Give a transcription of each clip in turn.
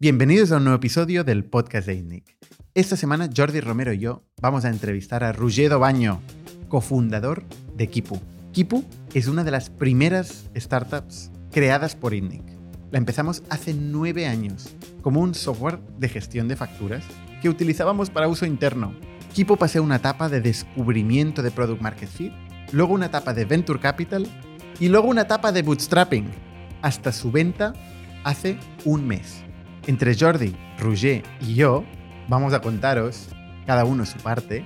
Bienvenidos a un nuevo episodio del podcast de INNIC. Esta semana Jordi Romero y yo vamos a entrevistar a Rugedo Baño, cofundador de Kipu. Kipu es una de las primeras startups creadas por INNIC. La empezamos hace nueve años como un software de gestión de facturas que utilizábamos para uso interno. Kipu pasó una etapa de descubrimiento de Product Market Fit, luego una etapa de Venture Capital y luego una etapa de Bootstrapping, hasta su venta hace un mes. Entre Jordi, Roger y yo vamos a contaros, cada uno su parte,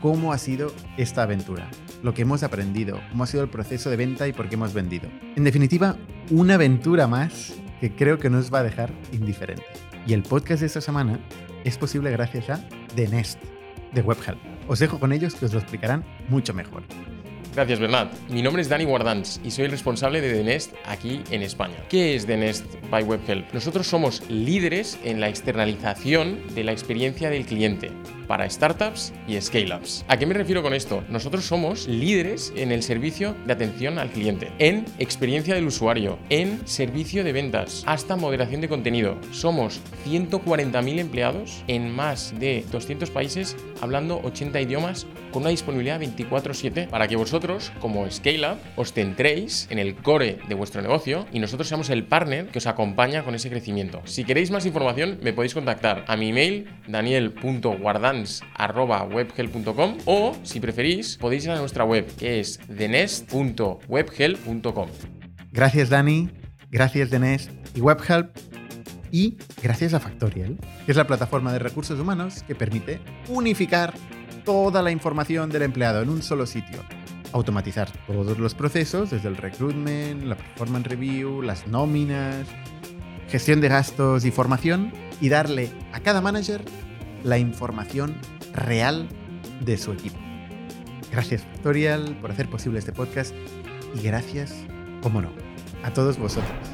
cómo ha sido esta aventura, lo que hemos aprendido, cómo ha sido el proceso de venta y por qué hemos vendido. En definitiva, una aventura más que creo que nos va a dejar indiferentes. Y el podcast de esta semana es posible gracias a The Nest, de WebHelp. Os dejo con ellos que os lo explicarán mucho mejor. Gracias, Bernat. Mi nombre es Dani Guardans y soy el responsable de The Nest aquí en España. ¿Qué es The Nest by WebHelp? Nosotros somos líderes en la externalización de la experiencia del cliente para startups y scale-ups. ¿A qué me refiero con esto? Nosotros somos líderes en el servicio de atención al cliente, en experiencia del usuario, en servicio de ventas, hasta moderación de contenido. Somos 140.000 empleados en más de 200 países, hablando 80 idiomas, con una disponibilidad 24/7 para que vosotros, como scale-up, os centréis en el core de vuestro negocio y nosotros seamos el partner que os acompaña con ese crecimiento. Si queréis más información, me podéis contactar a mi email daniel.guardans.webhelp.com o, si preferís, podéis ir a nuestra web, que es denest.webhelp.com. Gracias Dani, gracias Denest y WebHelp y gracias a Factorial, que es la plataforma de recursos humanos que permite unificar toda la información del empleado en un solo sitio. Automatizar todos los procesos, desde el recruitment, la performance review, las nóminas, gestión de gastos y formación, y darle a cada manager la información real de su equipo. Gracias Factorial por hacer posible este podcast y gracias, como no, a todos vosotros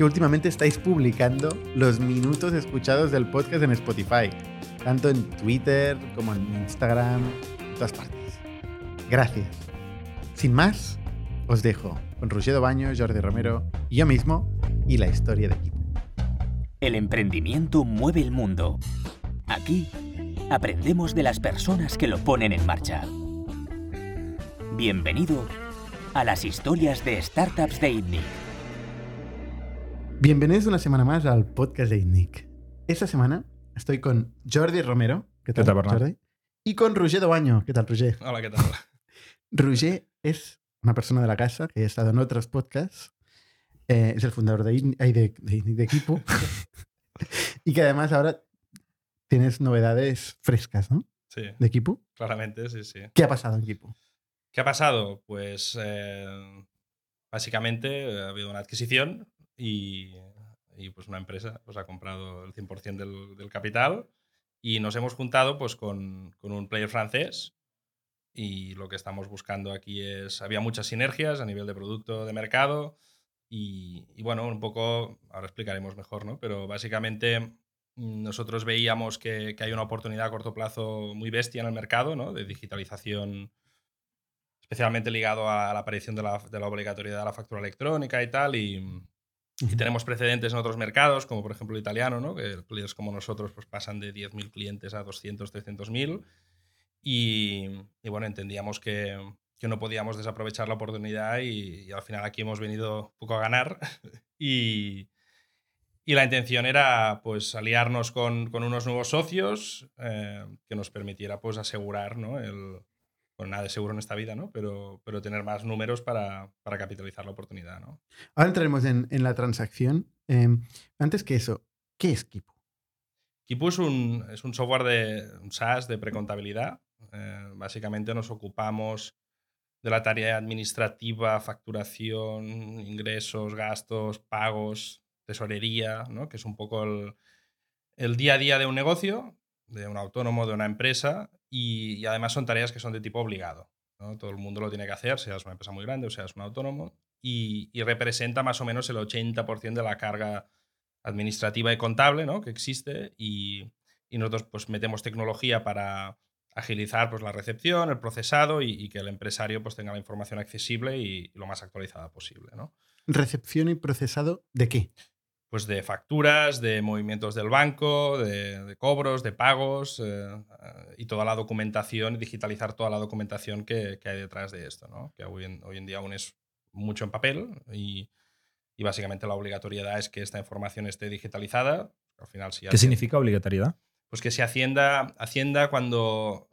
que últimamente estáis publicando los minutos escuchados del podcast en Spotify, tanto en Twitter como en Instagram, en todas partes. Gracias. Sin más, os dejo con Rugedo Baño, Jordi Romero y yo mismo y la historia de equipo. El emprendimiento mueve el mundo. Aquí aprendemos de las personas que lo ponen en marcha. Bienvenido a las historias de startups de ITNIC. Bienvenidos una semana más al podcast de ITNIC. Esta semana estoy con Jordi Romero. ¿Qué tal, ¿Qué tal? Jordi? Y con Roger Baño. ¿Qué tal, Roger? Hola, ¿qué tal? Roger es una persona de la casa que ha estado en otros podcasts. Eh, es el fundador de, ITNIC- de, de Equipo. y que además ahora tienes novedades frescas, ¿no? Sí, De Equipo. claramente, sí, sí. ¿Qué ha pasado en Equipo? ¿Qué ha pasado? Pues eh, básicamente eh, ha habido una adquisición y, y, pues una empresa pues, ha comprado el 100% del, del capital y nos hemos juntado pues con, con un player francés y lo que estamos buscando aquí es, había muchas sinergias a nivel de producto, de mercado y, y bueno, un poco, ahora explicaremos mejor, ¿no? Pero básicamente nosotros veíamos que, que hay una oportunidad a corto plazo muy bestia en el mercado, ¿no? De digitalización especialmente ligado a la aparición de la, de la obligatoriedad de la factura electrónica y tal, y, y tenemos precedentes en otros mercados, como por ejemplo el italiano, ¿no? que players como nosotros pues, pasan de 10.000 clientes a 200, 300.000, y, y bueno, entendíamos que, que no podíamos desaprovechar la oportunidad y, y al final aquí hemos venido poco a ganar y, y la intención era pues aliarnos con, con unos nuevos socios eh, que nos permitiera pues asegurar ¿no? el, bueno, nada de seguro en esta vida, ¿no? Pero, pero tener más números para, para capitalizar la oportunidad, ¿no? Ahora entraremos en, en la transacción. Eh, antes que eso, ¿qué es Kipu? Kipu es un, es un software de un SaaS de precontabilidad. Eh, básicamente nos ocupamos de la tarea administrativa, facturación, ingresos, gastos, pagos, tesorería, ¿no? que es un poco el, día a día de un negocio, de un autónomo, de una empresa, y, además son tareas que son de tipo obligado. Todo el mundo lo tiene que hacer, seas una empresa muy grande o seas un autónomo, y, representa más o menos el 80% de la carga administrativa y contable ¿no? que existe, y, nosotros pues metemos tecnología para agilizar pues, la recepción, el procesado y, y, que el empresario pues, tenga la información accesible y, y lo más actualizada posible. ¿no? ¿Recepción y procesado de qué? Pues de facturas, de movimientos del banco, de, de cobros, de pagos eh, eh, y toda la documentación, digitalizar toda la documentación que, que hay detrás de esto, ¿no? que hoy en, hoy en día aún es mucho en papel y, y básicamente la obligatoriedad es que esta información esté digitalizada. Al final, si ¿Qué significa obligatoriedad? Pues que si Hacienda, Hacienda cuando,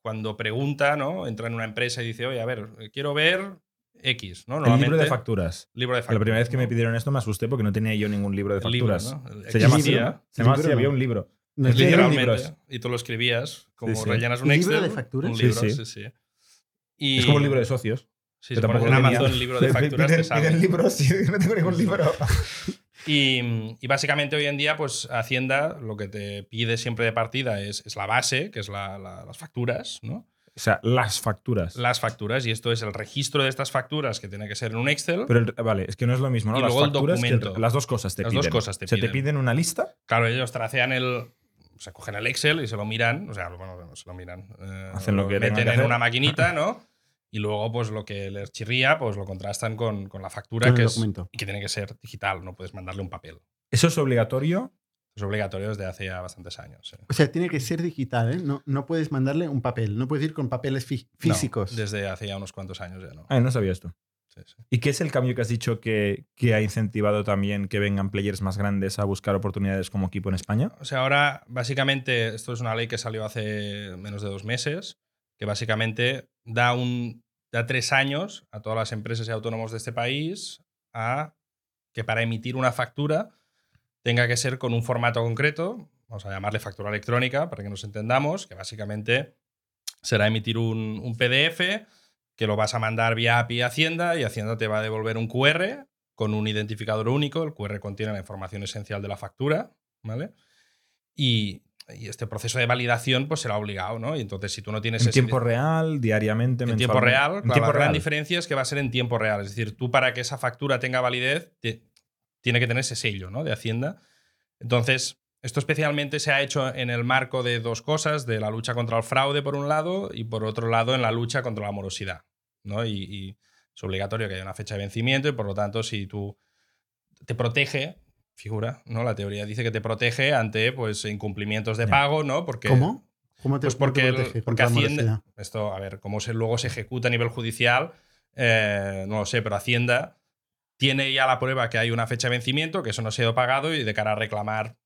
cuando pregunta, ¿no? entra en una empresa y dice, oye, a ver, quiero ver X, ¿no? El libro de Normalmente- facturas. Libro de La primera facturas, vez que me pidieron esto me asusté porque no tenía yo ningún libro de El libro, facturas. ¿no? El Se llama así, ¿no? Se llama así, Libro, había un libro. No es Libro, libro, Literalmente. libros. Y tú lo escribías, como Sí, sí. rellenas un ¿Libro Excel. de facturas? Un Sí, libro, sí. sí, sí. Y, Es como un libro de socios. Sí, pones tampoco en. Amazon libro de Piden- facturas, te piden- sale. piden libros y no tengo ningún libro. Y, y básicamente hoy en día, pues Hacienda lo que te pide siempre de partida es, es la base, que es la- la- las facturas, ¿no? O sea, las facturas. Las facturas, y esto es el registro de estas facturas que tiene que ser en un Excel. Pero el- vale, es que no es lo mismo, ¿no? Y las luego el facturas que el- documento. las dos cosas te Las piden. dos cosas te Se te piden. piden una lista. Claro, ellos tracean el. Se cogen el Excel y se lo miran, o sea, bueno, no se lo miran. eh, Hacen lo que meten que en hacer. una maquinita, ¿no? Y luego, pues lo que les chirría, pues lo contrastan con, con la factura, que es, documento. y que tiene que ser digital, no puedes mandarle un papel. Eso es obligatorio. Es obligatorio desde hace ya bastantes años. O sea, tiene que ser digital, ¿eh? No, no puedes mandarle un papel, no puedes ir con papeles No, físicos. desde hace ya unos cuantos años ya no. Ah, no sabía esto. Sí, sí. ¿Y qué es el cambio que has dicho que, que ha incentivado también que vengan players más grandes a buscar oportunidades como equipo en España? O sea, ahora, básicamente, esto es una ley que salió hace menos de dos meses, que básicamente da, un, da tres años a todas las empresas y autónomos de este país a que para emitir una factura tenga que ser con un formato concreto, vamos a llamarle factura electrónica para que nos entendamos, que básicamente será emitir un, un PDF que lo vas a mandar vía API a Hacienda y Hacienda te va a devolver un QR con un identificador único. El QR contiene la información esencial de la factura, ¿vale? Y, y este proceso de validación pues será obligado, ¿no? Y entonces si tú no tienes En ese- tiempo real, diariamente, en tiempo real, En tiempo la gran real. diferencia es que va a ser en tiempo real. Es decir, tú para que esa factura tenga validez, te- tiene que tener ese sello ¿no? de Hacienda. Entonces, esto especialmente se ha hecho en el marco de dos cosas, de la lucha contra el fraude por un lado y por otro lado en la lucha contra la morosidad. ¿no? Y, y es obligatorio que haya una fecha de vencimiento y por lo tanto si tú te protege, figura, ¿no? La teoría dice que te protege ante pues, incumplimientos de pago, ¿no? Porque, ¿Cómo? ¿Cómo te, pues porque, el- protege porque Hacienda. Esto, a ver, cómo se, luego se ejecuta a nivel judicial, eh, no lo sé, pero Hacienda tiene ya la prueba que hay una fecha de vencimiento, que eso no ha sido pagado y de cara a reclamar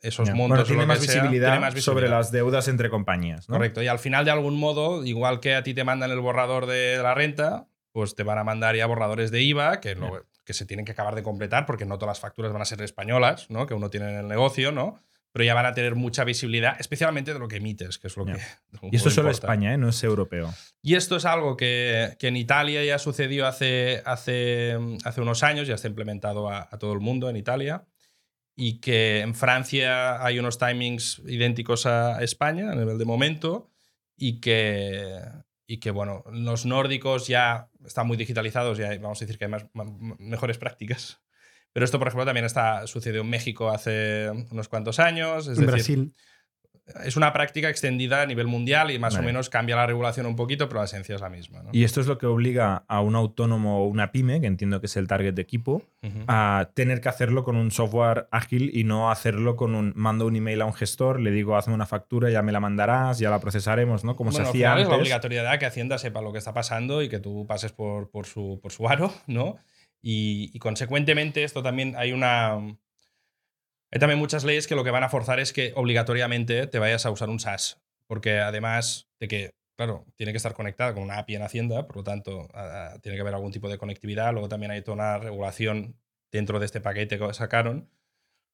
esos montos. Bueno, tiene lo más, que sea, visibilidad tiene más sobre visibilidad. las deudas entre compañías. ¿no? Correcto. Y al final, de algún modo, igual que a ti te mandan el borrador de la renta, pues te van a mandar ya borradores de IVA que, lo- que se tienen que acabar de completar porque no todas las facturas van a ser españolas, ¿no? Que uno tiene en el negocio, ¿no? Pero ya van a tener mucha visibilidad, especialmente de lo que emites, que es lo que. Y esto es solo. España, ¿eh? no es europeo. Y esto es algo que, que en Italia ya sucedió hace, hace, hace unos años, ya está implementado a, a todo el mundo en Italia, y que en Francia hay unos timings idénticos a España a nivel de momento, y que, y que bueno, los nórdicos ya están muy digitalizados, ya vamos a decir que hay más, mejores prácticas. Pero esto, por ejemplo, también está, sucedió en México hace unos cuantos años. Es En decir, Brasil. es una práctica extendida a nivel mundial y más Vale. o menos cambia la regulación un poquito, pero la esencia es la misma. ¿no? Y esto es lo que obliga a un autónomo o una pyme, que entiendo que es el target de equipo, a tener que hacerlo con un software ágil y no hacerlo con un mando un email a un gestor, le digo hazme una factura, ya me la mandarás, ya la procesaremos, ¿no? Como Bueno, se hacía final es la antes. obligatoriedad que Hacienda sepa lo que está pasando y que tú pases por, por, su, por su aro, ¿no? Y, consecuentemente esto también hay una... Hay también muchas leyes que lo que van a forzar es que obligatoriamente te vayas a usar un SaaS, porque además de que, claro, tiene que estar conectada con una API en Hacienda, por lo tanto, tiene que haber algún tipo de conectividad, luego también hay toda una regulación dentro de este paquete que sacaron,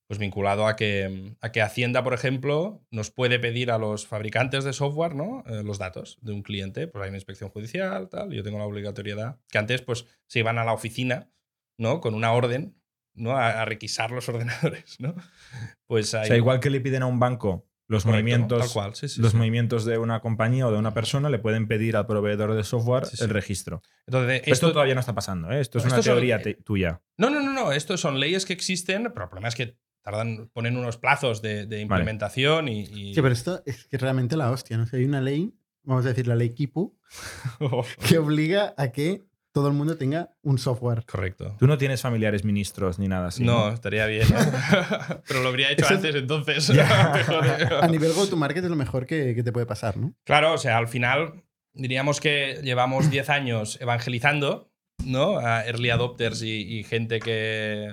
pues vinculado a que, a que Hacienda, por ejemplo, nos puede pedir a los fabricantes de software ¿no? Eh, los datos de un cliente. Pues hay una inspección judicial, tal, yo tengo la obligatoriedad. Que antes pues, se iban a la oficina ¿no? con una orden ¿no? a, a requisar los ordenadores. ¿no? Pues O hay, sea, igual que le piden a un banco los Correcto, movimientos tal cual, sí, sí, los sí. movimientos de una compañía o de una persona, le pueden pedir al proveedor de software Sí, sí. el registro. Entonces, Esto, esto, todavía no está pasando, ¿eh? Esto es No, una son- teoría te- tuya. No, no, no, no. Estos son leyes que existen, pero el problema es que tardan, ponen unos plazos de, de implementación y, y- Sí, pero esto es que realmente la hostia, ¿no? O hay una ley, vamos a decir la ley Kipu, que obliga a que todo el mundo tenga un software. Correcto. Tú no tienes familiares ministros ni nada así. no, estaría bien. ¿no? Pero lo habría hecho Eso antes entonces. A nivel go-to-market es lo mejor que, que te puede pasar, ¿no? Claro, o sea, al final diríamos que llevamos 10 años evangelizando, ¿no? A early adopters y, y gente que,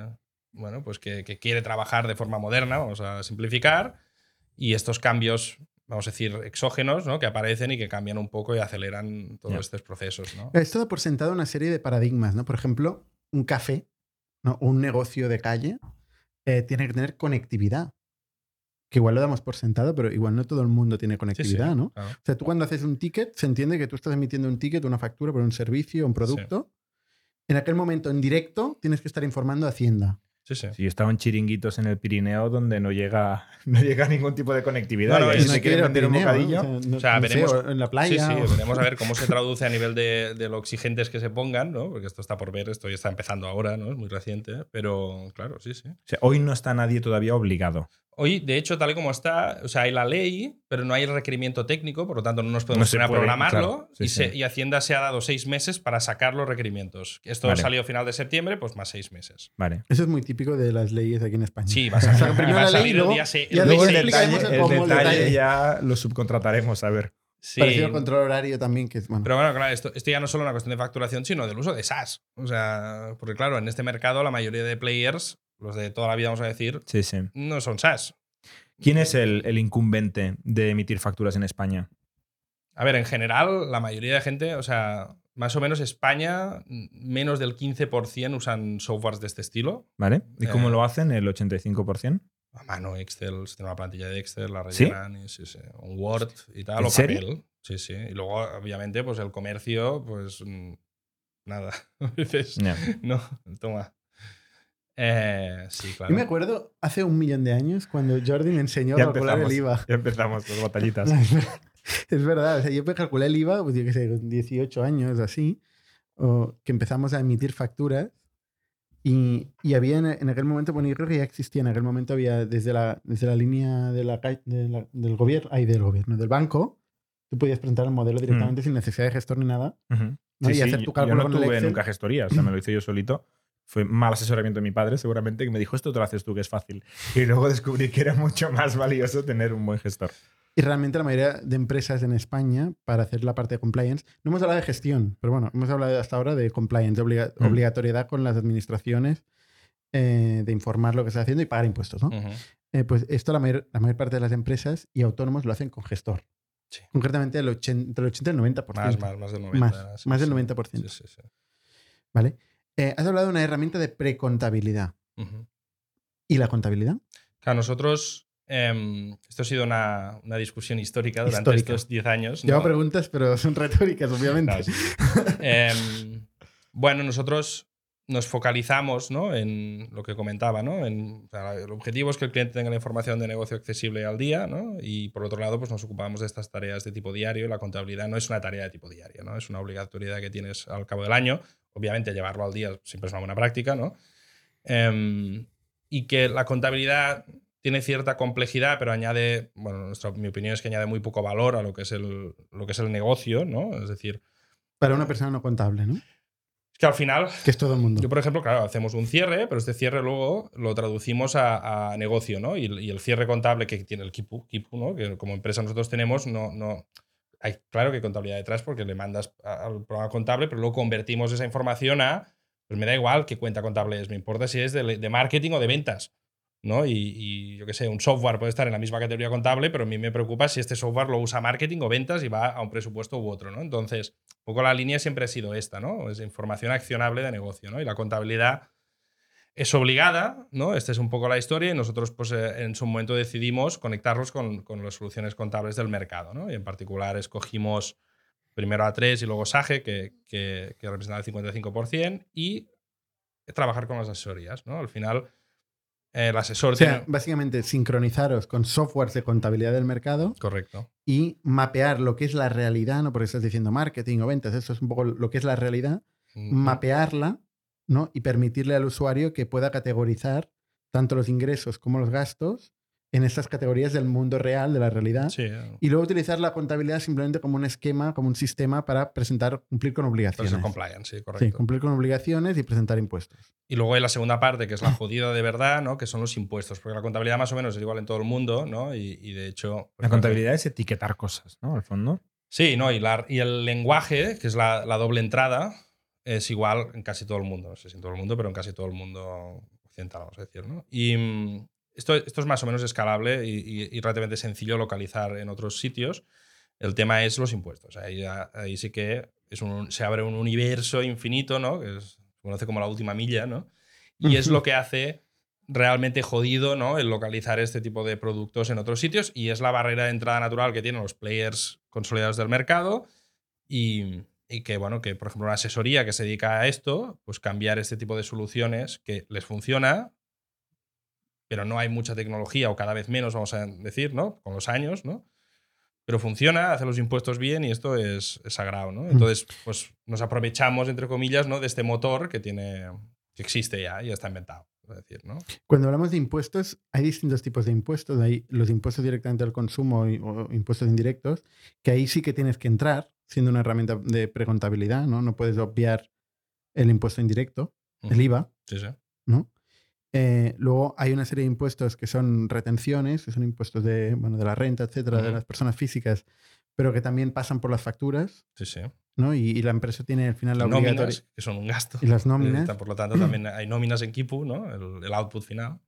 bueno, pues que, que quiere trabajar de forma moderna, vamos a simplificar, y estos cambios, vamos a decir, exógenos, ¿no? Que aparecen y que cambian un poco y aceleran todos estos procesos, ¿no? Esto da por sentado una serie de paradigmas, ¿no? Por ejemplo, un café, ¿no? un negocio de calle, eh, tiene que tener conectividad. Que igual lo damos por sentado, pero igual no todo el mundo tiene Sí, sí, conectividad, ¿no? claro. O sea, tú cuando haces un ticket, se entiende que tú estás emitiendo un ticket, una factura por un servicio, un producto. En aquel momento, en directo, tienes que estar informando a Hacienda. Sí, sí. Estaban chiringuitos en el Pirineo donde no llega, no llega ningún tipo de conectividad. No, no, y si quieren vender un. O sea, no- O sea, no sé, veremos- en la playa. Sí, sí, o- veremos a ver cómo se traduce a nivel de, de lo exigentes que se pongan, ¿no? Porque esto está por ver, esto ya está empezando ahora, ¿no? Es muy reciente, pero claro, sí, sí. O sea, hoy no está nadie todavía obligado. Hoy, de hecho, tal y como está, o sea, hay la ley, pero no hay el requerimiento técnico, por lo tanto no nos podemos No a programarlo. claro, sí, y, se- sí. y Hacienda se ha dado seis meses para sacar los requerimientos. Esto Vale. salió a final de septiembre, pues más seis meses. Vale. Eso es muy típico de las leyes aquí en España. Sí, va a O sea, salir, primero va a la ley, salir el luego- día se- ya el el el cómo, el detalle ya lo subcontrataremos, a ver. Sí. Parecido al control horario también, que es bueno. Pero bueno, claro, esto, esto ya no es solo una cuestión de facturación, sino del uso de SaaS. O sea, porque claro, en este mercado la mayoría de players, los de toda la vida, vamos a decir, Sí, sí. no son SaaS. ¿Quién es el, el incumbente de emitir facturas en España? A ver, en general, la mayoría de gente, o sea, más o menos España, menos del 15% usan softwares de este estilo. ¿Vale? ¿Y cómo Eh. lo hacen? ¿El 85%? A mano, Excel, si tiene una plantilla de Excel, la ¿Sí? rellenan, y, sí, sí, un Word y tal, ¿En o serio? papel. Sí, sí. Y luego, obviamente, pues el comercio, pues mm, nada. A veces, no, toma. Eh, sí, claro. Yo me acuerdo hace un millón de años cuando Jordi me enseñó a Ya calcular el IVA. ya empezamos las batallitas. Es verdad, o sea, yo calculé el IVA, pues yo qué sé, con 18 años así, o que empezamos a emitir facturas y, y había en, en aquel momento, bueno, yo creo que ya existía, en aquel momento había desde la, desde la línea de la, de la- del gobierno, ay, del gobierno, del banco, tú podías presentar el modelo directamente sin necesidad de gestor ni nada. Ujú. ¿no? Sí, y hacer tu cálculo yo no con el tuve Excel. nunca gestoría, o sea, me lo hice yo solito. Fue mal asesoramiento de mi padre, seguramente, que me dijo, esto te lo haces tú, que es fácil. Y luego descubrí que era mucho más valioso tener un buen gestor. Y realmente la mayoría de empresas en España, para hacer la parte de compliance, no hemos hablado de gestión, pero bueno, hemos hablado hasta ahora de compliance, de obliga- Mm. obligatoriedad con las administraciones, eh, de informar lo que está haciendo y pagar impuestos. ¿no? Ujú. Eh, pues esto la mayor, la mayor parte de las empresas y autónomos lo hacen con gestor. Sí. Concretamente el 80, entre el 80 y el 90%. Más, más, más del 90. Más, sí, más del sí. 90%. Sí, sí, sí. ¿Vale? Eh, has hablado de una herramienta de precontabilidad. ¿Y la contabilidad? Claro, nosotros, em, esto ha sido una, una discusión histórica durante Histórica. estos 10 años. Llevo ¿no? preguntas, pero son retóricas, obviamente. Claro, sí. Em, bueno, nosotros nos focalizamos ¿no? en lo que comentaba, ¿no? En, o sea, el objetivo es que el cliente tenga la información de negocio accesible al día, ¿no? Y por otro lado, pues nos ocupamos de estas tareas de tipo diario. La contabilidad no es una tarea de tipo diario, ¿no? Es una obligatoriedad que tienes al cabo del año. Obviamente, llevarlo al día siempre es una buena práctica, ¿no? Em, y que la contabilidad tiene cierta complejidad, pero añade, bueno, nuestra, mi opinión es que añade muy poco valor a lo que es el, lo que es el negocio, ¿no? Es decir, Para una persona no contable, ¿no? es que al final, Que es todo el mundo. yo por ejemplo, claro, hacemos un cierre, pero este cierre luego lo traducimos a, a negocio, ¿no? Y, el- y el cierre contable que tiene el Kipu, Kipu, ¿no? Que como empresa nosotros tenemos, no, no, hay claro que hay contabilidad detrás porque le mandas al programa contable, pero luego convertimos esa información a, pues me da igual qué cuenta contable es, me importa si es de, de marketing o de ventas. ¿no? Y, y yo qué sé, un software puede estar en la misma categoría contable, pero a mí me preocupa si este software lo usa marketing o ventas y va a un presupuesto u otro, ¿no? Entonces, un poco la línea siempre ha sido esta, ¿no? Es información accionable de negocio, ¿no? Y la contabilidad es obligada, ¿no? Esta es un poco la historia y nosotros, pues, eh, en su momento decidimos conectarlos con, con las soluciones contables del mercado, ¿no? Y en particular escogimos primero A3 y luego SAGE, que, que, que representa el 55%, y trabajar con las asesorías, ¿no? Al final, eh, el asesor O sea, tiene... básicamente sincronizaros con softwares de contabilidad del mercado Correcto. y mapear lo que es la realidad, no porque estás diciendo marketing o ventas, eso es un poco lo que es la realidad, mapearla ¿no? y permitirle al usuario que pueda categorizar tanto los ingresos como los gastos en estas categorías del mundo real, de la realidad. Sí, Y luego utilizar la contabilidad simplemente como un esquema, como un sistema para presentar, cumplir con obligaciones. el compliance, sí, Sí, correcto. cumplir con obligaciones y presentar impuestos. Y luego hay la segunda parte, que es la jodida de verdad, ¿no? Que son los impuestos. Porque la contabilidad más o menos es igual en todo el mundo, ¿no? Y, y de hecho. pues, La contabilidad es etiquetar cosas, ¿no? Al fondo. Sí, ¿no? Y, la- y el lenguaje, que es la, la doble entrada, es igual en casi todo el mundo. No sé si en todo el mundo, pero en casi todo el mundo occidental, vamos a decir, ¿no? Y mm, esto, esto es más o menos escalable y, y- y relativamente sencillo localizar en otros sitios. El tema es los impuestos. Ahí, ahí sí que es un- se abre un universo infinito, ¿no? Que es- se conoce como la última milla, ¿no? Y es lo que hace realmente jodido, ¿no? El localizar este tipo de productos en otros sitios y es la barrera de entrada natural que tienen los players consolidados del mercado y, y que, bueno, que por ejemplo una asesoría que se dedica a esto, pues cambiar este tipo de soluciones que les funciona, pero no hay mucha tecnología o cada vez menos, vamos a decir, ¿no? Con los años, ¿no? Pero funciona, hace los impuestos bien y esto es, es sagrado, ¿no? Entonces, pues nos aprovechamos, entre comillas, ¿no? De este motor que tiene, que existe ya y ya está inventado, decir, ¿no? Cuando hablamos de impuestos, hay distintos tipos de impuestos. Hay los impuestos directamente al consumo y- o impuestos indirectos, que ahí sí que tienes que entrar, siendo una herramienta de precontabilidad, ¿no? No puedes obviar el impuesto indirecto, el. IVA, Sí, sí. ¿no? Eh, luego hay una serie de impuestos que son retenciones, que son impuestos de, bueno, de la renta, etcétera, de las personas físicas, pero que también pasan por las facturas, Sí, sí. ¿No? Y, y la empresa tiene al final la obligatoria. que son un gasto. Y las nóminas. Eh, Por lo tanto, también hay nóminas en Kipu, ¿no? El, el output final.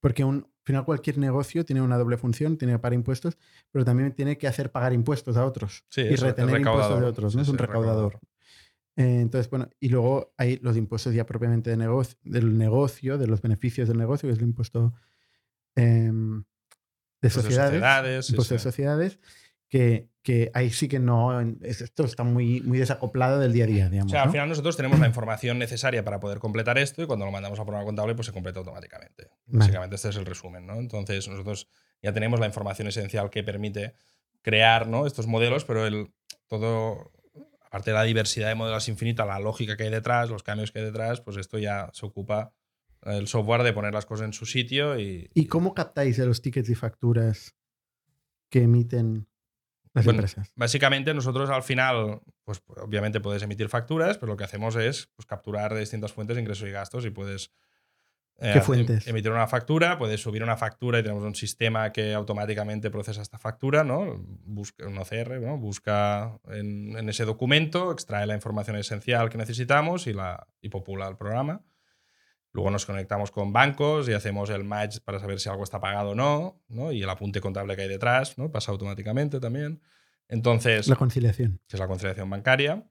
Porque un, al final cualquier negocio tiene una doble función, tiene que pagar impuestos, pero también tiene que hacer pagar impuestos a otros Sí, y retener impuestos de recaudador. otros, ¿no? Sí, es un sí, recaudador. Eh, entonces, bueno, y luego hay los impuestos ya propiamente de negocio, del negocio, de los beneficios del negocio, que es el impuesto em, de Pues de sociedades, sociedades, sí, impuesto de sociedades, que, que ahí sí que no, es- esto está muy, muy desacoplado del día a día, O digamos. sea, al final nosotros tenemos la información necesaria para poder completar esto y cuando lo mandamos a programa contable, pues se completa automáticamente. Vale. Básicamente este es el resumen, ¿no? Entonces nosotros ya tenemos la información esencial que permite crear ¿no? estos modelos, pero el, todo, aparte de la diversidad de modelos infinita, la lógica que hay detrás, los cambios que hay detrás, pues esto ya se ocupa el software de poner las cosas en su sitio y, ¿Y cómo captáis de los tickets y facturas que emiten las Bueno, empresas? Básicamente nosotros al final, pues obviamente puedes emitir facturas, pero lo que hacemos es pues, capturar de distintas fuentes ingresos y gastos y puedes eh, ¿Qué em- fuentes? emitir una factura, puedes subir una factura y tenemos un sistema que automáticamente procesa esta factura, ¿no? Busca un OCR, ¿no? Busca en, en ese documento, extrae la información esencial que necesitamos y, la, y popula el programa. Luego nos conectamos con bancos y hacemos el match para saber si algo está pagado o no, ¿no? Y el apunte contable que hay detrás, ¿no? Pasa automáticamente también. Entonces, La conciliación. que es la conciliación bancaria.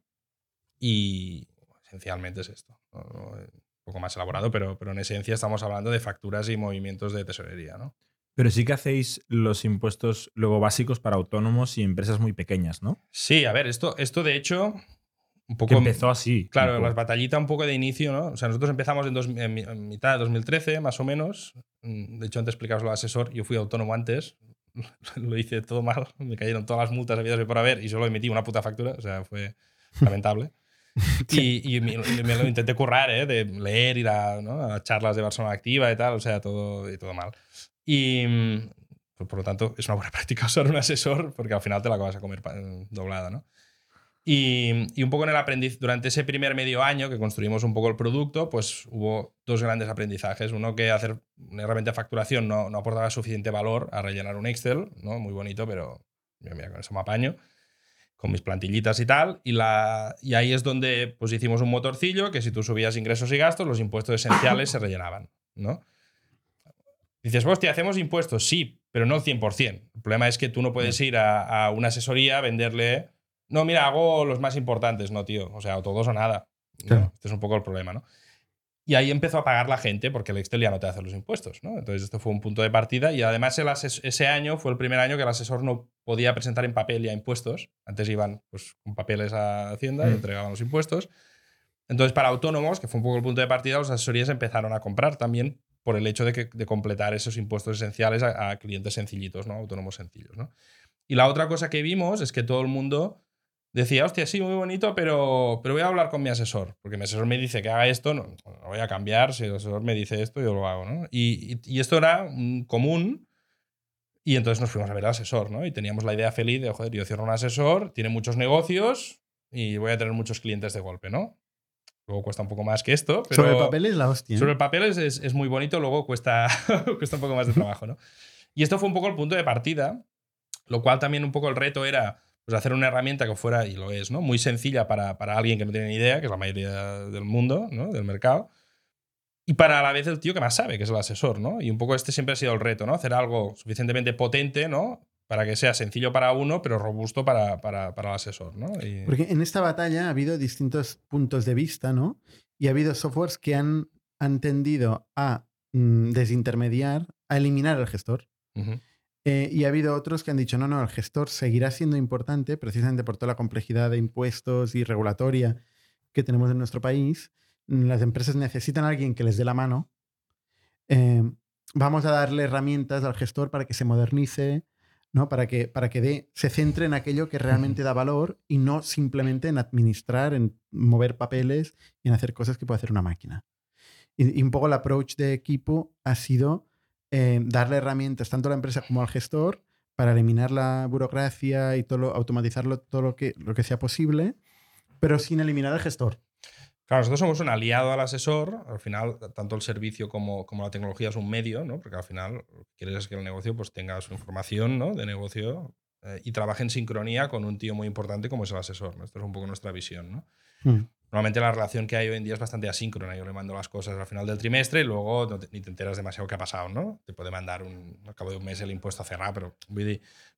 Y esencialmente es esto. ¿no? Un poco más elaborado, pero, pero en esencia estamos hablando de facturas y movimientos de tesorería. ¿no? Pero sí que hacéis los impuestos luego básicos para autónomos y empresas muy pequeñas, ¿no? Sí, a ver, esto, esto de hecho, un Que poco. empezó así. Claro, tipo, las batallitas un poco de inicio, ¿no? O sea, nosotros empezamos en, dos- en en mitad de 2013, más o menos. Mm, De hecho, antes explicabas lo asesor. Yo fui autónomo antes. Lo hice todo mal. Me cayeron todas las multas habidas por haber y solo emití una puta factura. O sea, fue lamentable. Y, y me, me lo intenté currar, ¿eh? De leer, ir a, ¿no? a charlas de Barcelona Activa y tal. O sea, todo, y todo mal. Y mm, por, por lo tanto, es una buena práctica usar un asesor porque al final te la acabas a comer pa- doblada, ¿no? Y, y un poco en el aprendiz, durante ese primer medio año que construimos un poco el producto, pues hubo dos grandes aprendizajes. Uno que hacer una herramienta de facturación no, no aportaba suficiente valor a rellenar un Excel, ¿no? Muy bonito, pero mira, mira, con eso me apaño, con mis plantillitas y tal. Y, la, y ahí es donde pues hicimos un motorcillo que si tú subías ingresos y gastos, los impuestos esenciales se rellenaban, ¿no? Dices, hostia, hacemos impuestos, sí, pero no 100%. El problema es que tú no puedes ir a, a una asesoría a venderle no, mira, hago los más importantes, no, tío. O sea, o todos o nada. ¿no? Claro. Este es un poco el problema, ¿no? Y ahí empezó a pagar la gente porque el Excel ya no te hace los impuestos, ¿no? Entonces, esto fue un punto de partida y además el ese año fue el primer año que el asesor no podía presentar en papel ya impuestos. Antes iban pues, con papeles a Hacienda y Mm. entregaban los impuestos. Entonces, para autónomos, que fue un poco el punto de partida, las asesorías empezaron a comprar también por el hecho de, que, de completar esos impuestos esenciales a, a clientes sencillitos, ¿no? Autónomos sencillos, ¿no? Y la otra cosa que vimos es que todo el mundo decía, hostia, sí, muy bonito, pero, pero voy a hablar con mi asesor, porque mi asesor me dice que haga esto, no, no voy a cambiar, si el asesor me dice esto, yo lo hago, ¿no? Y, y- y esto era común Y entonces nos fuimos a ver al asesor, ¿no? Y teníamos la idea feliz de, joder, yo cierro un asesor, tiene muchos negocios y voy a tener muchos clientes de golpe, ¿no? Luego cuesta un poco más que esto. Pero Sobre el papel es la hostia. ¿eh? Sobre el papel es, es- es muy bonito, luego cuesta, cuesta un poco más de trabajo, ¿no? Y esto fue un poco el punto de partida, lo cual también un poco el reto era pues, hacer una herramienta que fuera, y lo es, ¿no? Muy sencilla para, para alguien que no tiene ni idea, que es la mayoría del mundo, ¿no? Del mercado. Y para a la vez el tío que más sabe, que es el asesor, ¿no? Y un poco este siempre ha sido el reto, ¿no? Hacer algo suficientemente potente, ¿no? Para que sea sencillo para uno, pero robusto para, para, para el asesor, ¿no? Y- Porque en esta batalla ha habido distintos puntos de vista, ¿no? Y ha habido softwares que han, han tendido a mm, desintermediar, a eliminar el gestor. Ujú. Eh, y ha habido otros que han dicho, no, no, el gestor seguirá siendo importante precisamente por toda la complejidad de impuestos y regulatoria que tenemos en nuestro país. Las empresas necesitan a alguien que les dé la mano. Eh, vamos a darle herramientas al gestor para que se modernice, ¿no? para que, para que se centre en aquello que realmente da valor y no simplemente en administrar, en mover papeles y en hacer cosas que puede hacer una máquina. Y, y un poco el approach de equipo ha sido eh, darle herramientas tanto a la empresa como al gestor para eliminar la burocracia y todo lo- automatizarlo todo lo que, lo que sea posible, pero sin eliminar al gestor. Claro, nosotros somos un aliado al asesor. Al final, tanto el servicio como, como la tecnología es un medio, ¿no? Porque al final lo que quieres es que el negocio pues, tenga su información ¿no? de negocio eh, y trabaje en sincronía con un tío muy importante como es el asesor. ¿no? Esto es un poco nuestra visión. ¿no? Hmm. Normalmente la relación que hay hoy en día es bastante asíncrona. Yo le mando las cosas al final del trimestre y luego no te- ni te enteras demasiado qué ha pasado, ¿no? Te puede mandar un, al cabo de un mes el impuesto a cerrar, pero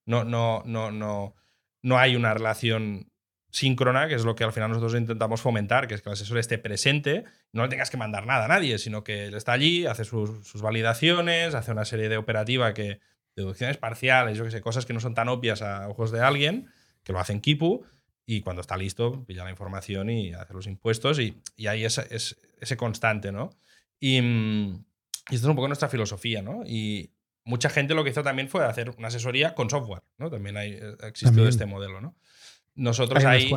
no, no, no, no, no hay una relación síncrona, que es lo que al final nosotros intentamos fomentar, que es que el asesor esté presente, no le tengas que mandar nada a nadie, sino que él está allí, hace sus, sus validaciones, hace una serie de operativa que deducciones parciales, yo que sé, cosas que no son tan obvias a ojos de alguien, que lo hace en Kipu, y cuando está listo, pilla la información y hace los impuestos, y, y hay esa- es- ese constante, ¿no? Y, mm, y esto es un poco nuestra filosofía, ¿no? Y mucha gente lo que hizo también fue hacer una asesoría con software, ¿no? También hay, eh, ha existido También. este modelo, ¿no? Nosotros Hay ahí...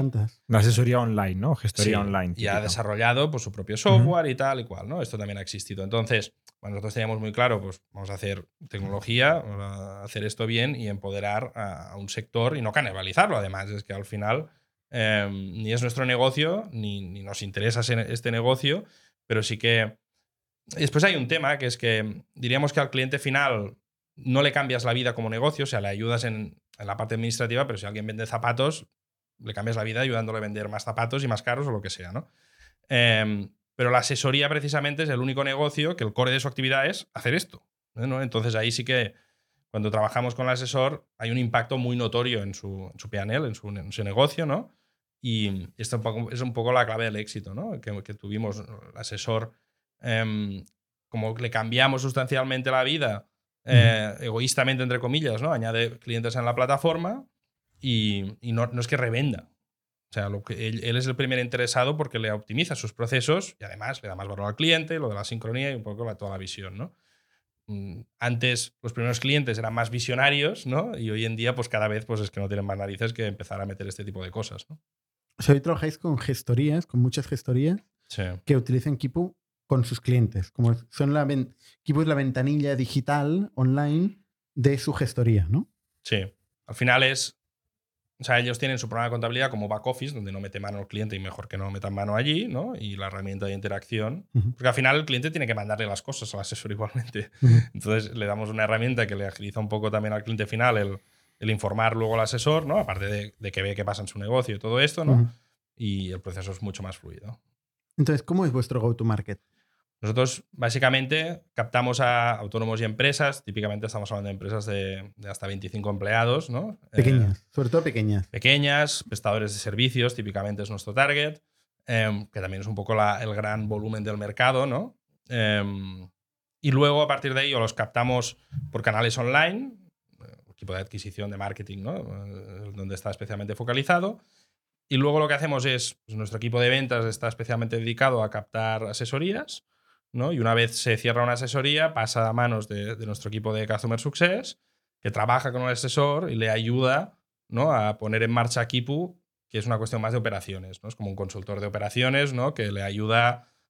Una asesoría online, ¿no? Gestoría Sí, online. Y ha desarrollado pues, su propio software y tal y cual, ¿no? Esto también ha existido. Entonces, nosotros teníamos muy claro, pues vamos a hacer tecnología, vamos a hacer esto bien y empoderar a, a un sector y no canibalizarlo. Además, es que al final eh, ni es nuestro negocio, ni, ni nos interesa este negocio, pero sí que... Después hay un tema que es que diríamos que al cliente final no le cambias la vida como negocio, o sea, le ayudas en, en la parte administrativa, pero si alguien vende zapatos, le cambias la vida ayudándole a vender más zapatos y más caros o lo que sea, ¿no? Em, pero la asesoría precisamente es el único negocio que el core de su actividad es hacer esto. ¿no? Entonces ahí sí que cuando trabajamos con el asesor hay un impacto muy notorio en su, en su P&L, en su, en su negocio, ¿no? Y esto es un poco la clave del éxito, ¿no? Que, que tuvimos el asesor, em, como le cambiamos sustancialmente la vida, eh, egoístamente, entre comillas, ¿no? Añade clientes en la plataforma y, y no, no es que revenda. O sea, lo que él, él es el primer interesado porque le optimiza sus procesos y además le da más valor al cliente, lo de la sincronía y un poco toda la visión, ¿no? Mm, Antes los primeros clientes eran más visionarios, ¿no? Y hoy en día, pues cada vez pues es que no tienen más narices que empezar a meter este tipo de cosas, ¿no? O sea, hoy trabajáis con gestorías, con muchas gestorías Sí. que utilizan Kipu con sus clientes. Como son la Kipu es la ventanilla digital online de su gestoría, ¿no? Sí. Al final es. O sea, ellos tienen su programa de contabilidad como back office, donde no mete mano el cliente y mejor que no metan mano allí, ¿no? Y la herramienta de interacción. Porque al final el cliente tiene que mandarle las cosas al asesor igualmente. Entonces le damos una herramienta que le agiliza un poco también al cliente final el, el informar luego al asesor, ¿no? Aparte de, de que ve qué pasa en su negocio y todo esto, ¿no? Y el proceso es mucho más fluido. Entonces, ¿cómo es vuestro go-to-market? Nosotros básicamente captamos a autónomos y empresas, típicamente estamos hablando de empresas de, de hasta 25 empleados, ¿no? Eh, Pequeñas, sobre todo pequeñas. pequeñas, prestadores de servicios, típicamente es nuestro target, em, que también es un poco la- el gran volumen del mercado, ¿no? Em, y luego a partir de ahí o los captamos por canales online, eh, equipo de adquisición de marketing, ¿no? Eh, donde está especialmente focalizado. Y luego lo que hacemos es, pues, nuestro equipo de ventas está especialmente dedicado a captar asesorías, ¿no? Y una vez se cierra una asesoría, pasa a manos de, de nuestro equipo de Customer Success, que trabaja con el asesor y le ayuda ¿no? a poner en marcha Kipu, que es una cuestión más de operaciones, ¿no? Es como un consultor de operaciones, ¿no? Que le ayuda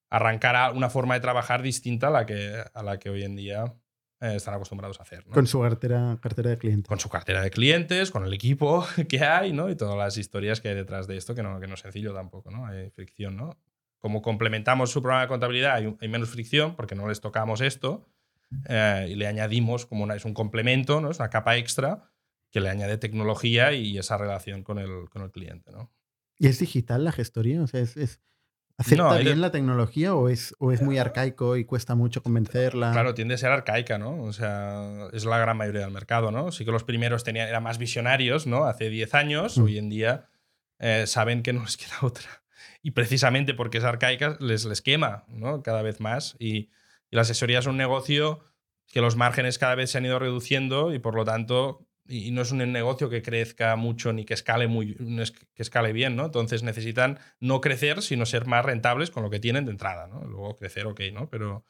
a arrancar a una forma de trabajar distinta a la que, a la que hoy en día eh, están acostumbrados a hacer. ¿no? Con su cartera, cartera de clientes. con su cartera de clientes, con el equipo que hay, ¿no? Y todas las historias que hay detrás de esto, que no, que no es sencillo tampoco, ¿no? Hay fricción, ¿no? Como complementamos su programa de contabilidad, hay, hay menos fricción porque no les tocamos esto eh, y le añadimos como una, es un complemento, ¿no? Es una capa extra que le añade tecnología y esa relación con el, con el cliente, ¿no? ¿Y es digital la gestoría? O sea, ¿es, es- ¿acepta No, hay de- bien la tecnología o es, o es muy arcaico y cuesta mucho convencerla? Claro, tiende a ser arcaica, ¿no? O sea, es la gran mayoría del mercado, ¿no? Sí que los primeros tenían, eran más visionarios, ¿no? Hace 10 años, Mm. hoy en día eh, saben que no les queda otra. Y precisamente porque es arcaica, les, les quema, ¿no? Cada vez más. Y, y la asesoría es un negocio que los márgenes cada vez se han ido reduciendo y por lo tanto, y, no es un negocio que crezca mucho ni que escale, muy, que escale bien, ¿no? Entonces necesitan no crecer, sino ser más rentables con lo que tienen de entrada, ¿no? Luego crecer, ok, ¿no? Pero,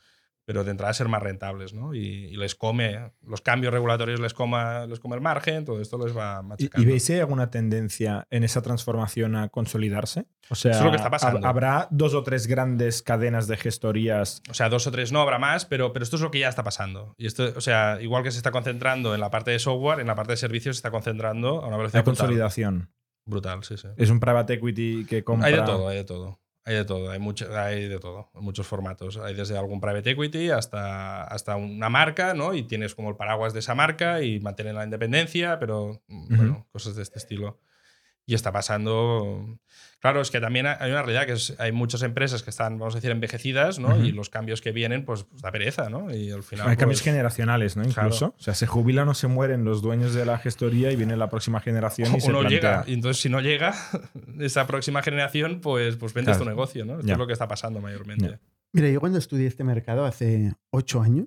pero de entrada ser más rentables, ¿no? Y, y les come, los cambios regulatorios les, coma, les come el margen, todo esto les va ¿Y, machacando. y veis si hay alguna tendencia en esa transformación a consolidarse? O sea, Eso es lo que está pasando. hab- ¿habrá dos o tres grandes cadenas de gestorías? O sea, dos o tres no habrá más, pero, pero esto es lo que ya está pasando. Y esto, o sea, igual que se está concentrando en la parte de software, en la parte de servicios se está concentrando a una velocidad La brutal. consolidación. Brutal, sí, sí. Es un private equity que compra. Hay de todo, hay de todo. Hay de todo, hay, mucho, hay de todo, muchos formatos. Hay desde algún private equity hasta, hasta una marca, ¿no? Y tienes como el paraguas de esa marca y mantienen la independencia, pero mm, bueno, cosas de este estilo. Y está pasando. Claro, es que también hay una realidad que es, hay muchas empresas que están, vamos a decir, envejecidas, ¿no? Y los cambios que vienen, pues, pues da pereza, ¿no? Y al final. Hay cambios pues, generacionales, ¿no? claro. Incluso. O sea, se jubilan o se mueren los dueños de la gestoría y viene la próxima generación y o se no plantea. llega. Y entonces, si no llega esa próxima generación, pues, pues vendes Claro. tu negocio, ¿no? Esto es lo que está pasando mayormente. Mira, yo cuando estudié este mercado hace ocho años,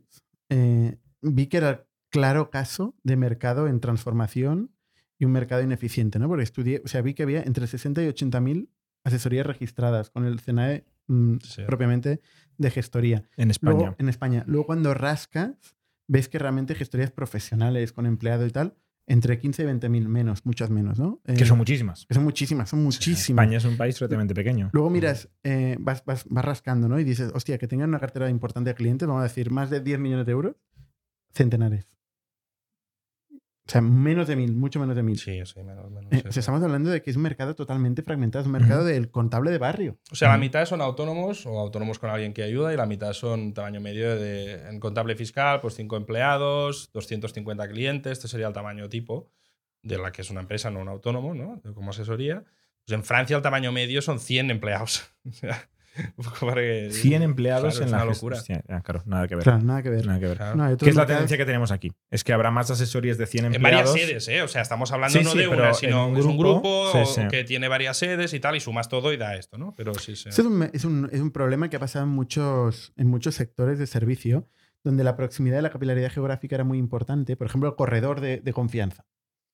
eh, vi que era claro caso de mercado en transformación y un mercado ineficiente, ¿no? Porque estudié, o sea, vi que había entre 60 y 80 mil asesorías registradas con el CNAE mm, Sí. propiamente de gestoría. En España. Luego, en España. Luego, cuando rascas, ves que realmente gestorías profesionales con empleado y tal, entre 15 y 20 mil menos, muchas menos, ¿no? que Eh, son muchísimas. que son muchísimas, son muchísimas. España es un país relativamente pequeño. Luego miras, eh, vas, vas, vas rascando, ¿no? Y dices, hostia, que tengan una cartera importante de clientes, vamos a decir, más de 10 millones de euros, centenares. O sea, menos de mil, mucho menos de mil. Sí, sí, menos, menos, Eh, sí, sí. estamos hablando de que es un mercado totalmente fragmentado, es un mercado del contable de barrio. O sea, la mitad son autónomos o autónomos con alguien que ayuda y la mitad son tamaño medio de, en contable fiscal, pues 5 empleados, 250 clientes, este sería el tamaño tipo de la que es una empresa, no un autónomo, ¿no? Como asesoría. Pues en Francia el tamaño medio son 100 empleados. Que- 100 empleados Claro, en es la locura. Hostia, ya, claro, nada que ver. Claro, nada que ver. Nada que ver. Claro. No, hay ¿Qué es la tendencia que tenemos aquí? Es que habrá más asesorías de 100 En empleados. varias sedes, ¿eh? O sea, estamos hablando Sí, no sí, de una, en sino un es un grupo, grupo sí, que tiene varias sedes y tal, y sumas todo y da esto, ¿no? Pero sí, sí. Ese es un, es, un, es un problema que ha pasado en muchos, en muchos sectores de servicio, donde la proximidad y la capilaridad geográfica era muy importante. Por ejemplo, el corredor de, de confianza.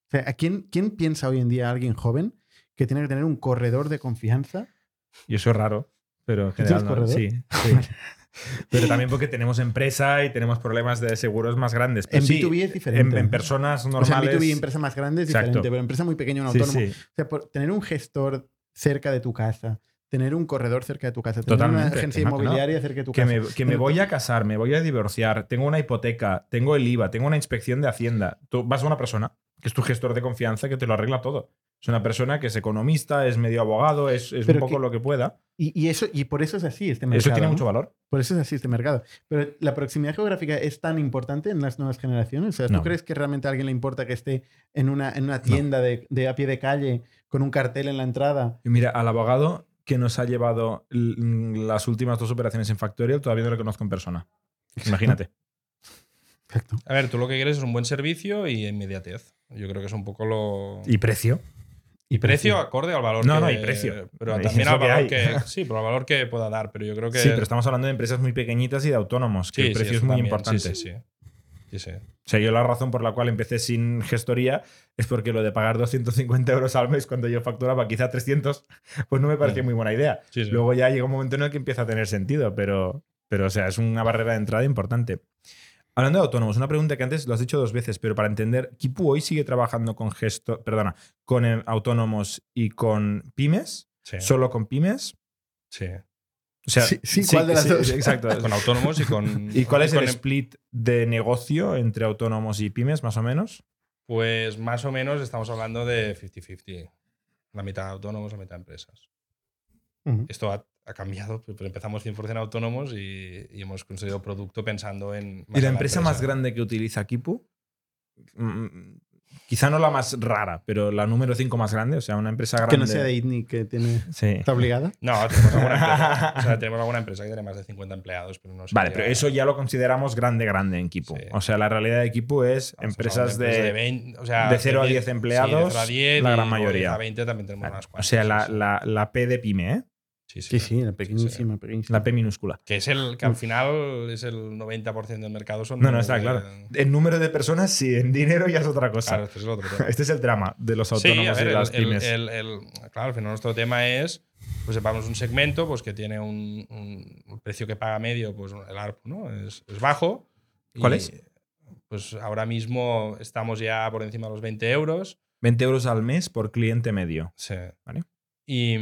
O sea, ¿a quién, ¿quién piensa hoy en día alguien joven que tiene que tener un corredor de confianza? Y eso es raro. Pero en ¿Tú tienes general, no. Sí, sí. Pero también porque tenemos empresa y tenemos problemas de seguros más grandes. Pero En sí, B2B es diferente. En, en personas O normales. sea, en B2B, empresa más grande es Exacto. diferente, pero empresa muy pequeña, un autónomo. sí. O sea, por tener un gestor cerca de tu casa, tener un corredor cerca de tu casa, tener una agencia que no, inmobiliaria cerca de tu Que casa. me, que me voy a casar, me voy a divorciar, tengo una hipoteca, tengo el IVA, tengo una inspección de Hacienda. Tú vas a una persona que es tu gestor de confianza que te lo arregla todo. Es una persona que es economista, es medio abogado, es, es un poco que- lo que pueda. Y, y eso, y por eso es así este mercado. Eso tiene ¿no? mucho valor. Por eso es así este mercado. Pero la proximidad geográfica es tan importante en las nuevas generaciones. O sea, ¿tú No. crees que realmente a alguien le importa que esté en una, en una tienda de, de a pie de calle con un cartel en la entrada? Y mira, al abogado que nos ha llevado las últimas dos operaciones en Factorial todavía no lo conozco en persona. Imagínate. Exacto. A ver, tú lo que quieres es un buen servicio y inmediatez. Yo creo que es un poco lo. ¿Y precio? Y precio acorde al valor No, que. no, y precio. Pero también al valor que. Sí, pero al valor que pueda dar. Pero yo creo que. Sí, pero estamos hablando de empresas muy pequeñitas y de autónomos, que Sí, el sí, precio es muy también. importante. Sí, sí, sí. Sí, sí. O sea, yo la razón por la cual empecé sin gestoría es porque lo de pagar 250 euros al mes cuando yo facturaba quizá 300, pues no me parecía muy buena idea. Sí, sí. Luego ya llega un momento en el que empieza a tener sentido, pero, pero o sea, es una barrera de entrada importante. Hablando de autónomos, una pregunta que antes lo has dicho dos veces, pero para entender, ¿Kipu hoy sigue trabajando con gesto, perdona, con eh, autónomos y con pymes? Sí. ¿Solo con pymes? sí. O sea, Sí, sí, ¿cuál de las dos? Exacto. Con autónomos y con. ¿Y cuál es el em- split de negocio entre autónomos y pymes, más o menos? Pues más o menos estamos hablando de 50-50. La mitad autónomos, la mitad empresas. Esto ha, ha cambiado, pero empezamos 100% autónomos y, y hemos conseguido producto pensando en. ¿Y la empresa más grande que utiliza Kipu? Mm, Quizá no la más rara, pero la número 5 más grande, o sea, una empresa grande. Que no sea de ITNIC que tiene, Sí. está obligada. No, tenemos alguna empresa. o sea, tenemos alguna empresa que tiene más de 50 empleados, pero no sé. Vale, pero eso ya lo consideramos grande, grande en Kipu. Sí. O sea, la realidad de Kipu es empresas de. 20, o sea, de 0 a 10 sí, de empleados, 0 a 10, la gran mayoría. 10 a 20 también tenemos Vale. unas O sea, la, la- la P de pyme, ¿eh? Sí, Sí, sí, la pequeñísima, pequeñísima. La P minúscula. Que es el que al final es el 90% del mercado. Son No, no, de- está claro. En número de personas, sí, en dinero ya es otra cosa. Claro, este es el otro tema. Este es el drama de los a autónomos ver, y el, las el- pymes. el- el- claro, al final nuestro tema es, pues sepamos un segmento pues que tiene un, precio que paga medio, pues el ARPU, ¿no? Es, es bajo. ¿Cuál Y, es? Pues ahora mismo estamos ya por encima de los 20 euros. 20 euros al mes por cliente medio. Sí. Vale. Y,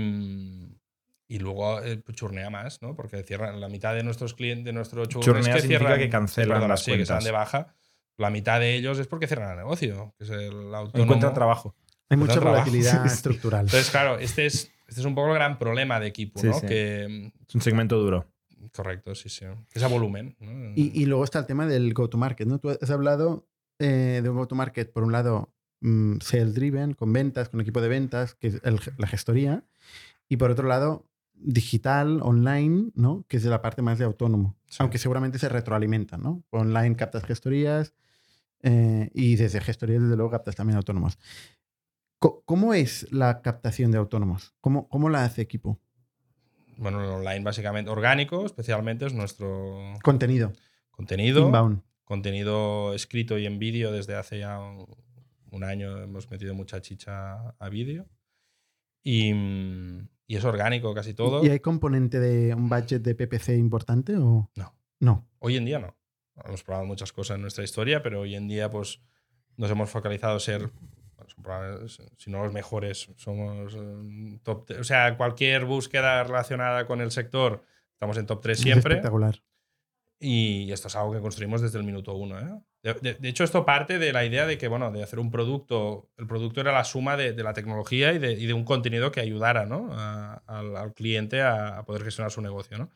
y luego eh, churnea más, ¿no? Porque cierran la mitad de nuestros clientes, de nuestro churn Churnea es que significa cierran, que cancelan las sí, que cuentas. de baja. La mitad de ellos es porque cierran el negocio, que es el autónomo. Encuentran trabajo. Hay mucha volatilidad Sí. estructural. Entonces, claro, este es, este es un poco el gran problema de equipo, Sí, ¿no? sí. Que, Es un segmento duro. correcto, sí, sí. Es a volumen. ¿no? Y, y luego está el tema del go-to-market, ¿no? Tú has hablado eh, de un go-to-market, por un lado, mm, sales-driven, con ventas, con equipo de ventas, que es el- la gestoría, y por otro lado, digital, online, ¿no? Que es la parte más de autónomo. Sí. Aunque seguramente se retroalimentan, ¿no? Online captas gestorías eh, y desde gestorías, desde luego, captas también autónomos. ¿Cómo es la captación de autónomos? ¿Cómo, cómo la hace equipo? Bueno, el online básicamente orgánico, especialmente es nuestro Contenido, contenido. inbound. Contenido escrito y en vídeo desde hace ya un, un año hemos metido mucha chicha a vídeo. Y, mm, y es orgánico casi todo. ¿Y hay componente de un budget de PPC importante o No. no? Hoy en día no. Hemos probado muchas cosas en nuestra historia, pero hoy en día pues nos hemos focalizado a ser, bueno, si no los mejores, somos eh, top. O sea, cualquier búsqueda relacionada con el sector, estamos en top 3 Es siempre. espectacular. Y esto es algo que construimos desde el minuto uno. ¿eh? De, de- de hecho, esto parte de la idea de que, bueno, de hacer un producto, el producto era la suma de, de la tecnología y de, y de un contenido que ayudara ¿no? a- al, al cliente a, a poder gestionar su negocio. ¿no?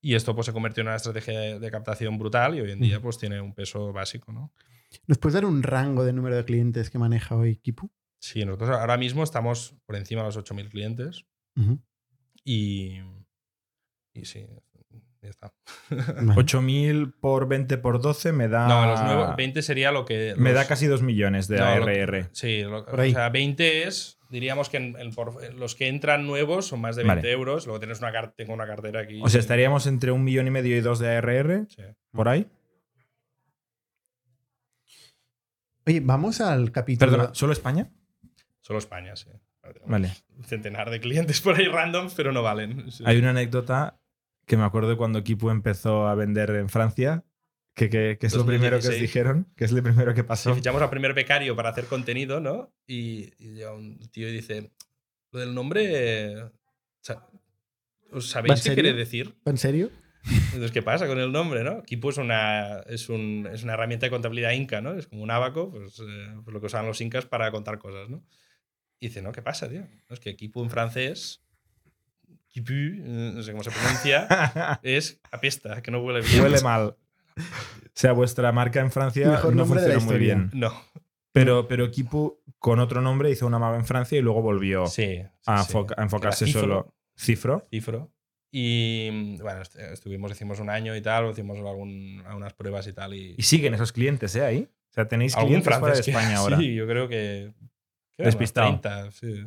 Y esto pues, se convirtió en una estrategia de, captación brutal y hoy en día pues, tiene un peso básico. ¿no? ¿Nos puedes dar un rango de número de clientes que maneja hoy Kipu? Sí, nosotros ahora mismo estamos por encima de los 8.000 clientes Ujú. y, y sí, ya está. Vale. 8.000 por 20 por 12 me da. No, los nuevos 20 sería lo que... Me da casi 2 millones de No, lo- ARR. Sí, lo- o ahí. sea, 20 es, diríamos que en- en por- en los que entran nuevos son más de 20 Vale. euros. Luego tienes una, tengo una cartera aquí. O sea, estaríamos entre un millón y medio y dos de ARR, Sí. por ahí. Oye, vamos al capítulo. Perdona, ¿solo España? Solo España, sí. Vale. Un centenar de clientes por ahí randoms, pero no valen. Sí. Hay una anécdota que me acuerdo cuando Kipu empezó a vender en Francia, que, que- que es lo primero que os 2016. dijeron, que es lo primero que Sí, pasó. fichamos al primer becario para hacer contenido, ¿no? Y, y llega un tío y dice, lo del nombre... eh, ¿Os ¿Va sabéis qué serio? quiere decir? ¿En serio? Entonces, ¿qué pasa con el nombre, no? Kipu es una, es, un- es una herramienta de contabilidad inca, ¿no? Es como un abaco, pues, eh, pues lo que usaban los incas para contar cosas, ¿no? Y dice, ¿no? ¿Qué pasa, tío? No, es que Kipu en francés, Kipu, eh, no sé cómo se pronuncia, es apesta, que no huele bien. Huele mal. O sea, vuestra marca en Francia Mejor no funcionó muy bien. No. Pero, pero Kipu, con otro nombre, hizo una mapa en Francia y luego volvió Sí. sí, a, sí. enfoca- a enfocarse Cifro, solo. Cifro. Cifro. Y bueno, est- estuvimos, hicimos un año y tal, hicimos algún- algunas pruebas y tal. Y, Y siguen esos clientes, ¿eh? Ahí. O sea, tenéis clientes fuera de que- España ahora. Sí, yo creo que. Despistado. unos 30, sí.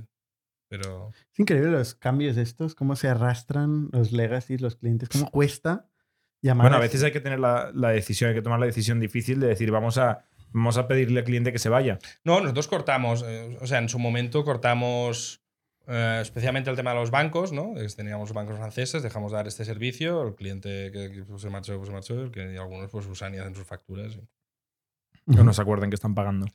Pero. Es increíble los cambios estos, cómo se arrastran los legacies, los clientes, cómo cuesta llamar. Bueno, a veces hay que tener la, la decisión, hay que tomar la decisión difícil de decir, vamos a, vamos a pedirle al cliente que se vaya. No, nosotros cortamos, eh, o sea, en su momento cortamos eh, especialmente el tema de los bancos, ¿no? Teníamos bancos franceses, dejamos de dar este servicio, el cliente que, que, pues, se marchó, pues se marchó, el que y algunos pues usan y hacen sus facturas. y- No nos acuerden que están pagando.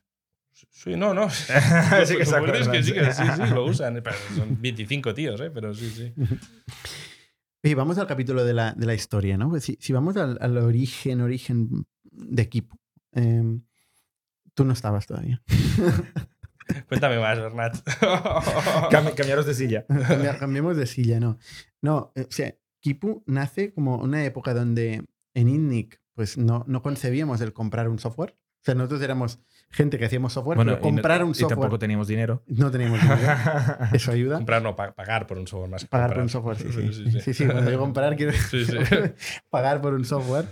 Sí, no, no. Sí que se es que acuerdan, sí, que sí, sí. lo usan. Pero son 25 tíos, ¿eh? Pero sí, sí. Oye, vamos al capítulo de la, de la historia, ¿no? Pues si, si vamos al, al origen, origen de equipo. em, tú no estabas todavía. Cuéntame más, Bernat. Cam- cambiaros de silla. Cambia- Cambiemos de silla, no. No, eh, o sea, Kipu nace como una época donde en INNIC pues no, no concebíamos el comprar un software. O sea, nosotros éramos gente que hacíamos software, Bueno, pero y no- comprar un y tampoco software teníamos dinero. no teníamos dinero. Eso ayuda. Comprar, no, pa- pagar por un software más que Pagar por comprar. un software, sí, sí. Sí, sí. Sí, sí, cuando digo comprar quiero Sí, sí. pagar por un software.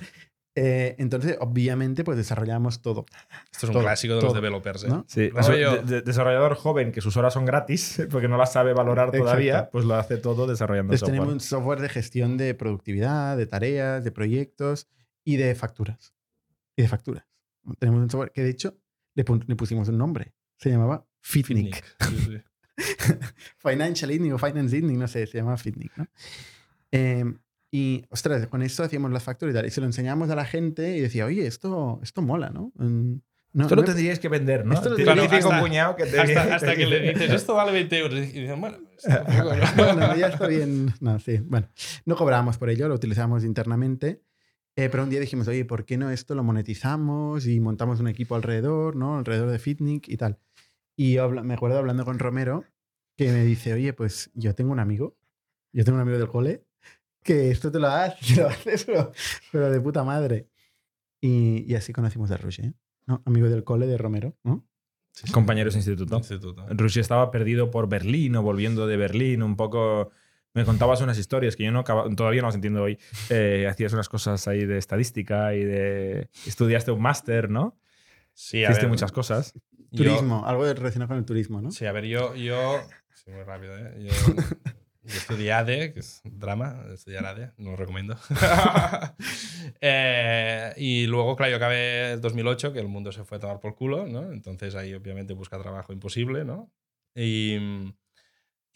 Eh, entonces, obviamente, pues desarrollamos todo. Esto es un Todo, clásico de todo, los developers. ¿eh? ¿no? Sí, Rafa, eso- yo- de- de- desarrollador joven que sus horas son gratis porque no las sabe valorar todavía, Exacto. pues lo hace todo desarrollando Entonces, software. tenemos un software de gestión de productividad, de tareas, de proyectos y de facturas. Y de facturas. Tenemos un software que, de hecho, le, le pusimos un nombre. Se llamaba Fitnik. Sí, sí. Financial Inning o Finance Inning, no sé, se llamaba Fitnik, ¿no? Eh, y, ostras, con esto hacíamos las facturas y tal. Y se lo enseñamos a la gente y decía, oye, esto, esto mola, ¿no? Mm, no Esto lo no tendríais que vender, ¿no? Esto lo hasta- cuñado que te Hasta, te hasta que le dice- dices, esto vale 20 euros. Y dicen, bueno, bueno, ya está bien. No, sí. Bueno, no cobramos por ello, lo utilizamos internamente. Eh, pero un día dijimos, oye, ¿por qué no esto lo monetizamos y montamos un equipo alrededor, ¿no? Alrededor de Fitnik y tal. Y yo me acuerdo hablando con Romero que me dice, oye, pues yo tengo un amigo, yo tengo un amigo del cole, que esto te lo haces, lo haces, pero, pero de puta madre. Y, y así conocimos a Roger, ¿no? Amigo del cole de Romero, ¿no? Compañeros de instituto. Instituto. Rusia estaba perdido por Berlín o volviendo de Berlín, un poco. Me contabas unas historias que yo no todavía no las entiendo hoy. Eh, hacías unas cosas ahí de estadística y de. Estudiaste un máster, ¿no? Sí, a Hiciste ver, muchas cosas. yo- Turismo, algo relacionado con el turismo, ¿no? Sí, a ver, yo. yo sí, muy rápido, ¿eh? Yo, yo estudié ADE, que es drama, estudiar ADE, no lo recomiendo. Eh, y luego, claro, yo acabé en 2008, que el mundo se fue a tomar por culo, ¿no? Entonces ahí, obviamente, busca trabajo imposible, ¿no? Y,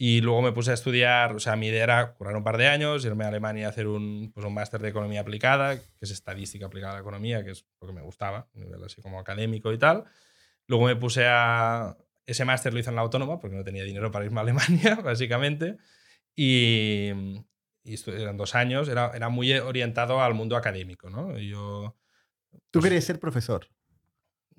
y luego me puse a estudiar, o sea, mi idea era curar un par de años, irme a Alemania a hacer un, pues, un máster de economía aplicada, que es estadística aplicada a la economía, que es lo que me gustaba, a nivel así como académico y tal. Luego me puse a... Ese máster lo hice en la autónoma porque no tenía dinero para irme a Alemania, básicamente. Y, y eran dos años, era, era muy orientado al mundo académico, ¿no? Y Yo, Tú pues, querías ser profesor.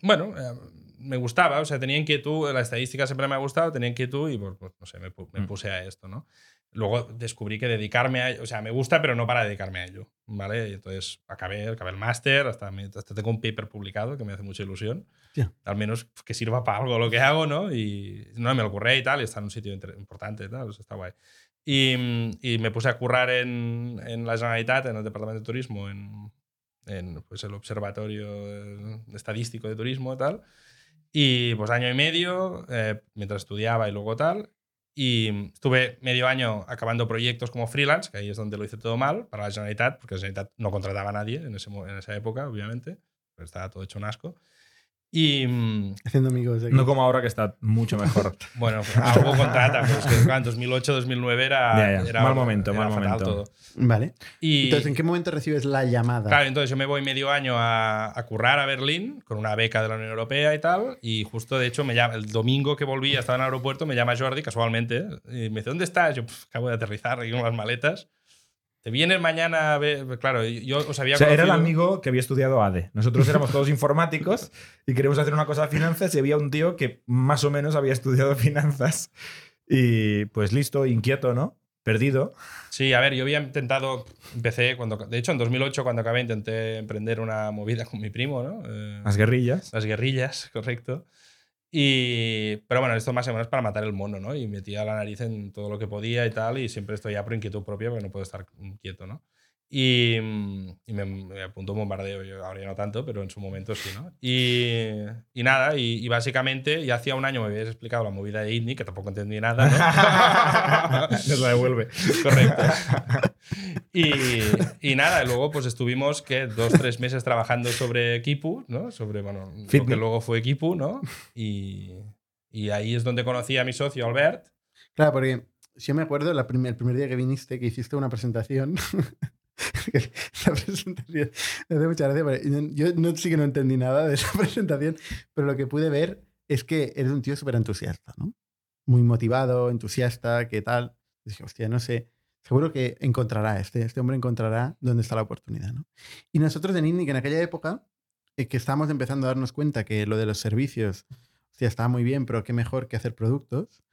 bueno, eh, me gustaba, o sea, tenía inquietud, la estadística siempre me ha gustado, tenía inquietud y, pues, pues, no sé, me, me Mm. puse a esto, ¿no? Luego descubrí que dedicarme a o sea, me gusta, pero no para dedicarme a ello, ¿vale? Y entonces acabé, acabé el máster, hasta, hasta tengo un paper publicado que me hace mucha ilusión. Ya. Al menos que sirva para algo lo que hago, ¿no? Y no me lo ocurre y tal, y está en un sitio importante tal, eso está guay. Y, y me puse a currar en, en la Generalitat, en el Departamento de Turismo, en, en pues, el Observatorio eh, Estadístico de Turismo y tal. Y pues año y medio, eh, mientras estudiaba y luego tal. Y estuve medio año acabando proyectos como freelance, que ahí es donde lo hice todo mal, para la Generalitat, porque la Generalitat no contrataba a nadie en, ese, en esa época, obviamente, pero estaba todo hecho un asco. Y Haciendo amigos aquí. No como ahora que está mucho mejor. bueno, algo contrata, pero es que en 2008, 2009 era, Ya, ya. era- Mal momento, era mal fatal momento. todo. Vale. Y, Entonces, ¿en qué momento recibes la llamada? Claro, entonces yo me voy medio año a, a currar a Berlín con una beca de la Unión Europea y tal. Y justo, de hecho, me llama, el domingo que volví, estaba en el aeropuerto, me llama Jordi casualmente y me dice: ¿Dónde estás? Yo "Pf, acabo de aterrizar aquí con las maletas. ¿Te vienes mañana a ver? Claro, yo os había O sea, era el amigo que había estudiado ADE. Nosotros éramos todos informáticos y queríamos hacer una cosa de finanzas y había un tío que más o menos había estudiado finanzas. Y pues listo, inquieto, ¿no? Perdido. Sí, a ver, yo había intentado, empecé cuando, de hecho en 2008 cuando acabé intenté emprender una movida con mi primo, ¿no? Eh, Las guerrillas. Las guerrillas, correcto. Y, pero bueno, esto más o menos para matar el mono, ¿no? Y metía la nariz en todo lo que podía y tal, y siempre estoy ya por inquietud propia porque no puedo estar quieto, ¿no? Y, mm, y me, me apuntó un bombardeo, yo ahora ya no tanto, pero en su momento sí, ¿no? Y, y nada, y, y básicamente ya hacía un año me habías explicado la movida de ITNI, que tampoco entendí nada, ¿no? Nos la devuelve. Correcto. Y, y nada, y luego pues estuvimos que dos, tres meses trabajando sobre Kipu, ¿no? Sobre, bueno, lo Fitnik. que luego fue Kipu, ¿no? Y, y ahí es donde conocí a mi socio Albert. Claro, porque yo me acuerdo la el primer día que viniste que hiciste una presentación. la presentación me Yo no, sí que no entendí nada de esa presentación, pero lo que pude ver es que eres un tío súper entusiasta, ¿no? Muy motivado, entusiasta, ¿qué tal? Dije, hostia, no sé. seguro que encontrará, este, este hombre encontrará dónde está la oportunidad. ¿no? Y nosotros en INNIC en aquella época, eh, que estábamos empezando a darnos cuenta que lo de los servicios, hostia, estaba muy bien, pero qué mejor que hacer productos,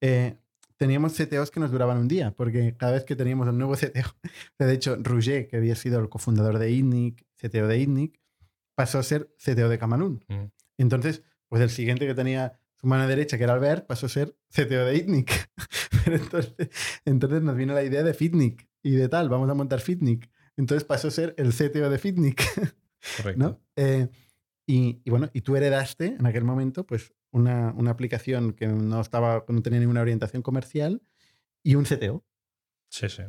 eh, teníamos CTOs que nos duraban un día, porque cada vez que teníamos un nuevo CTO, de hecho, Rouget, que había sido el cofundador de INNIC, CTO de INNIC, pasó a ser CTO de Camalún. Mm. Entonces, pues el siguiente que tenía su mano derecha, que era Albert, pasó a ser CTO de ITNIC. Pero entonces, entonces nos vino la idea de Fitnik y de tal, vamos a montar Fitnik. Entonces pasó a ser el CTO de Fitnik. Correcto. ¿no? Eh, y, y bueno, y tú heredaste en aquel momento pues una, una aplicación que no, estaba, no tenía ninguna orientación comercial y un CTO. Sí, sí.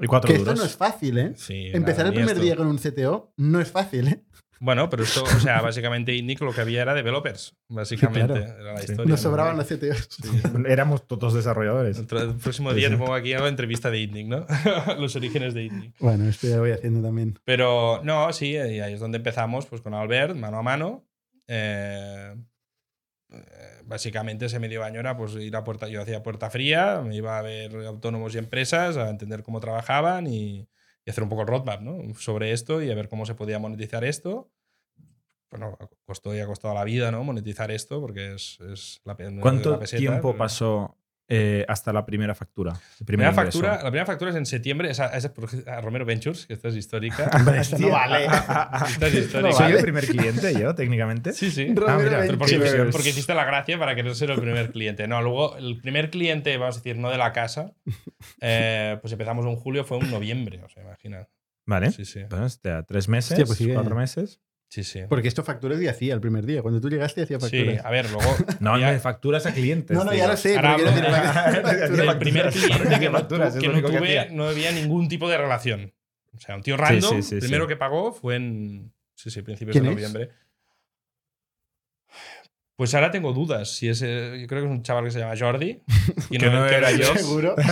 Y cuatro Que esto no es fácil, ¿eh? Sí, Empezar nada, el primer esto. día con un CTO no es fácil, ¿eh? Bueno, pero esto, o sea, básicamente INNIC lo que había era developers, básicamente. claro. Era la Sí. historia. Nos ¿no? sobraban los CTOs. Éramos todos desarrolladores. El, el próximo día sí. te pongo aquí una entrevista de INNIC, ¿no? Los orígenes de INNIC. Bueno, esto ya lo voy haciendo también. Pero no, sí, y ahí es donde empezamos, pues con Albert, mano a mano. Eh, básicamente ese medio año era pues ir a puerta, yo hacía puerta fría, me iba a ver autónomos y empresas, a entender cómo trabajaban y, y hacer un poco el roadmap ¿no? sobre esto y a ver cómo se podía monetizar esto. Bueno, costó y ha costado la vida, ¿no? Monetizar esto porque es, es la, ¿Cuánto la peseta, tiempo pero- pasó eh, hasta la primera factura? El Primera factura, la primera factura es en septiembre, esa, esa es por- a Romero Ventures, que esta es histórica. Hombre, esto no vale. Esta es histórica. ¿Soy vale. el primer cliente yo, técnicamente? Sí, sí. Romero Ah, mira, Pero porque, Ventures. porque hiciste la gracia para querer ser el primer cliente. No, luego el primer cliente, vamos a decir, no de la casa, eh, pues empezamos en julio, fue en noviembre, o sea, imagina. Vale. Sí, sí. Hostia, tres meses, Hostia, pues sí que- cuatro meses. Sí, sí. Porque esto facturas y hacía el primer día. Cuando tú llegaste hacía Sí, facturas. a ver, luego. No, me facturas a clientes. no, no, ya lo sé. Ahora pero quiero hablo decir, el primer cliente que, no, Facturas, que no que tuve, hacía. no había ningún tipo de relación. O sea, un tío random, sí, sí, primero sí. que pagó fue en. Sí, sí, principios de noviembre. Pues ahora tengo dudas. Si es, eh, yo creo que es un chaval que se llama Jordi. Y Que no era yo. Seguro. Con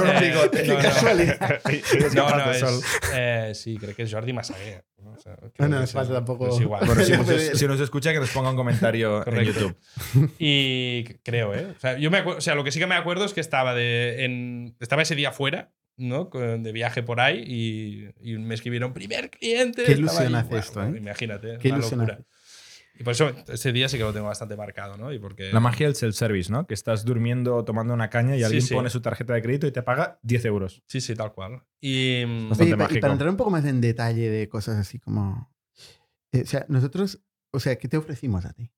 un Eh, bigote. no, no. No, no, es, eh, sí, creo que es Jordi Massaguer. ¿No? O sea, creo No, no, es falta tampoco- igual. Bueno, si nos, si nos escucha, que nos ponga un comentario en Correcto. YouTube. Y creo, ¿eh? O sea, yo me acuerdo, o sea, lo que sí que me acuerdo es que estaba, de, en, estaba ese día fuera, ¿no? De viaje por ahí y, y me escribieron, primer cliente. Qué ilusión hace esto, ¿eh? Imagínate, Qué una ilusión locura. hace. Y por eso ese día sí que lo tengo bastante marcado, ¿no? Y porque, La magia del self-service, ¿no? Que estás durmiendo tomando una caña y Sí, alguien sí. pone su tarjeta de crédito y te paga 10 euros. Sí, sí, tal cual. Y. Oye, y para entrar un poco más en detalle de cosas así como. eh, o sea, nosotros. O sea, ¿qué te ofrecimos a ti?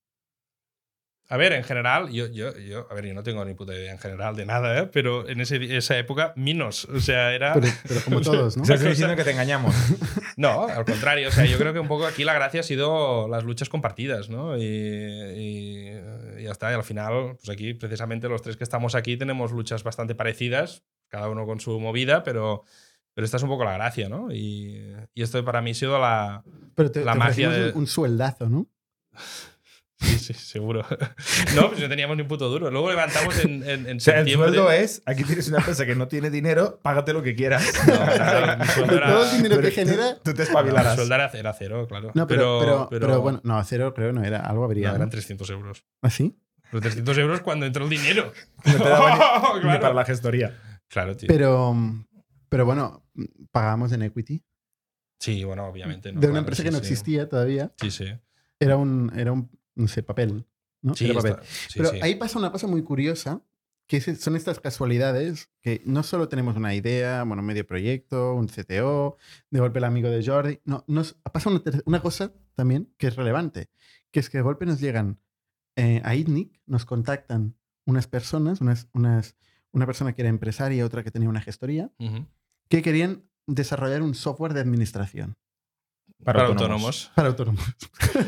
A ver, en general, yo, yo, yo, a ver, yo no tengo ni puta idea en general de nada, ¿eh? pero en ese, esa época, Minos. O sea, era. Pero, pero como todos, ¿no? O sea, cosa- estoy diciendo que te engañamos. No, al contrario. O sea, yo creo que un poco aquí la gracia ha sido las luchas compartidas, ¿no? Y, y- y ya está. Y al final, pues aquí, precisamente los tres que estamos aquí, tenemos luchas bastante parecidas, cada uno con su movida, pero, pero esta es un poco la gracia, ¿no? Y, y esto para mí ha sido la. Pero te, La te magia de- un, un sueldazo, ¿no? Sí, sí, seguro. No, pues no teníamos ni un puto duro. Luego levantamos en, en, en O sea, el sueldo es, aquí tienes una empresa que no tiene dinero, págate lo que quieras. No, no, mi sueldo De era- todo el dinero que genera. Tú te no, mi espabilarás. sueldo era cero, cero, claro. No, pero, pero, pero, bueno, no, cero creo no era. Algo habría. no, eran ¿no? 300 euros. ¿Así? Los 300 euros cuando entró el dinero. No te daba ni- ni Claro. para la gestoría. Claro, tío. Pero, pero bueno, pagamos en equity. Sí, bueno, obviamente. ¿no? de una Claro, empresa sí, que no sí. existía todavía. Sí, sí. Era un, era un, no sé, papel. ¿no? Sí, Era papel. está- sí, Pero sí. ahí pasa una cosa muy curiosa, que son estas casualidades que no solo tenemos una idea, bueno, medio proyecto, un CTO, de golpe el amigo de Jordi. No, nos pasa una, una cosa también que es relevante, que es que de golpe nos llegan eh, a ITNIC, nos contactan unas personas, unas, unas, una persona que era empresaria, otra que tenía una gestoría, que querían desarrollar un software de administración Para, Para autónomos. autónomos. para autónomos.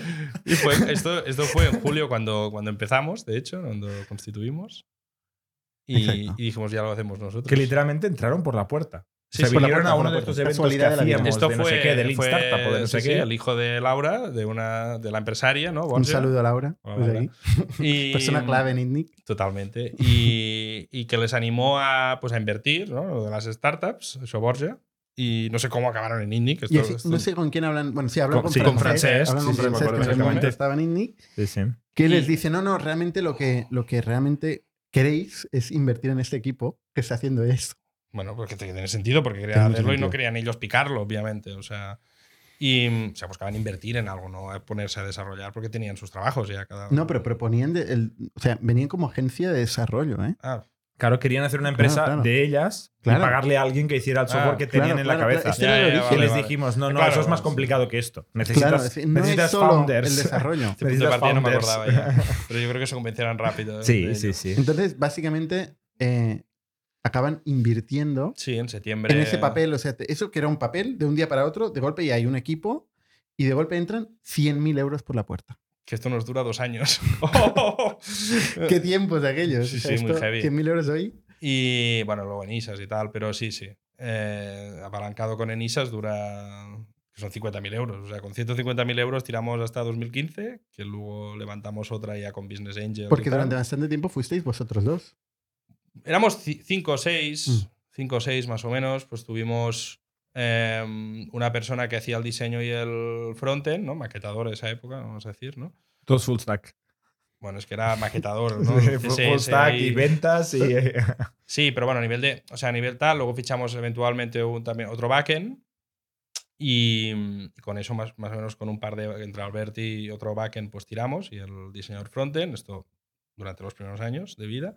Y fue, esto, esto fue en julio cuando, cuando empezamos, de hecho, cuando constituimos. Y, dijimos, ya lo hacemos nosotros. Que literalmente entraron por la puerta. Sí, o sea, sí, vinieron puerta, a uno la de estos eventos que hacíamos, Esto de no fue, sé qué, del fue- Startup de no sí, sé sí, qué. el hijo de Laura, de, una, de la empresaria, ¿no? Un Borja. saludo a Laura, Laura. Y, persona clave en ITNIC. Totalmente. Y, y que les animó a, pues, a invertir, ¿no? Lo de las startups, eso Borja. Y no sé cómo acabaron en INNIC. Esto- así- esto- no sé con quién hablan. Bueno, sí, hablan Con- con, sí, con francés. Hablan Sí, con sí, francés, acuerdo que en momento estaba en INNIC. Sí, sí. Que Y- les dice, no, no, realmente lo que, lo que realmente queréis es invertir en este equipo que está haciendo esto. Bueno, porque tiene sentido, porque mucho hacerlo y no sentido. querían ellos picarlo, obviamente. O sea, y o sea, buscaban invertir en algo, no ponerse a desarrollar, porque tenían sus trabajos ya cada No, pero proponían, de- el- o sea, venían como agencia de desarrollo, ¿eh? Ah, Claro, querían hacer una empresa claro. de ellas Claro. y pagarle a alguien que hiciera el software Ah, que claro, tenían en la claro, cabeza. claro. Este Ya, ya, y les dijimos, no, no, Claro, eso es más sí. complicado que esto. Necesitas, Claro, es decir, no es necesitas solo founders. el desarrollo. este punto de Necesitas partida no me founders. acordaba ya. Pero yo creo que se convencieron rápido. Sí, de sí, ello. sí. Entonces, básicamente, eh, acaban invirtiendo Sí, en septiembre. en ese papel. O sea, te- eso que era un papel de un día para otro, de golpe ya hay un equipo y de golpe entran 100.000 euros por la puerta. Que esto nos dura dos años. ¿Qué tiempos aquellos? Sí, sí, muy heavy. 100.000 euros hoy. Y bueno, luego en ISAS y tal, pero sí, sí. Eh, apalancado con Enisas dura. son 50.000 euros. O sea, con 150.000 euros tiramos hasta 2015, que luego levantamos otra ya con Business Angel. Porque durante bastante tiempo fuisteis vosotros dos. Éramos 5 o 6, Mm. 5 o 6 más o menos. Pues tuvimos eh, una persona que hacía el diseño y el frontend, ¿no? Maquetador de esa época, vamos a decir, ¿no? Todos full stack. Bueno, es que era maquetador, ¿no? full stack y- y ventas y. Sí, pero bueno, a nivel de, o sea, a nivel tal, luego fichamos eventualmente un, también otro backend y, y con eso más, más o menos con un par de, entre Alberti y otro backend, pues tiramos y el diseñador frontend, esto durante los primeros años de vida.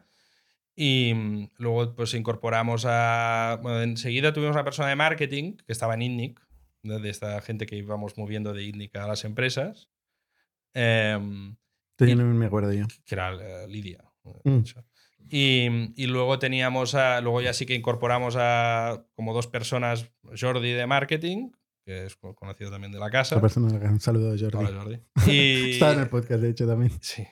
Y mm, luego pues incorporamos a, bueno, enseguida tuvimos una persona de marketing que estaba en INNIC, de, esta gente que íbamos moviendo de INNIC a las empresas. Em, Y- no me acuerdo yo. que era eh, Lidia. de Mm. Y, y luego teníamos, a, luego ya sí que incorporamos a como dos personas, Jordi de marketing, que es co- conocido también de la casa. La persona un saludo a Jordi. Hola, Jordi. Y, Estaba en el podcast, de hecho, también. sí.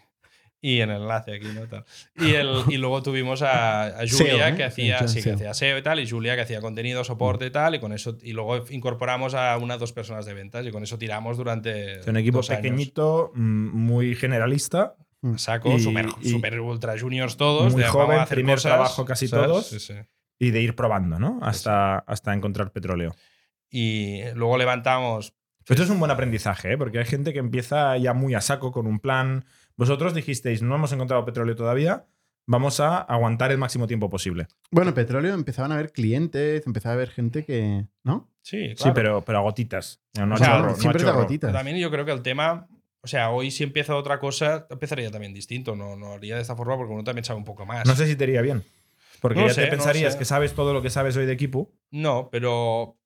Y en el enlace aquí, ¿no? Tal. Y, el, y luego tuvimos a, a Julia, ¿eh? que, hacía, Sí, sí, que hacía SEO y tal, y Julia, que hacía contenido, soporte y tal, y con eso, y luego incorporamos a unas dos personas de ventas, y con eso tiramos durante. un equipo dos años. pequeñito, mm, muy generalista. Mm. Saco, super, super ultra juniors todos. Muy de vamos a joven, hacer primer cosas, trabajo casi ¿sabes? todos. Sí, sí. Y de ir probando, ¿no? Hasta, hasta encontrar petróleo. Y luego levantamos. Esto es un buen aprendizaje, ¿eh? porque hay gente que empieza ya muy a saco con un plan. Vosotros dijisteis, no hemos encontrado petróleo todavía, vamos a aguantar el máximo tiempo posible. Bueno, petróleo empezaban a haber clientes, empezaba a haber gente que. ¿No? Sí, Sí, claro. pero, pero a gotitas. No, no O a sea, chorro, no siempre gotitas. También yo creo que el tema. O sea, hoy si empieza otra cosa, empezaría también distinto. No, no haría de esta forma porque uno también sabe un poco más. No sé si te iría bien. Porque No ya sé, te no pensarías sé. que sabes todo lo que sabes hoy de equipo. No, pero.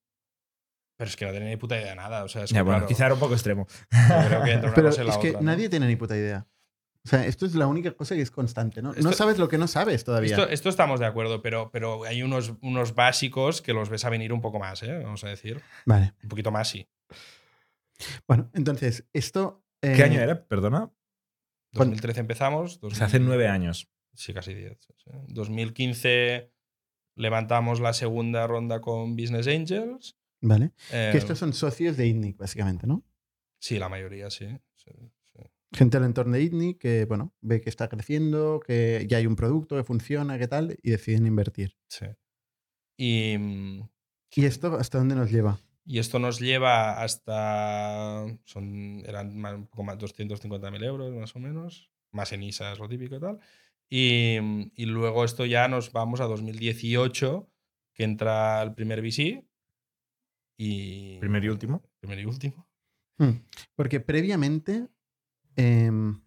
Pero es que no tenía ni puta idea de nada. O sea, es Ya, bueno, claro, quizá era un poco extremo. yo creo que entre una Pero cosa y la es que otra, ¿no? nadie tiene ni puta idea. O sea, esto es la única cosa que es constante, ¿no? no sabes lo que no sabes todavía. Esto, esto estamos de acuerdo, pero, pero hay unos, unos básicos que los ves a venir un poco más, ¿eh? Vamos a decir. Vale. Un poquito más, sí. Bueno, entonces, esto. eh, ¿Qué año era? Perdona. 2013 empezamos. O sea, hace nueve años. Sí, casi 10. sí, sí. 2015 levantamos la segunda ronda con Business Angels. Vale. Eh, Que estos son socios de ITNIC, básicamente, ¿no? Sí, la mayoría, sí. Gente del entorno de ITNIC que, bueno, ve que está creciendo, que ya hay un producto que funciona, que tal, y deciden invertir. sí. Y, mm, ¿Y esto hasta dónde nos lleva? y esto nos lleva hasta. Son, eran más- un poco más 250.000 euros, más o menos. Más en ISAs, lo típico y tal. Y, mm, y luego esto ya nos vamos a 2018, que entra el primer VC. Y. Primer y último. Primer y último. Hmm. Porque previamente, em,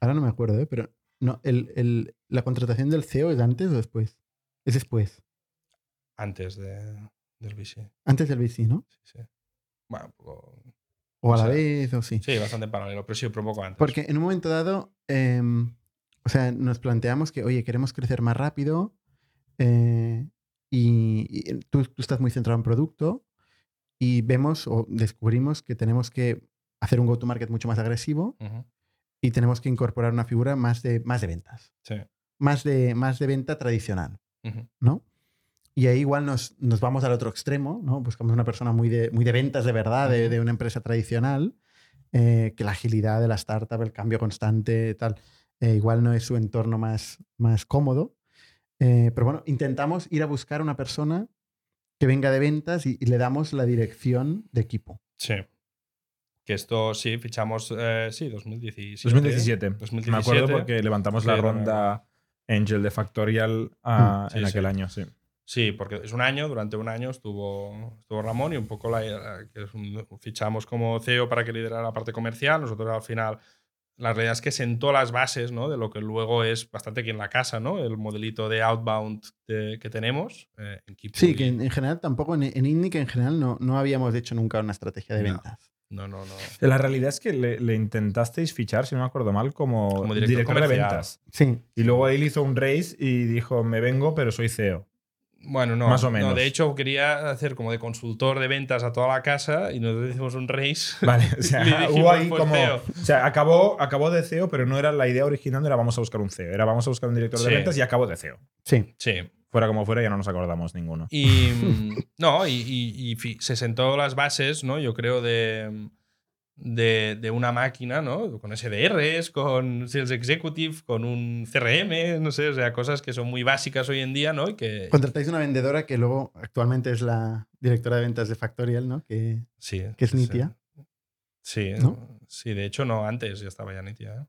ahora no me acuerdo, ¿eh? pero no, el, el- la contratación del CEO es antes o después? Es después. Antes de, del VC. Antes del VC, ¿no? Sí, sí. Bueno, poco. O a O la vez, o sí. Sí, bastante paralelo, pero sí, pero un poco antes. Porque en un momento dado, em, o sea, nos planteamos que, oye, queremos crecer más rápido eh, y, y tú, tú estás muy centrado en producto y vemos o descubrimos que tenemos que hacer un go-to-market mucho más agresivo y tenemos que incorporar una figura más de, más de ventas, Sí. más de, más de venta tradicional, ¿no? Y ahí igual nos, nos vamos al otro extremo, ¿no? Buscamos una persona muy de, muy de ventas de verdad, de una empresa tradicional, eh, que la agilidad de la startup, el cambio constante, tal, eh, igual no es su entorno más, más cómodo. Eh, pero bueno, intentamos ir a buscar una persona que venga de ventas y, y le damos la dirección de equipo. Sí. Que esto sí, fichamos, eh, sí, 2017. 2017. 2017. Me acuerdo porque levantamos la Sí, ronda Angel de Factorial ah, Mm, sí, en sí. aquel año, sí. Sí, porque es un año, durante un año estuvo, estuvo Ramón y un poco la, la- que es un- fichamos como CEO para que liderara la parte comercial. Nosotros al final, la realidad es que sentó las bases ¿no? de lo que luego es bastante aquí en la casa, ¿no? El modelito de outbound de- que tenemos. eh, en Sí, que en, en general tampoco en, en Indic en general no, no habíamos hecho nunca una estrategia de No. ventas. No, no, no. La realidad es que le, le intentasteis fichar, si no me acuerdo mal, como, Como director, director de ventas. Sí, Y luego él hizo un race y dijo, me vengo, pero soy CEO. Bueno, no. Más o no, menos. de hecho, quería hacer como de consultor de ventas a toda la casa y nosotros hicimos un race. Vale, o sea, dijimos, hubo ahí pues, como... CEO. O sea, acabó, acabó de CEO, pero no era la idea original, no era vamos a buscar un CEO, era vamos a buscar un director de ventas y acabó de CEO. sí. Sí. Fuera como fuera, ya no nos acordamos ninguno. Y mm, no, y, y- y fi- se sentó las bases, ¿no? Yo creo de, de, de una máquina, ¿no? Con SDRs, con Sales Executive, con un CRM, no sé, o sea, cosas que son muy básicas hoy en día, ¿no? Y que Contratáis una vendedora que luego actualmente es la directora de ventas de Factorial, ¿no? Que, sí, que es sí. Nitia. Sí, ¿No? sí, de hecho no, antes ya estaba ya Nitia. ¿eh?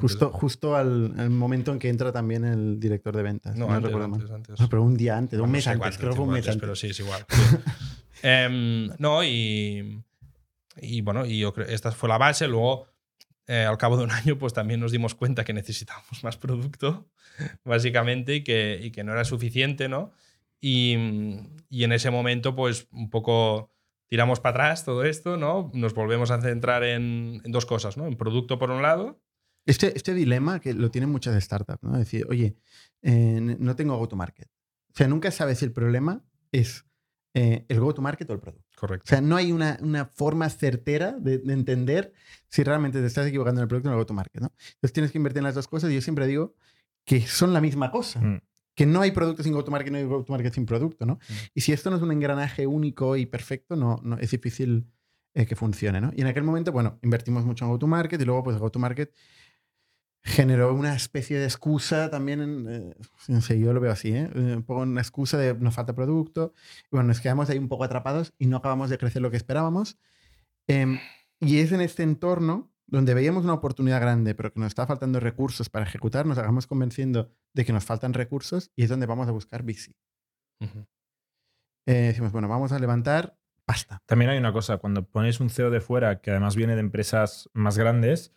Justo, justo al, al momento en que entra también el director de ventas. No, No, antes, recuerdo mal. antes, antes. No, pero un día antes, un no mes sé antes, cuánto creo que un mes antes. Pero sí, es igual. sí. Em, no, y, y bueno, y yo creo esta fue la base. Luego, eh, al cabo de un año, pues también nos dimos cuenta que necesitábamos más producto, básicamente, y que, y que no era suficiente, ¿no? Y, y en ese momento, pues un poco tiramos para atrás todo esto, ¿no? Nos volvemos a centrar en, en dos cosas, ¿no? En producto por un lado. Este, este dilema que lo tienen muchas startups, ¿no? Decir, oye, eh, no tengo go-to-market. O sea, nunca sabes si el problema es eh, el go-to-market o el producto. O Correcto. sea, no hay una, una forma certera de, de entender si realmente te estás equivocando en el producto o en el go-to-market, ¿no? Entonces tienes que invertir en las dos cosas y yo siempre digo que son la misma cosa. Mm. Que no hay producto sin go-to-market, no hay go-to-market sin producto, ¿no? Y si esto no es un engranaje único y perfecto, no, no es difícil eh, que funcione, ¿no? Y en aquel momento, bueno, invertimos mucho en go-to-market y luego, pues, go-to-market generó una especie de excusa también, en, eh, sé, yo lo veo así, ¿eh? un poco una excusa de nos falta producto, y bueno, nos quedamos ahí un poco atrapados y no acabamos de crecer lo que esperábamos. Em, y es en este entorno donde veíamos una oportunidad grande, pero que nos está faltando recursos para ejecutar, nos acabamos convenciendo de que nos faltan recursos y es donde vamos a buscar. Ujú. Eh, decimos, bueno, vamos a levantar pasta. También hay una cosa, cuando pones un CEO de fuera, que además viene de empresas más grandes,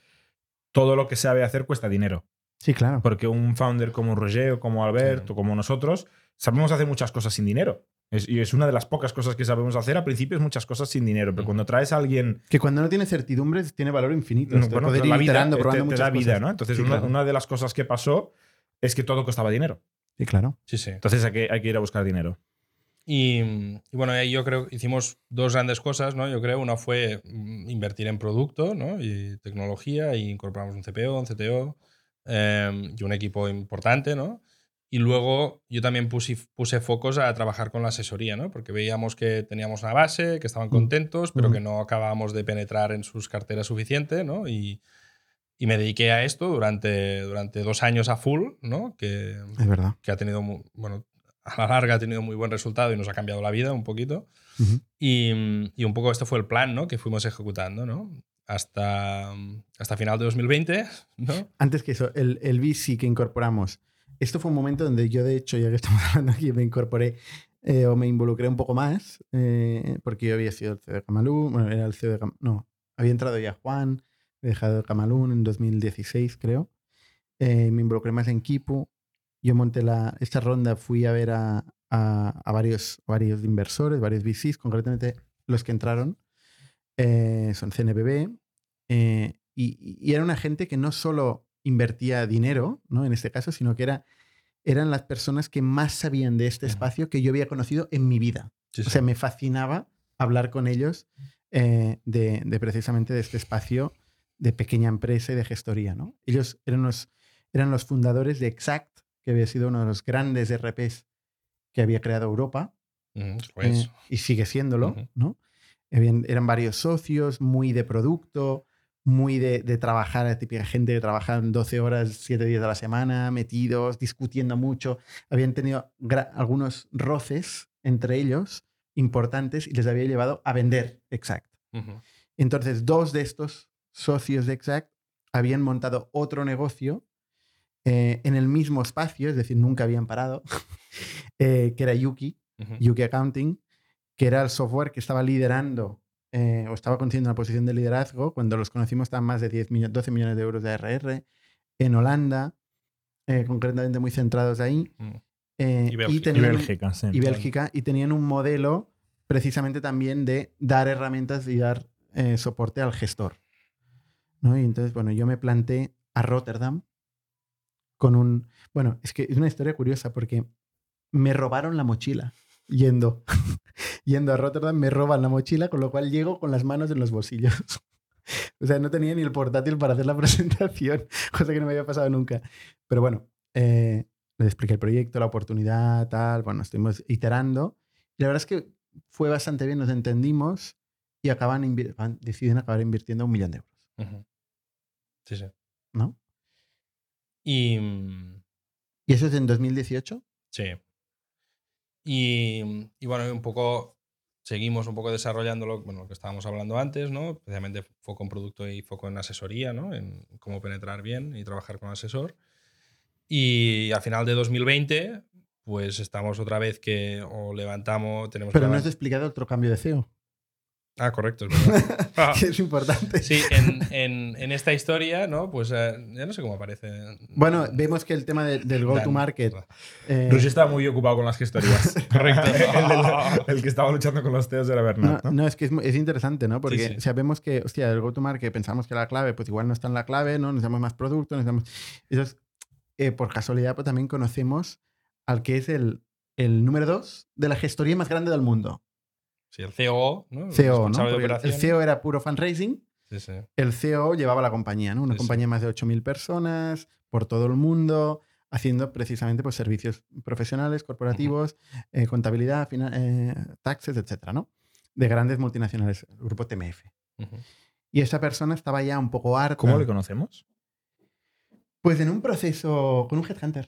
todo lo que sabe hacer cuesta dinero. Sí, claro. Porque un founder como Roger o como Albert Sí. o como nosotros, sabemos hacer muchas cosas sin dinero. Es- y es una de las pocas cosas que sabemos hacer. A principio es muchas cosas sin dinero, pero Ujú. cuando traes a alguien Que cuando no tiene certidumbres tiene valor infinito. No, Esto, bueno, poder la ir vida te- te, muchas da vida, cosas. ¿no? Entonces, Sí, una, claro. una de las cosas que pasó es que todo costaba dinero. Sí, claro. Sí, sí. Entonces hay que, hay que ir a buscar dinero. Y, y bueno, ahí yo creo que hicimos dos grandes cosas, ¿no? Yo creo, una fue mm, invertir en producto, ¿no? Y tecnología, y incorporamos un CPO, un CTO eh, y un equipo importante, ¿no? Y luego yo también puse, puse focos a trabajar con la asesoría, ¿no? Porque veíamos que teníamos una base, que estaban contentos, pero que no acabábamos de penetrar en sus carteras suficiente, ¿no? Y, y me dediqué a esto durante, durante dos años a full, ¿no? Que, Es verdad. que ha tenido, bueno, a la larga ha tenido muy buen resultado y nos ha cambiado la vida un poquito. Y, y un poco este fue el plan, ¿no? Que fuimos ejecutando, ¿no? Hasta, hasta final de 2020, ¿no? Antes que eso, el, el VC que incorporamos, esto fue un momento donde yo, de hecho, ya que estamos hablando aquí, me incorporé eh, o me involucré un poco más, eh, porque yo había sido el CEO de Camalún, bueno, era el CEO de Cam- no, había entrado ya Juan, he dejado Camalún en 2016, creo. Eh, me involucré más en Kipu. Yo monté la, esta ronda, fui a ver a, a- a varios, varios inversores, varios VCs, concretamente los que entraron eh, son CNBB, eh, y, y era una gente que no solo invertía dinero, ¿no? En este caso, sino que era, eran las personas que más sabían de este espacio que yo había conocido en mi vida. Sí, O sea, me fascinaba hablar con ellos eh, de, de precisamente de este espacio de pequeña empresa y de gestoría, ¿no? Ellos eran los, eran los fundadores de Exact, que había sido uno de los grandes RPs que había creado Europa, pues, eh, y sigue siéndolo. ¿no? Eran varios socios, muy de producto, muy de, de trabajar, la típica gente que trabajaban 12 horas, 7 días a la semana, metidos, discutiendo mucho. Habían tenido algunos roces entre ellos importantes y les había llevado a vender Exact. Entonces, dos de estos socios de Exact habían montado otro negocio eh, en el mismo espacio, es decir, nunca habían parado, eh, que era Yuki. Yuki Accounting, que era el software que estaba liderando eh, o estaba consiguiendo una posición de liderazgo. Cuando los conocimos estaban más de 10 millo- 12 millones de euros de ARR en Holanda, concretamente muy centrados ahí. Mm. Y Bélgica. Y tenían un- Bélgica, sí. y Bélgica, y tenían un modelo precisamente también de dar herramientas y dar soporte al gestor. ¿no? Y entonces, bueno, yo me planté a Rotterdam con un... Bueno, es que es una historia curiosa porque me robaron la mochila yendo, yendo a Rotterdam, me roban la mochila, con lo cual llego con las manos en los bolsillos. O sea, no tenía ni el portátil para hacer la presentación, cosa que no me había pasado nunca. Pero bueno, eh, les expliqué el proyecto, la oportunidad, tal. Bueno, estuvimos iterando. Y la verdad es que fue bastante bien, nos entendimos y acaban deciden acabar invirtiendo un millón de euros. Sí, sí. ¿no? Y. mm, Y eso es en 2018. Sí. Y, y bueno, un poco seguimos un poco desarrollando lo, bueno, lo que estábamos hablando antes, ¿no? Especialmente foco en producto y foco en asesoría, ¿no? En cómo penetrar bien y trabajar con asesor. Y a final de 2020, pues estamos otra vez que o levantamos, tenemos Pero que no has explicado otro cambio de CEO, Ah, correcto, es verdad. Ah, que es importante. sí, en, en- en esta historia, ¿no? Pues eh, ya no sé cómo aparece. Bueno, vemos que el tema de- del go-to-market... eh, Rusi estaba muy ocupado con las gestorías. Correcto. el, del- el que estaba luchando con los teos era No, Bernat, ¿no? no, es que es, interesante, ¿no? Porque sí. sabemos que, hostia, el go-to-market pensamos que la clave, pues igual no está en la clave, ¿no? Necesitamos más producto, necesitamos... Entonces, eh, por casualidad, pues también conocemos al que es el, el número dos de la gestoría más grande del mundo. Sí, el CEO, ¿no? El CEO, ¿no? el- el operaciones. CEO era puro fundraising, Sí, sí. el CEO llevaba la compañía, ¿no? Una compañía de más de 8.000 personas por todo el mundo, haciendo precisamente pues, servicios profesionales, corporativos, eh, contabilidad, eh, taxes, etcétera, ¿no? De grandes multinacionales, el grupo TMF. Y esa persona estaba ya un poco harta. ¿Cómo le conocemos? Pues en un proceso con un headhunter.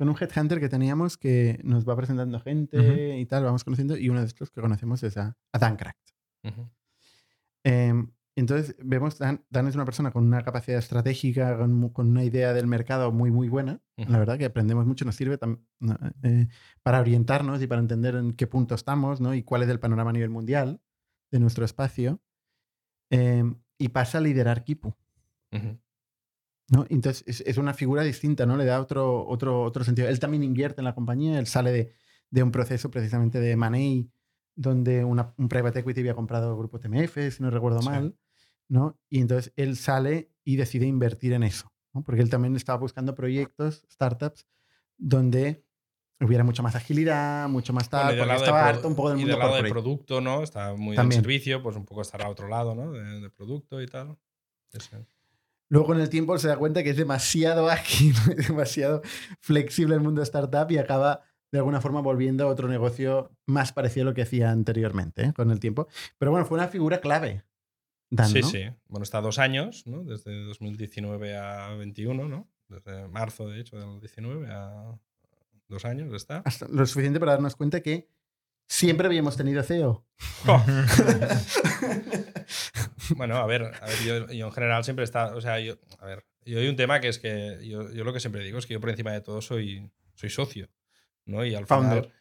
Con un headhunter que teníamos que nos va presentando gente y tal, vamos conociendo. Y uno de estos que conocemos es a, a Dan Cracked. Ujú. Eh, entonces vemos, Dan, Dan es una persona con una capacidad estratégica, con, una idea del mercado muy, muy buena. La verdad que aprendemos mucho, nos sirve eh, para orientarnos y para entender en qué punto estamos ¿no? y cuál es el panorama a nivel mundial de nuestro espacio. Eh, y pasa a liderar Kipu. ¿No? Entonces es, es una figura distinta, ¿no? Le da otro, otro, otro sentido. Él también invierte en la compañía, él sale de, de un proceso precisamente de Money, donde una- un private equity había comprado el grupo TMF, si no recuerdo Sí. mal, ¿no? Y entonces él sale y decide invertir en eso, ¿no? Porque él también estaba buscando proyectos, startups, donde hubiera mucha más agilidad, mucho más Bueno, tal, del porque estaba harto un poco del y mundo del lado de corporate. producto, ¿no? Está muy del servicio, pues un poco estará a otro lado, ¿no? De, de producto y tal. Sí. Luego con el tiempo se da cuenta que es demasiado ágil, demasiado flexible el mundo startup y acaba de alguna forma volviendo a otro negocio más parecido a lo que hacía anteriormente ¿eh? con el tiempo. Pero bueno, fue una figura clave. Dan, sí, ¿no? sí. Bueno, está dos años, ¿no? Desde 2019 a 21, ¿no? Desde marzo, de hecho, del 19 a dos años está. Hasta lo suficiente para darnos cuenta que siempre habíamos tenido CEO. Bueno, a ver, a ver yo, yo en general siempre está, o sea, yo, a ver, yo hay un tema que es que yo, yo lo que siempre digo es que yo por encima de todo soy, soy socio, ¿no? Y al Founder. final,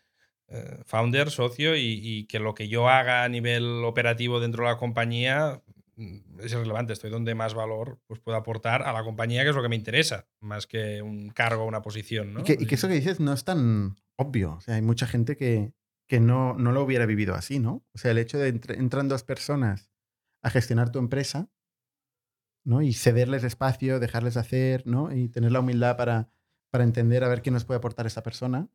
eh, founder, socio, y, y que lo que yo haga a nivel operativo dentro de la compañía mm, es irrelevante, estoy donde más valor pues, puedo aportar a la compañía, que es lo que me interesa, más que un cargo o una posición, ¿no? Y, que, y que eso que dices no es tan obvio. O sea, hay mucha gente que, que no, no lo hubiera vivido así, ¿no? O sea, el hecho de entre, entran dos personas a gestionar tu empresa, ¿no? Y cederles espacio, dejarles hacer, ¿no? Y tener la humildad para, para entender a ver qué nos puede aportar esta persona.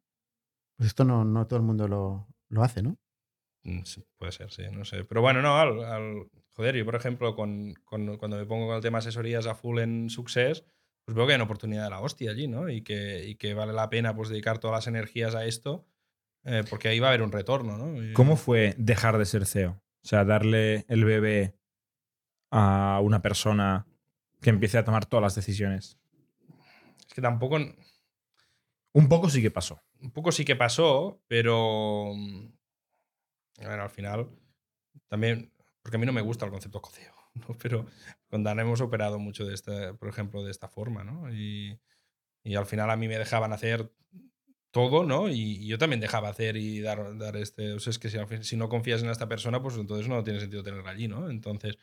Pues esto no, no todo el mundo lo, lo hace, ¿no? Mm, sí, puede ser, sí, no sé. Pero bueno, no, al, al- joder, yo por ejemplo, con, con- cuando me pongo con el tema asesorías a full en Success, pues veo que hay una oportunidad de la hostia allí, ¿no? Y que, y que vale la pena pues dedicar todas las energías a esto, eh, porque ahí va a haber un retorno, ¿no? ¿Cómo fue dejar de ser CEO? O sea, darle el bebé a una persona que empiece a tomar todas las decisiones. Es que tampoco, Un poco sí que pasó. un poco sí que pasó, pero mm, a ver, al final también, porque a mí no me gusta el concepto coceo, ¿no? pero con Dan hemos operado mucho de esta, por ejemplo, de esta forma, ¿no? Y, y al final a mí me dejaban hacer todo, ¿no? Y, y yo también dejaba hacer y dar, dar este. O sea, es que si, si no confías en esta persona, pues entonces no tiene sentido tenerla allí, ¿no? Entonces,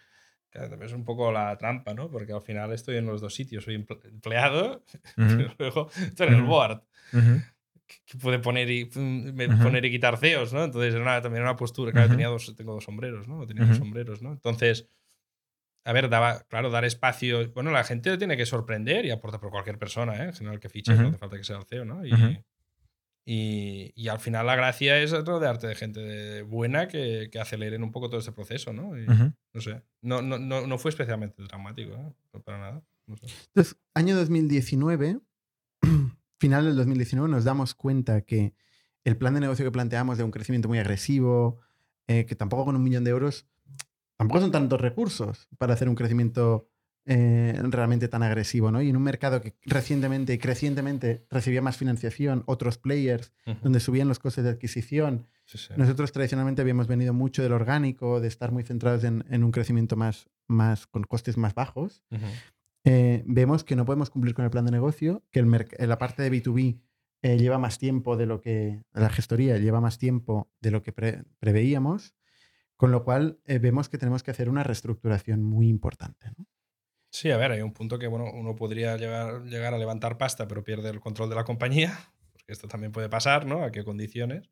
claro, es un poco la trampa, ¿no? Porque al final estoy en los dos sitios. Soy emple- empleado, Ujú, pero luego estoy en el board, ujú. que que puede poner y, mm, me- Ujú. poner y quitar CEOs, ¿no? Entonces, era una- también era una postura. Claro, tenía dos, tengo dos sombreros, ¿no? Tenía dos sombreros, ¿no? Entonces. A ver, daba, claro, dar espacio. Bueno, la gente tiene que sorprender y aporta por cualquier persona, ¿eh? En general que fiches, no hace falta que sea el CEO, ¿no? Y. y, y al final la gracia es rodearte de gente de- buena que, que aceleren un poco todo este proceso, ¿no? Y. No sé. No, no, no, no fue especialmente dramático, ¿eh? No para nada. Sé. Entonces, año 2019, final del 2019, nos damos cuenta que el plan de negocio que planteamos de un crecimiento muy agresivo, eh, que tampoco con un millón de euros, tampoco son tantos recursos para hacer un crecimiento eh, realmente tan agresivo, ¿no? Y en un mercado que recientemente y crecientemente recibía más financiación, otros players, donde subían los costes de adquisición, Sí, sí. nosotros tradicionalmente habíamos venido mucho del orgánico, de estar muy centrados en, en un crecimiento más, más con costes más bajos eh, vemos que no podemos cumplir con el plan de negocio, que el eh, la parte de B2B eh, lleva más tiempo de lo que, la gestoría lleva más tiempo de lo que pre- preveíamos, con lo cual eh, vemos que tenemos que hacer una reestructuración muy importante. ¿no? Sí, a ver, hay un punto que bueno, uno podría llegar, llegar a levantar pasta, pero pierde el control de la compañía. Porque esto también puede pasar, ¿no? ¿A qué condiciones?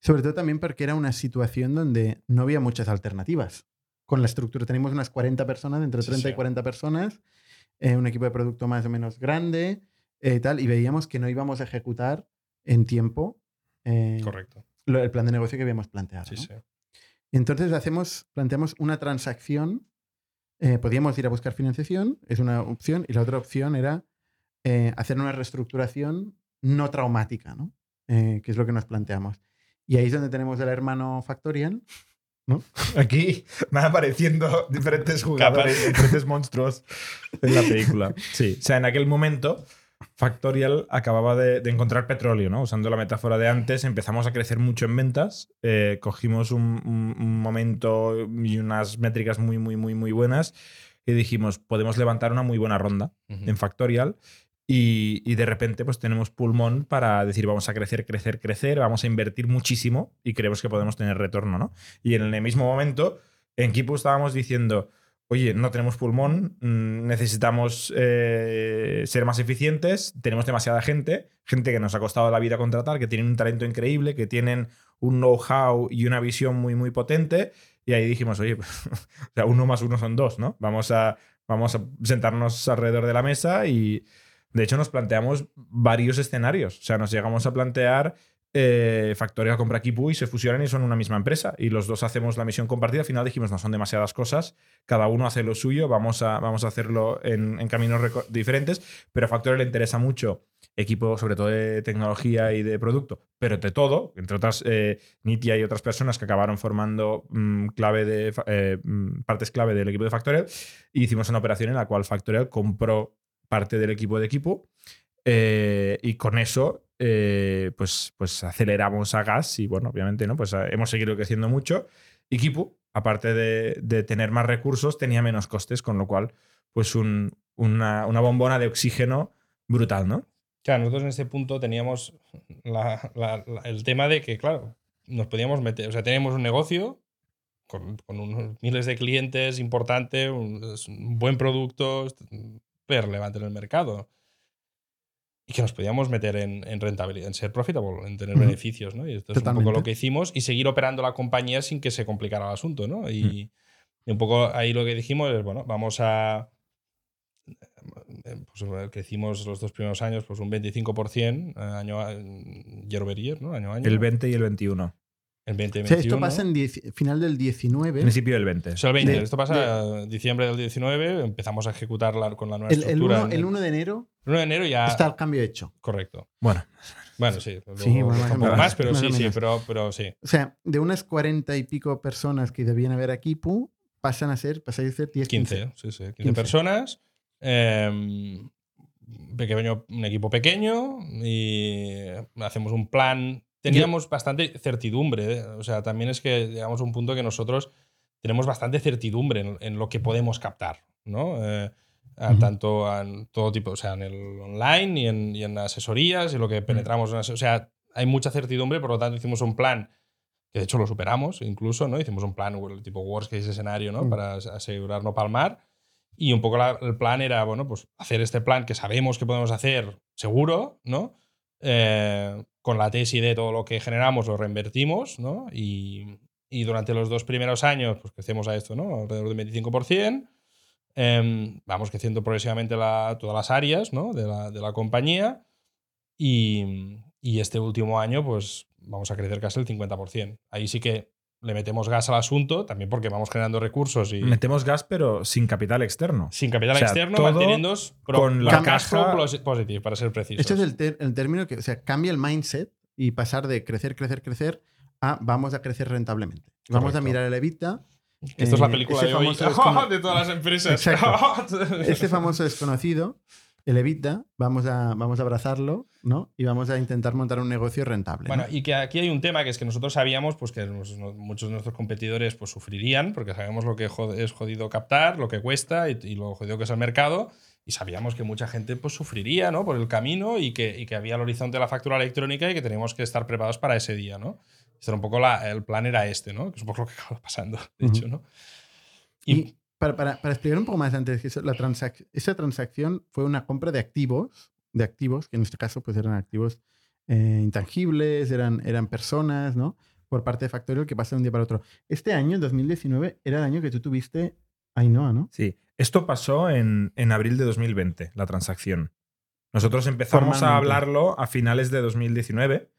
Sobre todo también porque era una situación donde no había muchas alternativas. Con la estructura tenemos unas 40 personas, entre Sí, 30 y sí. 40 personas, eh, un equipo de producto más o menos grande eh, tal, y veíamos que no íbamos a ejecutar en tiempo eh, Correcto. lo- el plan de negocio que habíamos planteado. Sí, ¿no? entonces hacemos, planteamos una transacción. Eh, podíamos ir a buscar financiación, es una opción, y la otra opción era eh, hacer una reestructuración no traumática, ¿no? Eh, que es lo que nos planteamos. Y ahí es donde tenemos el hermano Factorial. Aquí van apareciendo diferentes jugadores, diferentes monstruos en la película. Sí, o sea, en aquel momento Factorial acababa de, de encontrar petróleo, ¿no? Usando la metáfora de antes, empezamos a crecer mucho en ventas, eh, cogimos un, un- un momento y unas métricas muy, muy, muy, muy buenas y dijimos, podemos levantar una muy buena ronda en Factorial. Y, y de repente pues tenemos pulmón para decir vamos a crecer, crecer, crecer, vamos a invertir muchísimo y creemos que podemos tener retorno, ¿no? Y en el mismo momento en Kipu estábamos diciendo, oye, no tenemos pulmón, mm, necesitamos eh, ser más eficientes, tenemos demasiada gente, gente que nos ha costado la vida contratar, que tienen un talento increíble, que tienen un know-how y una visión muy, muy potente. Y ahí dijimos, oye, pues, uno más uno son dos, ¿no? Vamos a, vamos a sentarnos alrededor de la mesa y, de hecho, nos planteamos varios escenarios. O sea, nos llegamos a plantear eh, compra Kipu y se fusionan y son una misma empresa. Y los dos hacemos la misión compartida. Al final dijimos, no son demasiadas cosas, cada uno hace lo suyo, vamos a, vamos a hacerlo en, caminos diferentes, pero a Factorial le interesa mucho equipo, sobre todo de tecnología y de producto, pero de todo, entre otras, eh, Nitia y otras personas que acabaron formando mm, clave de, eh, mm, partes clave del equipo de Factorial, hicimos una operación en la cual Factorial compró parte del equipo de equipo eh, y con eso eh, pues, pues aceleramos a gas y bueno, obviamente no, pues eh, hemos seguido creciendo mucho y Kipu, aparte de, de tener más recursos, tenía menos costes, con lo cual pues un- una, una bombona de oxígeno brutal, ¿no? Claro, nosotros en este punto teníamos la- la- la- el tema de que, claro, nos podíamos meter, o sea, teníamos un negocio con, con unos miles de clientes importante, un, un buen producto, relevante en el mercado. Y que nos podíamos meter en, en rentabilidad, en ser profitable, en tener beneficios, ¿no? Y esto es un poco lo que hicimos y seguir operando la compañía sin que se complicara el asunto, ¿no? Y, y un poco ahí lo que dijimos es, bueno, vamos a eh, pues, eh, crecimos los dos primeros años pues un 25% eh, año year over year, ¿no? Año a año. El 20 y el 21. El 20 O sea, esto pasa en final del 19. Principio del 20. O sea, el 20. de- Esto pasa en diciembre del 19, empezamos a ejecutar la- con la nueva El, el estructura. 1, en el el 1 de enero 1 de enero ya... está el cambio hecho. Correcto. Bueno, Bueno, sí. luego Sí, bueno, más un o poco menos, más, pero más sí, o sí, pero, pero sí. O sea, de unas 40 y pico personas que debían haber aquí, pu, pasan a ser, pasan a ser 10, 15. 15, sí, sí. 15, 15. personas. eh, pequeño, un equipo pequeño y hacemos un plan. Teníamos bastante certidumbre. ¿eh? O sea, también es que llegamos a un punto que nosotros tenemos bastante certidumbre en, en lo que podemos captar. ¿no? Eh, a Ujú. tanto en todo tipo, o sea, en el online y en, y en asesorías y lo que penetramos en ase- O sea, hay mucha certidumbre, por lo tanto hicimos un plan que de hecho lo superamos incluso, ¿no? Hicimos un plan tipo worst case escenario, ¿no? Mm. Para as- asegurar no palmar. Y un poco la- el plan era, bueno, pues hacer este plan que sabemos que podemos hacer seguro, ¿no? Eh, con la tesis de todo lo que generamos lo reinvertimos, ¿no? Y, y durante los dos primeros años, pues crecemos a esto, ¿no? Alrededor del 25%. Em, vamos creciendo progresivamente la- todas las áreas, ¿no? De la, de la compañía. Y, y este último año, pues vamos a crecer casi el 50%. Ahí sí que le metemos gas al asunto, también porque vamos generando recursos y Metemos gas, pero sin capital externo. sin capital o sea, externo, manteniendo con la cash flow caja- pos- positive, para ser precisos. Este es el, el término que, o sea, cambia el mindset y pasar de crecer, crecer, crecer a vamos a crecer rentablemente. Vamos a mirar el EBITDA. Que Esto es la eh, película de hoy descono- de todas las empresas. Este famoso desconocido, el EBITDA, vamos a, vamos a abrazarlo, ¿no? Y vamos a intentar montar un negocio rentable. ¿no? Bueno, y que aquí hay un tema que es que nosotros sabíamos pues, que no- muchos de nuestros competidores pues, sufrirían, porque sabemos lo que es jodido captar, lo que cuesta y, y lo jodido que es el mercado. Y sabíamos que mucha gente pues, sufriría ¿no? por el camino y que, y que había el horizonte de la factura electrónica y que teníamos que estar preparados para ese día. ¿no? Este era un poco la- el plan era este, ¿no? que es un poco lo que acaba pasando, de Ujú. hecho. ¿no? Y para, para- para explicar un poco más antes, que la transac- esa transacción fue una compra de activos, de activos, que en este caso pues eran activos eh, intangibles, eran, eran personas, ¿no? Por parte de Factorial que pasa de un día para otro. Este año, el 2019, era el año que tú tuviste Ainhoa, ¿no? Sí. Esto pasó en, en abril de 2020, la transacción. Nosotros empezamos a hablarlo a finales de 2019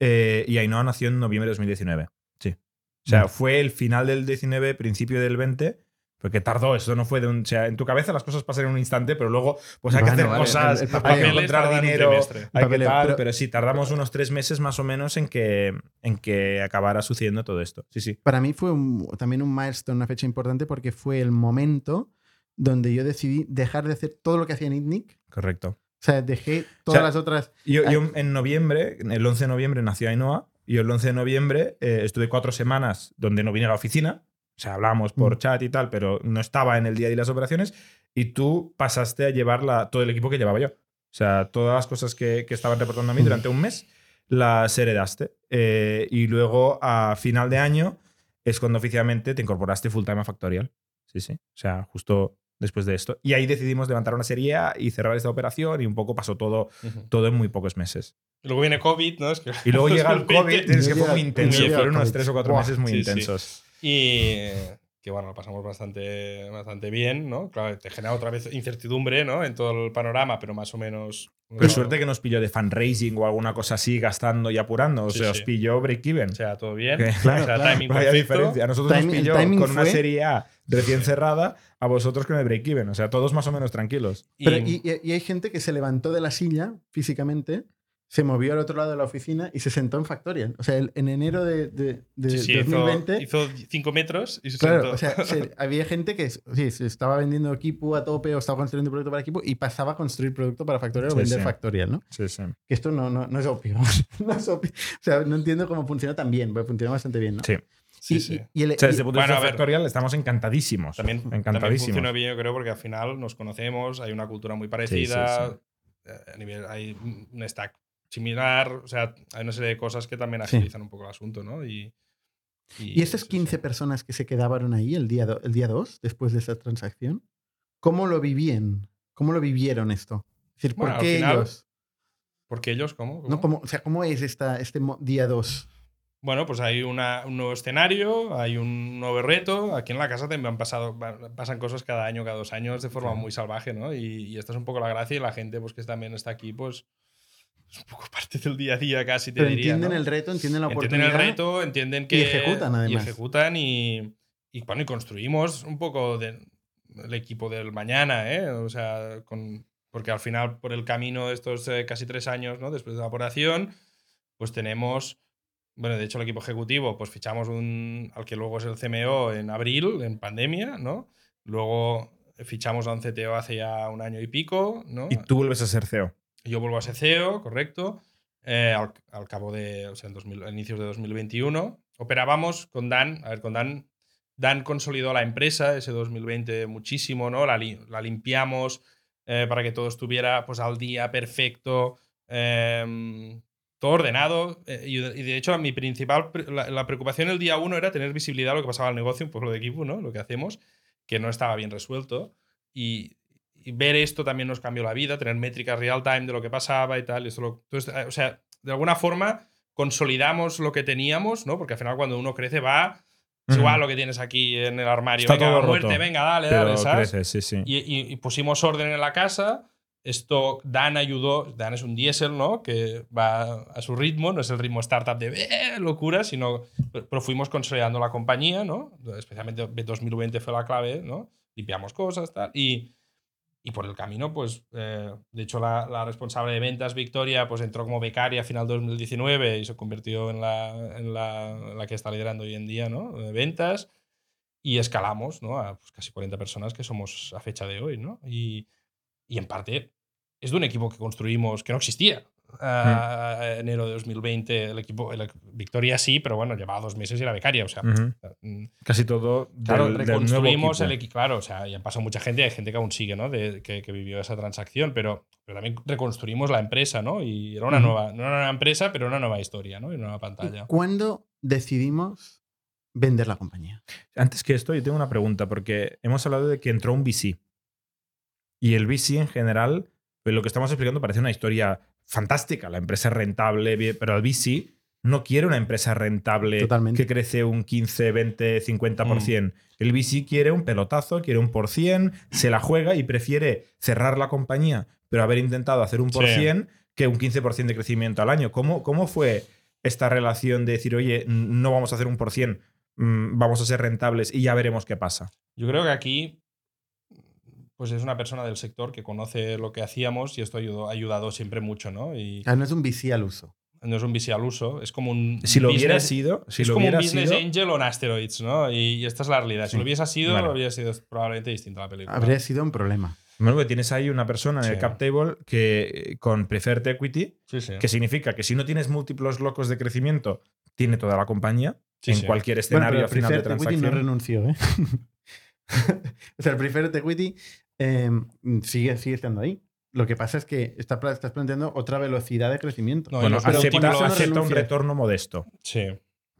eh, y Ainhoa nació en noviembre de 2019. Sí. O sea, fue el final del 19, principio del 20, porque tardó. Eso no fue de un. O sea, en tu cabeza las cosas pasan en un instante, pero luego pues hay que Bueno, hacer vale, cosas, el- el hay que encontrar dinero, hay que tal. pero- Pero, sí, tardamos unos tres meses más o menos en que, en que acabara sucediendo todo esto. Sí, sí. Para mí fue un- también un milestone, una fecha importante, porque fue el momento donde yo decidí dejar de hacer todo lo que hacía en ITNIC. Correcto. O sea, dejé todas sea, las otras. Yo, yo en noviembre, el 11 de noviembre nació Ainhoa y el 11 de noviembre eh, estuve cuatro semanas donde no vine a la oficina. O sea, hablábamos por Mm. chat y tal, pero no estaba en el día de las operaciones y tú pasaste a llevar la- todo el equipo que llevaba yo. O sea, todas las cosas que, que estaban reportando a mí Mm. durante un mes las heredaste. Eh, y luego a final de año es cuando oficialmente te incorporaste full time a Factorial. Sí, sí. O sea, justo después de esto. Y ahí decidimos levantar una serie A y cerrar esta operación y un poco pasó todo, Ujú. todo en muy pocos meses. Y luego viene COVID, ¿no? Es que Y luego llega el 2020. COVID, es que fue muy intenso. Fueron unos tres o cuatro Buah, meses muy sí, sí. Y que bueno, lo pasamos bastante, bastante bien, ¿no? Claro, te genera otra vez incertidumbre, ¿no? En todo el panorama, pero más o menos. Pero suerte que nos pilló de fundraising o alguna cosa así, gastando y apurando. O Sí, sea, sí. os pilló break-even. O sea, todo bien. Que- o sea, Claro, claro. timing Vaya diferencia. A nosotros Timing- nos pilló con una serie A recién cerrada, a vosotros con el break-even. O sea, todos más o menos tranquilos. Pero, y- y hay gente que se levantó de la silla físicamente, se movió al otro lado de la oficina y se sentó en Factorial. O sea, en enero de, de- de sí, sí, hizo- 2020. hizo 5 metros y se Claro, sentó. o sea, se- había gente que sí, se estaba vendiendo equipo a tope o estaba construyendo producto para equipo y pasaba a construir producto para Factorial o Sí, vender sí. Factorial, ¿no? Sí, sí. Que esto no, no, no es obvio. no es obvio. O sea, no entiendo cómo funciona tan bien, porque funciona bastante bien, ¿no? Sí. Sí, Y- sí. el- O sea, desde el punto de Bueno, vista a ver. factorial estamos encantadísimos. También, también encantadísimos. funciona bien, yo creo, porque al final nos conocemos, hay una cultura muy parecida, sí. eh, a nivel, hay un stack similar, o sea, hay una serie de cosas que también Sí. agilizan un poco el asunto, ¿no? Y, Y estas sí, sí. 15 personas que se quedaban ahí el día, do- el día 2, después de esa transacción, ¿cómo lo vivían? ¿Cómo lo vivieron esto? Es decir, ¿por Bueno, qué final, ellos? Porque ellos, ¿cómo? No, ¿cómo, o sea, ¿cómo es esta, este día 2? Bueno, pues hay una- un nuevo escenario, hay un nuevo reto. Aquí en la casa también han pasado, pasan cosas cada año, cada dos años de forma muy salvaje, ¿no? Y, y esta es un poco la gracia y la gente pues, que también está aquí, pues es un poco parte del día a día casi, te Pero diría. entienden ¿no? el reto, entienden la Entienden oportunidad. el reto, entienden y que. ejecutan, además. Y ejecutan y, y, bueno, y construimos un poco de- el equipo del mañana, ¿eh? O sea, con, porque al final, por el camino de estos eh, casi tres años, ¿no? Después de la operación, pues tenemos. Bueno, de hecho, el equipo ejecutivo, pues fichamos un, al que luego es el CMO en abril, en pandemia, ¿no? Luego fichamos a un CTO hace ya un año y pico, ¿no? Y tú vuelves a ser CEO. Yo vuelvo a ser CEO, correcto. eh, al, al cabo de, o sea, en 2000 a inicios de 2021. Operábamos con Dan, a ver, con Dan Dan consolidó la empresa ese 2020 muchísimo, ¿no? La, li- la limpiamos eh, para que todo estuviera pues, al día, perfecto, em, todo ordenado. eh, y, de- hecho, mi principal, la, la preocupación el día uno era tener visibilidad de lo que pasaba al negocio, un pueblo de equipo, ¿no? Lo que hacemos, que no estaba bien resuelto. Y ver esto también nos cambió la vida, tener métricas real time de lo que pasaba y tal. y esto lo- entonces, eh, o sea, de alguna forma consolidamos lo que teníamos, ¿no? Porque al final cuando uno crece va... Es igual lo que tienes aquí en el armario. Está venga, todo muerte, roto, venga, dale, Pero dale, ¿sabes? crece, sí, sí. Y, y- y pusimos orden en la casa. Esto, Dan ayudó. Dan es un diésel, ¿no? Que va a su ritmo, no es el ritmo startup de "Eh, locura, sino. Pero fuimos consolidando la compañía, ¿no? Especialmente 2020 fue la clave, ¿no? Limpiamos cosas, tal. Y, y por el camino, pues, eh, de hecho, la, la responsable de ventas, Victoria, pues entró como becaria a final de 2019 y se convirtió en la, en la, la que está liderando hoy en día, ¿no? De ventas. Y escalamos, ¿no? A pues, casi 40 personas que somos a fecha de hoy, ¿no? Y, y en parte es de un equipo que construimos que no existía. A enero de 2020, el equipo, el- Victoria sí, pero bueno, llevaba dos meses y era becaria, o sea, mm, Casi todo Claro, del, del nuevo reconstruimos equipo. el equipo. Claro, o sea, ya pasó mucha gente, hay gente que aún sigue, ¿no? De, que, que vivió esa transacción, pero, pero también reconstruimos la empresa, ¿no? Y era una nueva, no era una empresa, pero una nueva historia, ¿no? Y una nueva ¿Y pantalla. ¿Cuándo decidimos vender la compañía? Antes que esto, yo tengo una pregunta, porque hemos hablado de que entró un VC. Y el VC en general, pues lo que estamos explicando parece una historia fantástica. La empresa es rentable, pero el VC no quiere una empresa rentable Totalmente. que crece un 15, 20, 50%. El VC quiere un pelotazo, quiere un por cien, se la juega y prefiere cerrar la compañía, pero haber intentado hacer un por Sí. cien que un 15% de crecimiento al año. ¿Cómo, ¿Cómo fue esta relación de decir, oye, no vamos a hacer un por cien, mm, vamos a ser rentables y ya veremos qué pasa? Yo creo que aquí pues es una persona del sector que conoce lo que hacíamos y esto ayudó, ha ayudado siempre mucho, ¿no? Y sea, no es un VC al uso. no es un VC al uso, es como un Si lo hubiera sido, si es lo como un business sido, angel on asteroids, ¿no? Y, y esta es la realidad. Si Sí. lo hubiese sido, Vale. habría sido probablemente distinta la película. Habría sido un problema. Bueno, que tienes ahí una persona en el cap table que con preferred equity, Sí, sí. que signica que si no tienes múltiplos locos de crecimiento, tiene toda la compañía Sí, en sí. cualquier Bueno, escenario pero a final de Preferred Equity transacción. no renunció, ¿eh? o sea, el Preferred Equity eh, sigue, sigue estando ahí. Lo que pasa es que está, estás planteando otra velocidad de crecimiento. No, bueno, pero acepta, no un retorno modesto. Sí.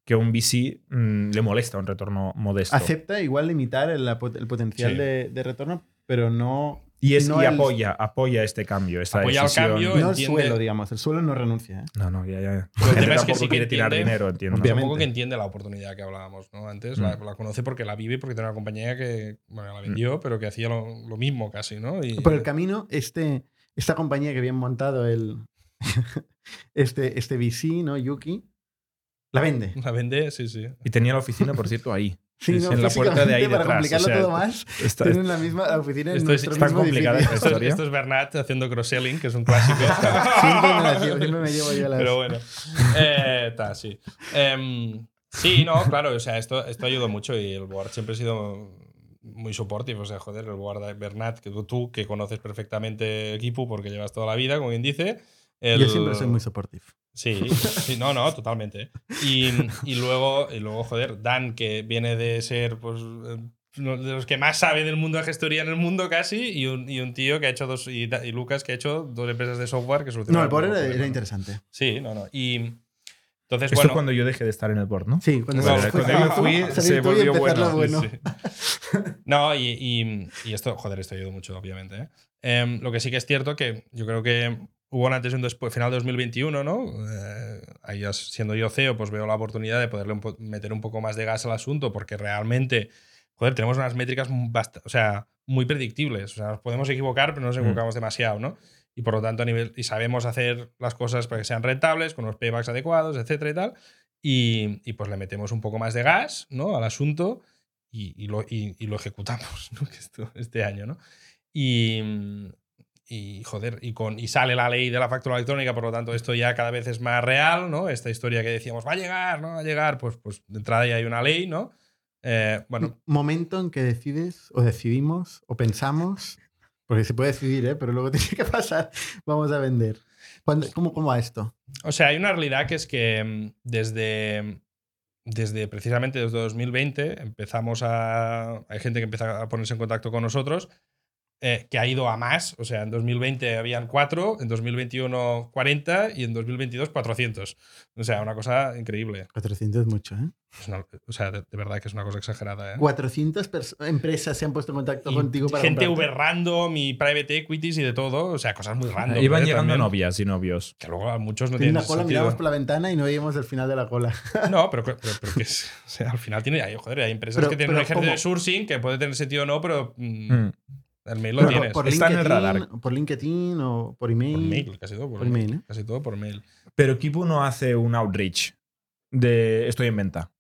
Que un VC mm, le molesta un retorno modesto. Acepta igual limitar el, potencial Sí. de, de retorno, pero no, y es, no y el- apoya, apoya este cambio. Esta Apoya el decisión. cambio, no el suelo, digamos. El suelo no renuncia. ¿eh? No, no, ya, ya. Pero el Gente tema es que tampoco sí que quiere tirar entiende- dinero, entiendo. Obviamente. Supongo que entiende la oportunidad que hablábamos ¿no? antes. La, Mm. la conoce porque la vive y porque tiene una compañía que bueno, la vendió, pero que hacía lo, lo mismo casi, ¿no? Y, Por el camino, este, esta compañía que habían montado el, este, este VC, ¿no? Yuki, la vende. la vende, sí, sí. Y tenía la oficina, por cierto, ahí. Sí, ¿no? en la puerta de ahí Para detrás, complicarlo o sea, todo más, Está- tienen la misma oficina en Esto es- nuestro está mismo complicada esta Esto, es- historia. esto es Bernat haciendo cross-selling, que es un clásico. siempre, me llevo, siempre me llevo yo las... Pero bueno. Eh, ta, sí. Em, sí, no, claro, o sea, esto, esto ayudó mucho y el board siempre ha sido muy supportive. O sea, joder, el board de Bernat, que tú, tú que conoces perfectamente equipo porque llevas toda la vida, como quien dice. el- Yo siempre soy muy supportive. Sí, sí, no, no, totalmente. Y, y luego, y luego, joder, Dan, que viene de ser, pues, eh, uno de los que más sabe del mundo de gestoría en el mundo casi, y un, y un tío que ha hecho dos, y, y Lucas que ha hecho dos empresas de software que No, solucionan. el pobre era, era ¿no? interesante. Sí, no, no. Y entonces, Esto bueno. cuando yo dejé de estar en el board, ¿no? Sí, cuando se- cuando yo fui, se volvió bueno. bueno. Sí, sí. No, y, y- y esto, joder, esto ayudó mucho, obviamente. ¿eh? Em, lo que sí que es cierto que yo creo que hubo un antes y un después, final de 2021, ¿no? Eh, ahí siendo yo CEO, pues veo la oportunidad de poderle un po- meter un poco más de gas al asunto, porque realmente, joder, tenemos unas métricas o sea, muy predictibles. O sea, nos podemos equivocar, pero no nos Mm. equivocamos demasiado, ¿no? Y por lo tanto, a nivel, y sabemos hacer las cosas para que sean rentables, con unos paybacks adecuados, etcétera y tal. Y, y pues le metemos un poco más de gas, ¿no? Al asunto y, y lo, y- lo ejecutamos ¿no? Este año, ¿no? Y, y joder, y, con, y sale la ley de la factura electrónica, por lo tanto esto ya cada vez es más real, ¿no? Esta historia que decíamos, va a llegar, ¿no? Va a llegar, pues, pues de entrada ya hay una ley, ¿no? Eh, bueno, Momento en que decides, o decidimos, o pensamos, porque se puede decidir, ¿eh? pero luego tiene que pasar, vamos a vender. ¿Cuándo- ¿Cómo, ¿Cómo va esto? o sea, hay una realidad que es que mm, desde, desde precisamente desde 2020 empezamos a. Hay gente que empieza a ponerse en contacto con nosotros, eh, que ha ido a más. O sea, en 2020 habían 4, en 2021 40 y en 2022 400. O sea, una cosa increíble. 400 es mucho, ¿eh? Es una- o sea, de, de verdad que es una cosa exagerada. ¿eh? 400 pers- empresas se han puesto en contacto Y contigo para gente comprarte. Uber random y private equities y de todo. O sea, cosas muy random. Iban ¿eh? llegando También. novias y novios. Que luego a muchos no Tiene tienen una cola, sentido. miramos por la ventana y no veíamos el final de la cola. No, pero, pero, pero que es- o sea, al final tiene, hay, joder, hay empresas Pero- que tienen un ejército ¿cómo? de sourcing que puede tener sentido o no, pero mm, Mm. El mail lo Pero tienes. por, Está en el LinkedIn, radar. por LinkedIn o por email. Por mail, casi todo por, Por email, ¿eh? Casi todo por mail. Pero Kipu no hace un outreach de estoy en venta.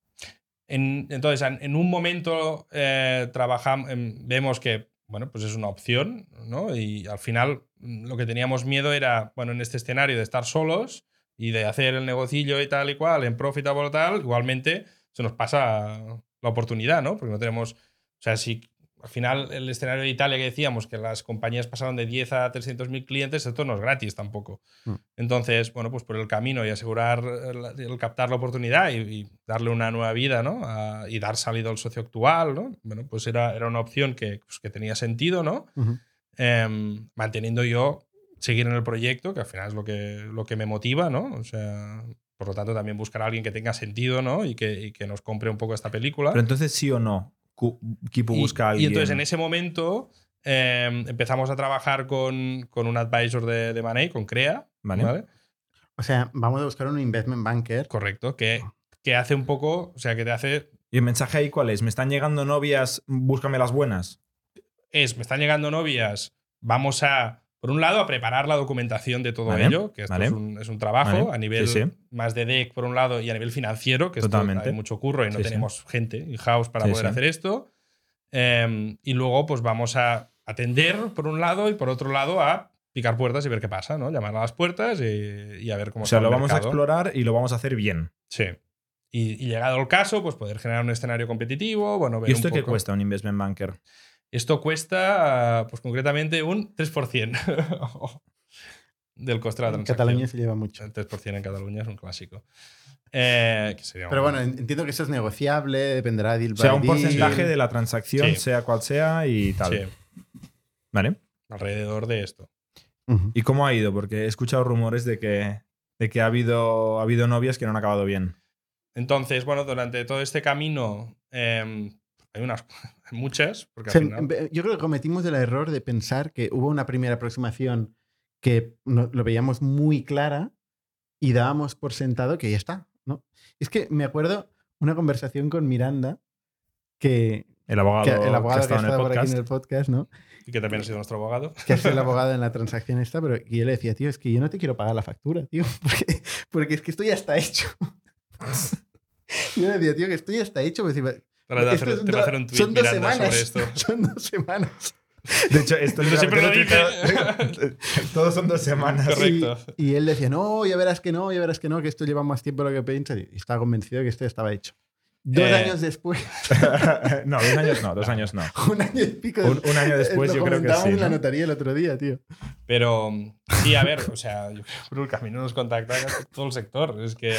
En- entonces, en, en un momento eh, trabajam- em, vemos que bueno, pues es una opción, ¿no? Y al final mm, lo que teníamos miedo era, bueno, en este escenario de estar solos y de hacer el negocillo y tal y cual, en profitable tal, igualmente se nos pasa la oportunidad, ¿no? Porque no tenemos, o sea, si al final el escenario de Italia que decíamos que las compañías pasaron de 10 a 300 mil clientes, esto no es gratis tampoco. Mm. Entonces, bueno, pues por el camino y asegurar el, el captar la oportunidad y, y darle una nueva vida, ¿no? A- y dar salida al socio actual, ¿no? Bueno, pues era, era una opción que, pues, que tenía sentido, ¿no? Em, manteniendo yo seguir en el proyecto, que al final es lo que, lo que me motiva, ¿no? O sea, por lo tanto, también buscar a alguien que tenga sentido, ¿no? Y que, y que nos compre un poco esta película. Pero entonces sí o no, Kipu Y- busca y, entonces en ese momento em, empezamos a trabajar con, con un advisor de, de Money, con Crea, Vale. ¿vale? O sea, vamos a buscar un investment banker. Correcto, que, que hace un poco, o sea, que te hace ¿Y el mensaje ahí cuál es? ¿Me están llegando novias? Búscame las buenas. es, me están llegando novias, vamos a, por un lado, a preparar la documentación de todo Vale, ello, que esto vale. es, un, es un trabajo Vale, a nivel sí, sí. más de deck, por un lado, y a nivel financiero, que esto hay mucho curro y no Sí, tenemos gente in-house para poder hacer esto. Em, y luego, pues vamos a atender, por un lado, y por otro lado, a picar puertas y ver qué pasa, ¿no? Llamar a las puertas y, y a ver cómo O sea, lo vamos a explorar y lo vamos a hacer bien. Sí. Y, y llegado el caso, pues poder generar un escenario competitivo, bueno, ver ¿Y esto un qué cuesta un investment banker? Esto cuesta, pues concretamente, un 3% del coste de la En transacción. Cataluña se lleva mucho. El 3% en Cataluña es un clásico. Eh, que sería Pero un- bueno, entiendo que eso es negociable, dependerá de deal O sea, un deal. porcentaje de la transacción, Sí. sea cual sea y tal. sí, ¿Vale? alrededor de esto. ¿Y cómo ha ido? Porque he escuchado rumores de que, de que ha, habido, ha habido novias que no han acabado bien. Entonces, bueno, durante todo este camino eh, hay unas muchas, porque al final. yo creo que cometimos el error de pensar que hubo una primera aproximación que no- lo veíamos muy clara y dábamos por sentado que ya está, ¿no? Es que me acuerdo una conversación con Miranda que, El abogado, que el abogado que, que ha estado por aquí en el podcast, ¿no? Y que también ha sido nuestro abogado. que es el abogado en la transacción esta, pero y yo le decía, tío, es que yo no te quiero pagar la factura, tío, porque, porque es que esto ya está hecho. yo le decía, tío, que esto ya está hecho. Pues, te va a hacer, te va a hacer un tweet son dos Miranda semanas. sobre esto. Son dos semanas. De hecho, esto Pero siempre lo literalmente- Todos son dos semanas. Correcto. Y, y él decía, no, ya verás que no, ya verás que no, que esto lleva más tiempo de lo que piensas. Y estaba convencido de que esto ya estaba hecho. Dos Eh. años después, no, dos años no, dos años no. un año y pico Un, un año después yo creo que sí. en la ¿no? notaría el otro día, tío. Pero sí, a ver, o sea, yo creo que por el camino nos contacta todo el sector. Es que,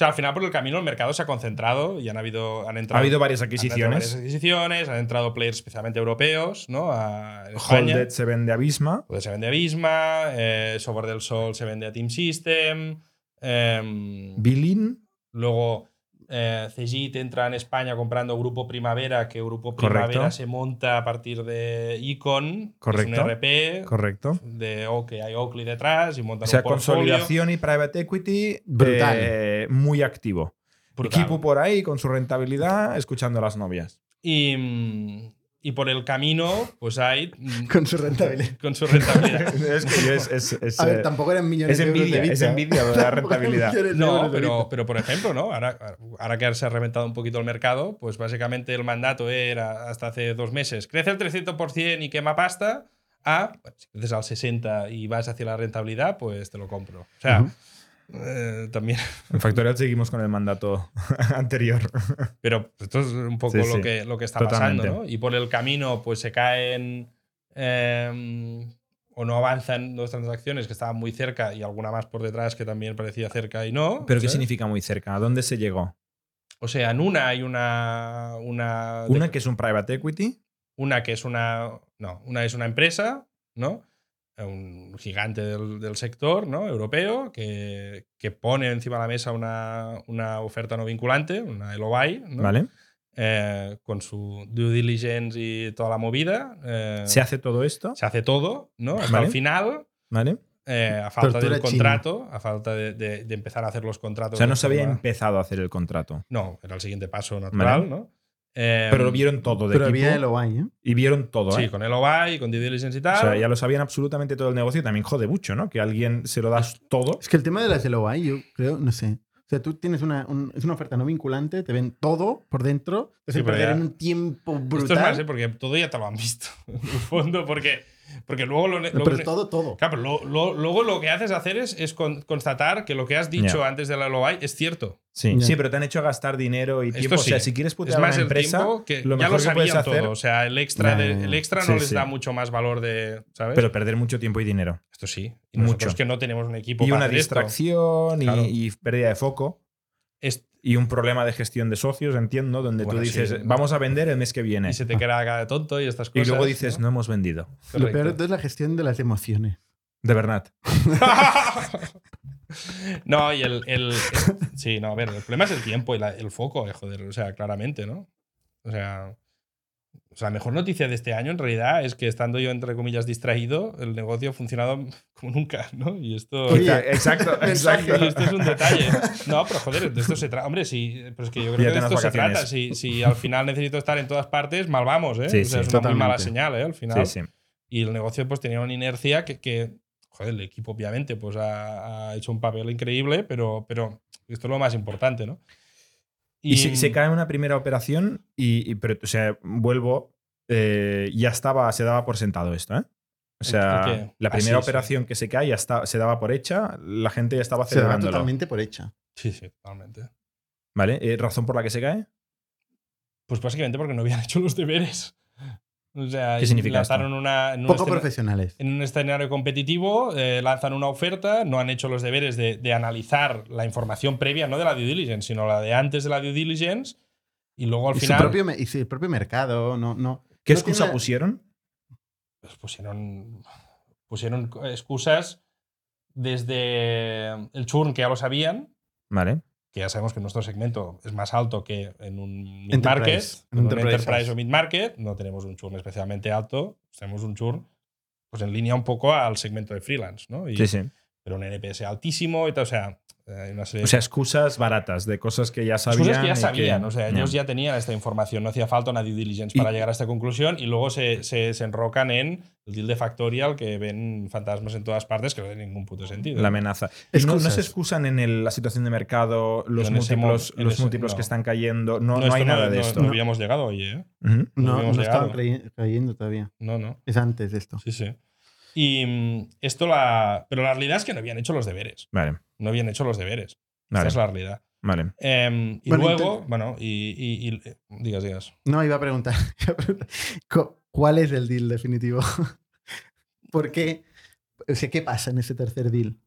sea, al final por el camino el mercado se ha concentrado y han habido, han Ha entrado, habido varias han entrado varias adquisiciones. adquisiciones, han entrado players especialmente europeos, ¿no? A. Holded se vende a Visma. Pues se vende a Visma, eh, Software del Sol se vende a Team System. em, Bilin. luego eh, Cegit entra en España comprando Grupo Primavera, que Grupo Correcto. Primavera se monta a partir de Icon, Correcto. que es un RP Correcto. de o que hay Oakley detrás y montan O sea, un portfolio. consolidación y private equity Brutal. eh, muy activo. Brutal. Equipo por ahí con su rentabilidad, escuchando a las novias. Y, mm, y por el camino, pues hay. mm, Con su rentabilidad. con su rentabilidad. es, que es, es- es, A ver, eh, tampoco eran millones es de euros envidia, de es envidia de la rentabilidad. No, euros pero, pero por ejemplo, ¿no? Ahora, ahora que se ha reventado un poquito el mercado, pues básicamente el mandato era hasta hace dos meses. Crece el 300% y quema pasta. A, bueno, si creces al 60 y vas hacia la rentabilidad, pues te lo compro. O sea, Ujú. Eh, también. En Factorial seguimos con el mandato anterior. Pero esto es un poco Sí, lo, sí. que, lo que está Totalmente. pasando, ¿no? Y por el camino, pues se caen eh, o no avanzan dos transacciones que estaban muy cerca y alguna más por detrás que también parecía cerca y no. ¿Pero qué significa muy cerca? ¿A dónde se llegó? O sea, en una hay una. Una, Una que es un private equity. una que es una. No, una es una empresa, ¿no? Un gigante del, del sector, ¿no? Europeo, que, que pone encima de la mesa una, una oferta no vinculante, una LOI, ¿no? ¿Vale? Eh, con su due diligence y toda la movida. eh, Se hace todo esto. se hace todo, ¿no? Hasta Vale. el final, ¿Vale? eh, a falta Tortura del china. contrato, a falta de, de- de empezar a hacer los contratos. O sea, no se había empezado a hacer el contrato. No, era el siguiente paso natural. ¿no? Eh, Pero lo vieron todo de Pero equipo. había LOI, ¿eh? Y vieron todo, Sí, ¿eh? con el OI, con due diligence y tal. O sea, ya lo sabían absolutamente todo el negocio y también jode mucho, ¿no? Que alguien se lo das todo. Es que el tema de las LOI, yo creo, no sé. O sea, tú tienes una, un- es una oferta no vinculante, te ven todo por dentro, te hacen Sí, perder ya- en un tiempo Esto brutal. es más, ¿eh? porque todo ya te lo han visto, en el fondo, porque, porque luego lo... Pero todo, todo. Claro, pero lo- lo- luego lo que haces hacer es, es con- constatar que lo que has dicho antes de la LOI es cierto. Sí, sí, pero te han hecho gastar dinero y Esto tiempo. O sea, si quieres Es putear a una empresa, que lo ya lo que puedes sabían hacer- todo. O sea, el extra, de- el extra Sí, no les sí. da mucho más valor de... ¿Sabes? pero perder mucho tiempo y dinero. esto sí. Y mucho. que no tenemos un equipo Y para una hacer esto. distracción y- Claro. y, pérdida de foco. Es- Y un problema de gestión de socios, entiendo, donde Bueno, tú dices, sí. vamos a vender el mes que viene. y se te queda cara de tonto y estas Y cosas. luego dices, no, hemos vendido. Lo peor Correcto. de todo es la gestión de las emociones. De verdad. no, y el, el- el- Sí, no, a ver, el problema es el tiempo y la- el foco, eh, joder, o sea, claramente, ¿no? O sea. O sea, la mejor noticia de este año en realidad es que estando yo, entre comillas, distraído, el negocio ha funcionado como nunca, ¿no? Y esto. Oye, exacto, exacto. Y esto es un detalle. No, pero joder, de esto se trata. Hombre, sí, pero es que yo creo Ya que de esto se trata. Si, si al final necesito estar en todas partes, mal vamos, ¿eh? Sí, o sea, sí, es una muy mala señal, ¿eh? Al final. Sí, sí. Y el negocio pues tenía una inercia que, que, joder, el equipo obviamente pues ha, ha hecho un papel increíble, pero, pero esto es lo más importante, ¿no? Y, se, se cae una primera operación y, y- pero, o sea, vuelvo, eh, ya estaba, se daba por sentado esto, ¿eh? O sea, ¿El qué? la Ah, primera operación que se cae ya está, se daba por hecha, la gente ya estaba Se celebrándolo. totalmente por hecha. Sí, sí, totalmente. ¿Vale? Eh, ¿Razón por la que se cae? Pues básicamente porque no habían hecho los deberes. O sea, ¿Qué significa lanzaron una, en un Poco profesionales. en un escenario competitivo, eh, lanzan una oferta, no han hecho los deberes de, de analizar la información previa, no de la due diligence, sino la de antes de la due diligence, y luego al Y su, final propio, y su propio mercado, no, no. ¿Qué no excusa tiene- pusieron? pues pusieron, pusieron excusas desde el churn, que ya lo sabían, Vale. Que ya sabemos que nuestro segmento es más alto que en un mid-market, en un Enterprise o mid-market, no tenemos un churn especialmente alto, tenemos un churn pues en línea un poco al segmento de freelance, ¿no? Y- Sí, sí. Pero un NPS altísimo y tal, o sea, O sea, excusas baratas de cosas que ya sabían. Excusas que ya sabían, o sea, ellos ya tenían esta información, no hacía falta una due diligence Y- para llegar a esta conclusión y luego se, se, se enrocan en el deal de Factorial que ven fantasmas en todas partes que no tiene ningún puto sentido. La amenaza. Y no, se excusan en el- la situación de mercado, los ese múltiplos, mo- en los ese- múltiplos no. que están cayendo. No, hay nada de no- esto. No habíamos llegado hoy, ¿eh? No, No estaban cayendo todavía. No, no. Es antes de esto. Sí, sí. Y mm, esto la. Pero la realidad es que no habían hecho los deberes. Vale, No habían hecho los deberes. vale, Esta es la realidad. vale. Em, y Bueno, luego, bueno, y, y- y- eh, digas, digas. No, iba a preguntar. ¿Cuál es el deal definitivo? ¿Por qué? O sea, ¿qué pasa en ese tercer deal?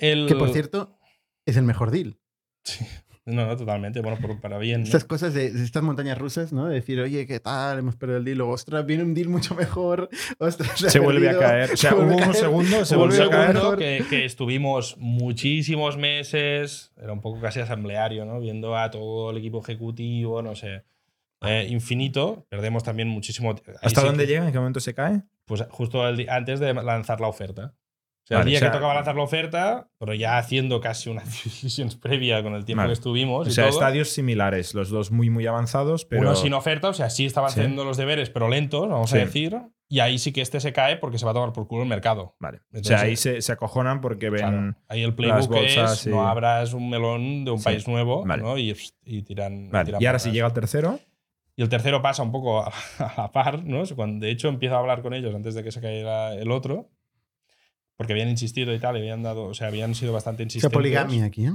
El, Que por cierto, es el mejor deal. Sí. No, no, totalmente. Bueno, por- para bien. ¿no? Estas cosas de de estas montañas rusas, ¿no? De decir, oye, ¿qué tal? Hemos perdido el deal. Luego, ostras, viene un deal mucho mejor. Ostras, Se ha vuelve a caer. O sea, se hubo unos segundos, se volvió a caer. segundo que, que estuvimos muchísimos meses, era un poco casi asambleario, ¿no? Viendo a todo el equipo ejecutivo, no sé. eh, infinito, perdemos también muchísimo. ahí ¿Hasta sí dónde que- llega? ¿En qué momento se cae? Pues justo el antes de lanzar la oferta. O sea, Vale, el día o sea- que tocaba lanzar la oferta, pero ya haciendo casi una decisión previa con el tiempo Vale. que estuvimos. O y sea, todo. estadios similares, los dos muy, muy avanzados, pero. Uno sin oferta, o sea, sí estaban Sí. haciendo los deberes, pero lentos, vamos Sí. a decir. Y ahí sí que este se cae porque se va a tomar por culo el mercado. Vale. o Entonces, sea, ahí se, se acojonan porque ven. Claro, ahí el playbook bolsas es y- no abras un melón de un país nuevo Vale. ¿no? y, y tiran. Vale. tiran Y ahora si llega el tercero. Y el tercero pasa un poco a, a la par, ¿no? Cuando, de hecho, empiezo a hablar con ellos antes de que se cayera el otro, porque habían insistido y tal, y habían dado, o sea, habían sido bastante O sea, insistentes. poligamia aquí, ¿eh?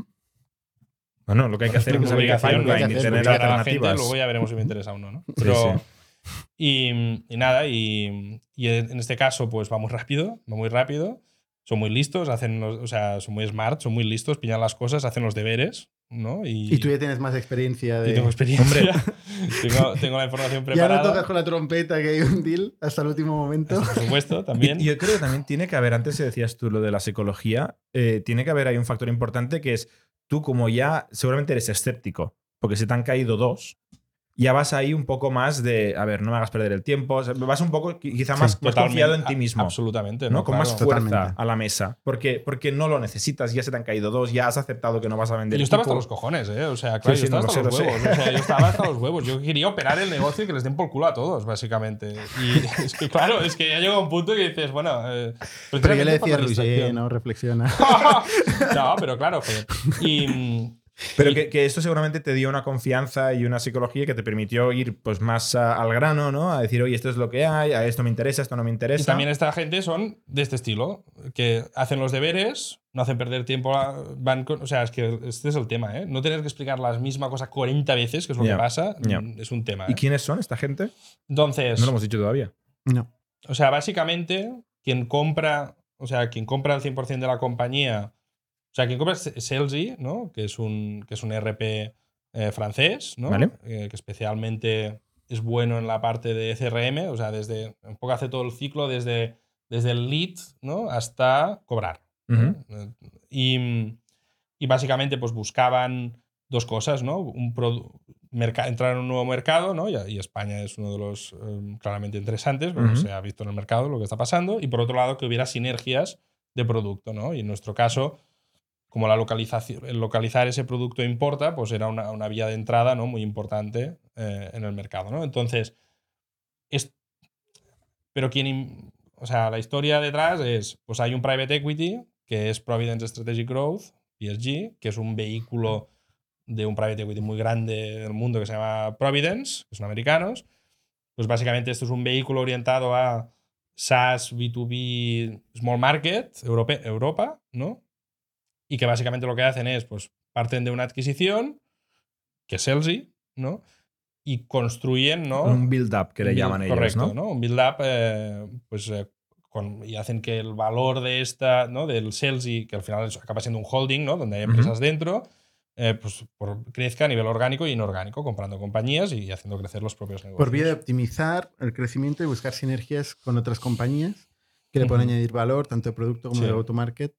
Bueno, lo que hay que hacer es Una obligación, y tener Obligar a la alternativas. gente, luego ya veremos si me interesa o no, ¿no? Sí, Pero, sí. Y, y nada, y, y en este caso, pues va muy rápido, va muy rápido. Son muy listos, hacen los- o sea, son muy smart, son muy listos, pillan las cosas, hacen los deberes. ¿No? Y, Y tú ya tienes más experiencia de. y tengo experiencia. tengo, tengo la información ya no preparada. tocas con la trompeta que hay un deal hasta el último momento. Por supuesto, también. y yo creo que también tiene que haber, antes decías tú lo de la psicología, eh, tiene que haber ahí un factor importante que es tú como ya seguramente eres escéptico, porque se te han caído dos, ya vas ahí un poco más de, a ver, no me hagas perder el tiempo, o sea, vas un poco qui- quizá más, más Totalmente, confiado en ti mismo. Absolutamente. ¿no? ¿no? Con más fuerza Totalmente. a la mesa. Porque, porque no lo necesitas, ya se te han caído dos, ya has aceptado que no vas a vender. Yo estaba equipo. hasta los cojones, ¿eh? O sea, claro, Sí, yo sí, estaba no, hasta lo los sé, lo huevos. sé. O sea, yo estaba hasta los huevos. Yo quería operar el negocio y que les den por culo a todos, básicamente. Y es que, claro, es que ya llega un punto que dices, bueno. eh, Pero yo le decía a distracción. no, reflexiona. no, pero claro, joder. Y. Pero que, que esto seguramente te dio una confianza y una psicología que te permitió ir pues más a- al grano, ¿no? A decir, oye, esto es lo que hay, a esto me interesa, esto no me interesa. Y también esta gente son de este estilo, que hacen los deberes, no hacen perder tiempo, a- van con- o sea, es que este es el tema, ¿eh? No tener que explicar la misma cosa 40 veces, que es lo que pasa, es un tema. ¿Y ¿eh? quiénes son esta gente? Entonces, No lo hemos dicho todavía. No. o sea, básicamente, quien compra, o sea, quien compra el 100% de la compañía, o sea, quien compra es Selzy, ¿no? Que es un, que es un RP eh, francés, ¿no? Vale. Eh, que especialmente es bueno en la parte de CRM, o sea, desde, un poco hace todo el ciclo desde, desde el lead, ¿no? Hasta cobrar. Ujú. Eh, Y, y básicamente pues buscaban dos cosas, ¿no? Un entrar en un nuevo mercado, ¿no? Y, y España es uno de los eh, claramente interesantes, porque Ujú. se ha visto en el mercado lo que está pasando, y por otro lado que hubiera sinergias de producto, ¿no? Y en nuestro caso, como la localización, localizar ese producto importa, pues era una, una vía de entrada, ¿no? Muy importante eh, en el mercado, ¿no? Entonces, es, pero quien, o sea, la historia detrás es, pues hay un private equity que es Providence Strategic Growth, PSG, que es un vehículo de un private equity muy grande del mundo que se llama Providence, que son americanos. Pues básicamente esto es un vehículo orientado a SaaS, B2B, Small Market, Europa, ¿no? Y que básicamente lo que hacen es, pues, parten de una adquisición, que es Selzy, ¿no? Y construyen, ¿no? Un build-up que le build- llaman ellos, correcto, ¿no? Un build-up, eh, pues, eh, con- y hacen que el valor de esta, ¿no? Del Selzy, que al final acaba siendo un holding, ¿no? Donde hay empresas dentro, eh, pues por- crezca a nivel orgánico e inorgánico, comprando compañías y haciendo crecer los propios negocios. Por vía de optimizar el crecimiento y buscar sinergias con otras compañías que le pueden añadir valor, tanto de producto como Sí. de go-to-market,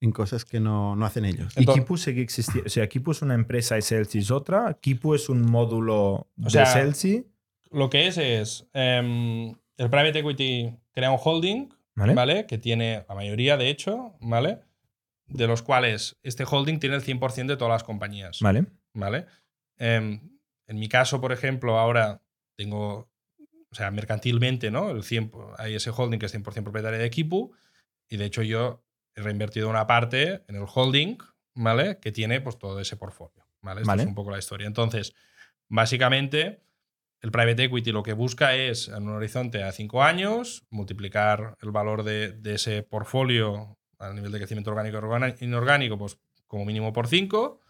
en cosas que no, no hacen ellos. Y Entonces- Kipu sigue existiendo. O sea, Kipu es una empresa y Celsi es otra. Kipu es un módulo de sea, Celsi. Lo que es es, em, el private equity crea un holding, ¿Vale? ¿vale? Que tiene la mayoría, de hecho, ¿vale? De los cuales este holding tiene el 100% de todas las compañías. Vale. ¿vale? Em, en mi caso, por ejemplo, ahora tengo, o sea, mercantilmente, ¿no? El 100, hay ese holding que es 100% propietario de Kipu y de hecho yo he reinvertido una parte en el holding, ¿vale? Que tiene pues todo ese portfolio, ¿vale? Esta Vale. es un poco la historia. Entonces, básicamente, el private equity lo que busca es, en un horizonte a cinco años, multiplicar el valor de, de ese portfolio a nivel de crecimiento orgánico e inorgánico, pues como mínimo por 5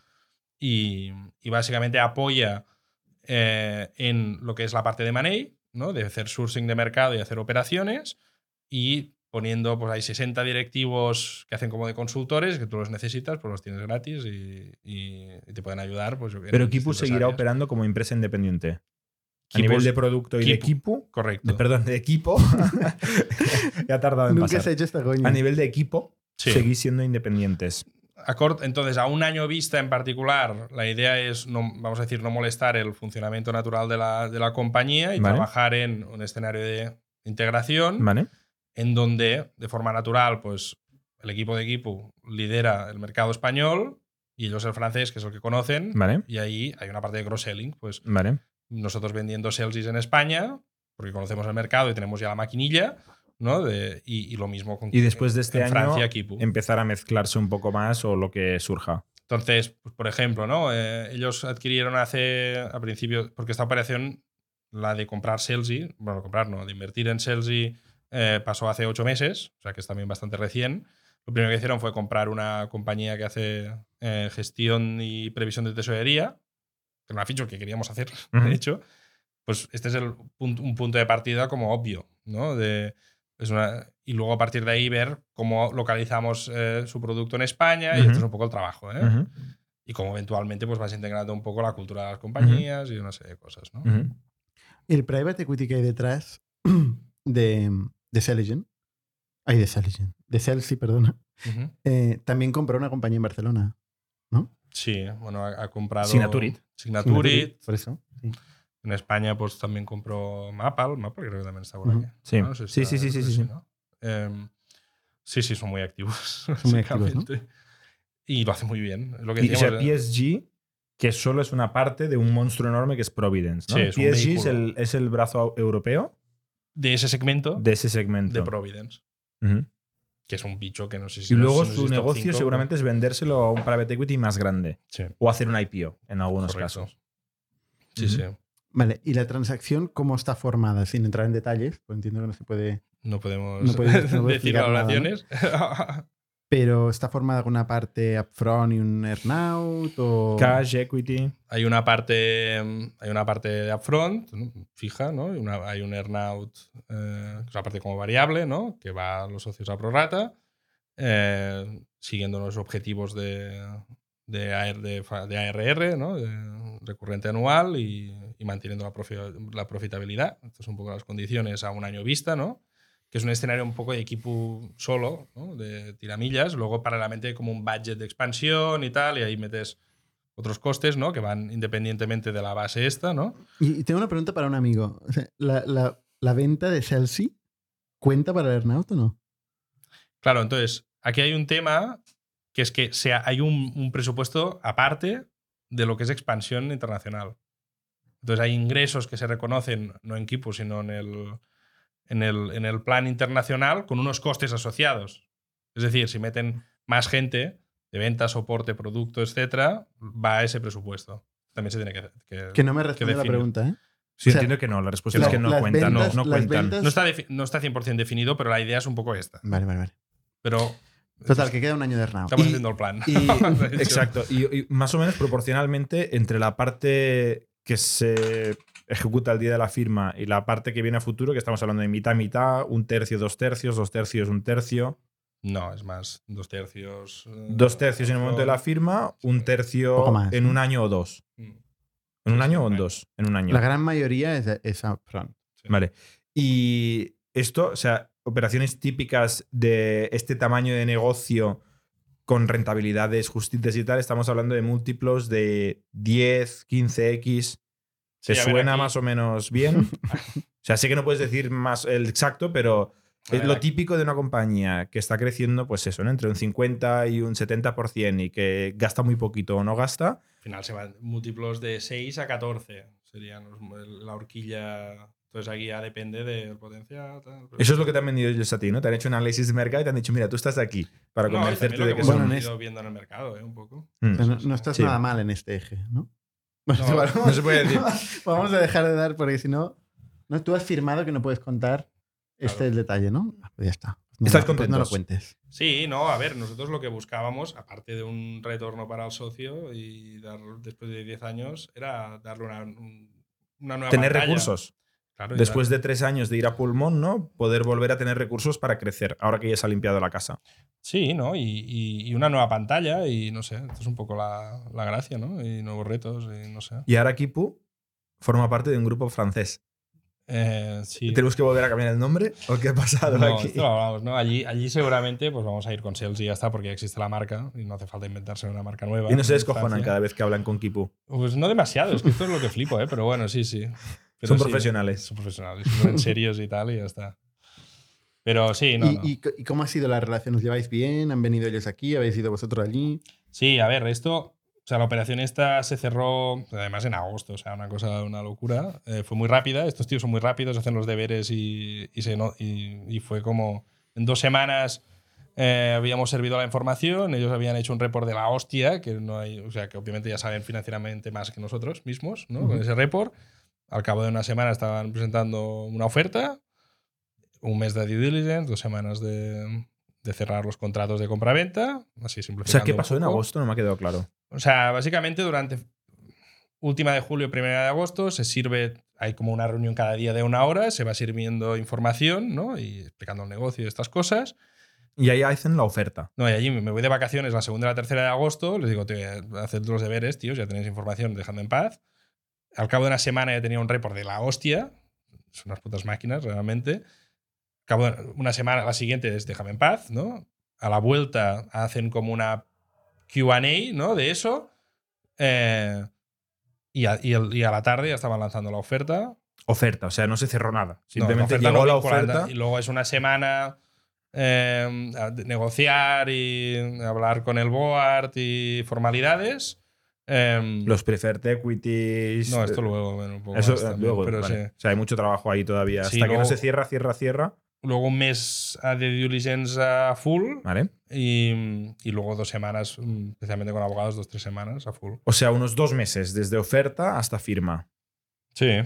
y, y básicamente apoya eh, en lo que es la parte de money, ¿no? de hacer sourcing de mercado y hacer operaciones y poniendo, pues hay 60 directivos que hacen como de consultores, que tú los necesitas, pues los tienes gratis y, y- y te pueden ayudar. Pues, Pero Kipu seguirá áreas. operando como empresa independiente. A nivel de producto y de equipo. Correcto. de- perdón, de equipo. ya ha tardado en Nunca pasar. se ha hecho esta coña. A nivel de equipo, Sí. seguís siendo independientes. A cort- entonces, a un año vista en particular, la idea es, no, vamos a decir, no molestar el funcionamiento natural de la, de la compañía y Vale. trabajar en un escenario de integración ¿Vale? En donde, de forma natural, pues el equipo de equipo lidera el mercado español y ellos el francés, que es el que conocen, ¿Vale? y ahí hay una parte de cross-selling. Pues ¿Vale? nosotros vendiendo Salesys en España, porque conocemos el mercado y tenemos ya la maquinilla, ¿no? De- y, y lo mismo con Y después de este en año, Francia, Kipu. empezar a mezclarse un poco más o lo que surja. Entonces, pues, por ejemplo, ¿no? Eh, ellos adquirieron hace, a principio, porque esta operación, la de comprar Salesy, bueno, comprar no, de invertir en Salesy, eh, pasó hace ocho meses, o sea que es también bastante recién. Lo primero que hicieron fue comprar una compañía que hace eh, gestión y previsión de tesorería, que era una feature que queríamos hacer, Ujú. de hecho. Pues este es el punto, un punto de partida como obvio, ¿no? De, es una, y luego a partir de ahí ver cómo localizamos eh, su producto en España y Ujú. esto es un poco el trabajo, ¿eh? Ujú. y cómo eventualmente pues vas integrando un poco la cultura de las compañías y una serie de cosas, ¿no? El private equity que hay detrás de, de Celigen, ay, de Celigen, de Celsi, perdona, eh, también compró una compañía en Barcelona, ¿no? Sí, bueno, ha, ha comprado... Signaturit. Signaturit. Por eso. sí. En España pues también compró Mapal. Mapal creo que también está por aquí. Sí. No sé Sí, está- sí, sí, sí, sí, sí. ¿no? Em, sí, sí, son muy activos. Son muy activos. Y lo hace muy bien. Lo que Y, o sea, decíamos. PSG, que solo es una parte de un monstruo enorme que es Providence. ¿no? Sí, es un PSG es el, es el brazo europeo de ese segmento de ese segmento. de Providence. Que es un bicho que no sé si. Y luego no sé si su negocio cinco, seguramente es vendérselo a un private equity más grande. Sí, O hacer un IPO en algunos correcto. casos. Sí, sí. Vale, ¿y la transacción cómo está formada? Sin entrar en detalles, pues entiendo que no se puede... No podemos No decir explicar nada, ¿no? Pero está formada con una parte upfront y un earnout o... Cash, equity. hay una parte mm, hay una parte de upfront ¿no? fija no Y una- hay un earnout eh, que es una parte como variable no que va a los socios a prorata eh, siguiendo los objetivos de de, AR de, fa- de ARR no de recurrente anual y, y manteniendo la, profi- la profitabilidad. Estas son un poco las condiciones a un año vista no que es un escenario un poco de equipo solo, ¿no? de tiramillas. Luego, paralelamente, hay como un budget de expansión y tal, y ahí metes otros costes, ¿no? Que van independientemente de la base esta, ¿no? Y, tengo una pregunta para un amigo. O sea, ¿la, la- la venta de Chelsea cuenta para el earnout o no? Claro, entonces, aquí hay un tema que es que sea, hay un, un presupuesto aparte de lo que es expansión internacional. Entonces, hay ingresos que se reconocen no en Kipu, sino en el, en el, en el plan internacional con unos costes asociados. Es decir, si meten más gente de venta, soporte, producto, etcétera, va a ese presupuesto. También se tiene que. que- Que no me responde la pregunta, ¿eh? Sí, O sea, entiendo que no. La respuesta la- es que no cuentan. ventas- no, cuentan. ventas- no está, no está 100% definido, pero la idea es un poco esta. Vale, vale, vale. Pero Total, que queda un año de earnout. estamos Y- haciendo el plan. Y- exacto. Y, y más o menos proporcionalmente entre la parte que se ejecuta el día de la firma y la parte que viene a futuro, que estamos hablando de mitad, mitad, un tercio, dos tercios, dos tercios, un tercio, No, es más, dos tercios. eh, dos tercios en el momento de la firma, un tercio en un año o dos. Mm, ¿En un año o en dos? En un año. La gran mayoría es, es upfront. sí. Vale. Y esto, o sea, operaciones típicas de este tamaño de negocio con rentabilidades justitas y tal, estamos hablando de múltiplos de 10, 15x. ¿Se Sí, suena más o menos bien? o sea, sé que no puedes decir más el exacto, pero A es lo típico de una compañía que está creciendo, pues eso, ¿no? Entre un 50 y un 70% y que gasta muy poquito o no gasta. Al final se van múltiplos de 6 a 14. Serían la horquilla. Entonces aquí ya depende del potencial. tal, pero- Eso es lo que te han vendido ellos a ti, ¿no? Te han hecho un análisis de mercado y te han dicho, mira, tú estás aquí para No, convencerte lo de que son- son... Bueno, ido viendo en el mercado, ¿eh? Un poco. Mm. No, no estás Sí. nada mal en este eje, ¿no? Bueno, No, vamos- no se puede decir. Vamos a dejar de dar porque si no, no tú has firmado que no puedes contar este Claro. el detalle, ¿no? Ah, Pues ya está. No, ¿Estás no, no lo cuentes. Sí, no, a ver, nosotros lo que buscábamos, aparte de un retorno para el socio y dar, después de 10 años, era darle una, un- una nueva Tener pantalla. recursos. Claro, Después de tres años de ir a pulmón, ¿no? Poder volver a tener recursos para crecer, ahora que ya se ha limpiado la casa. Sí, ¿no? Y, y- y una nueva pantalla y no sé, esto es un poco la, la gracia, ¿no? Y nuevos retos y no sé. Y ahora Kipu forma parte de un grupo francés. Eh, sí. ¿Tenemos que volver a cambiar el nombre? ¿O qué ha pasado No, aquí? esto lo hablamos, ¿no? Allí, allí seguramente pues vamos a ir con Sales y ya está, porque ya existe la marca y no hace falta inventarse una marca nueva. Y no se descojonan cada vez que hablan con Kipu. Pues no demasiado, es que esto es lo que flipo, ¿eh? Pero bueno, sí, sí. Pero Son sí, profesionales. Son profesionales, ponen serios y tal y ya está. Pero sí, no, ¿Y, no. y cómo ha sido la relación? ¿Os lleváis bien? ¿Han venido ellos aquí? ¿Habéis ido vosotros allí? Sí, a ver, esto, o sea, la operación esta se cerró además en agosto, o sea, una cosa, una locura. Eh, fue muy rápida, estos tíos son muy rápidos, hacen los deberes y, y, se no- y, y fue como en dos semanas eh, habíamos servido la información, ellos habían hecho un report de la hostia, que no hay, o sea, que obviamente ya saben financieramente más que nosotros mismos, ¿no? Con Ujú. ese report. Al cabo de una semana estaban presentando una oferta, un mes de due diligence, dos semanas de, de cerrar los contratos de compraventa, así O simplificando. sea, ¿qué pasó en agosto? No me ha quedado claro. O sea, básicamente durante última de julio, primera de agosto, se sirve, hay como una reunión cada día de una hora, se va sirviendo información, ¿no? Y explicando el negocio y estas cosas. Y ahí hacen la oferta. No, y allí me voy de vacaciones la segunda y la tercera de agosto. Les digo, haced los deberes, tíos, ya tenéis información, dejadme en paz. Al cabo de una semana ya tenía un report de la hostia. Son unas putas máquinas, realmente. Al cabo de una semana, la siguiente es déjame en paz, ¿no? A la vuelta hacen como una QA, ¿no? De eso. Eh, y, a, y el- y a la tarde ya estaban lanzando la oferta. Oferta, o sea, no se cerró nada. No, Simplemente oferta llegó no la oferta. Y luego es una semana eh, a negociar y hablar con el board y formalidades. Eh, Los preferred equities. no, esto luego, bueno, un poco Eso más eh, también, luego, pero vale. sí. O sea, hay mucho trabajo ahí todavía. Sí, Hasta que no luego- se cierra, cierra, cierra. Luego un mes a de due diligence a full ¿Vale? y, y luego dos semanas, mm, especialmente con abogados, dos, tres semanas a full. O sea, unos dos meses, desde oferta hasta firma. Sí.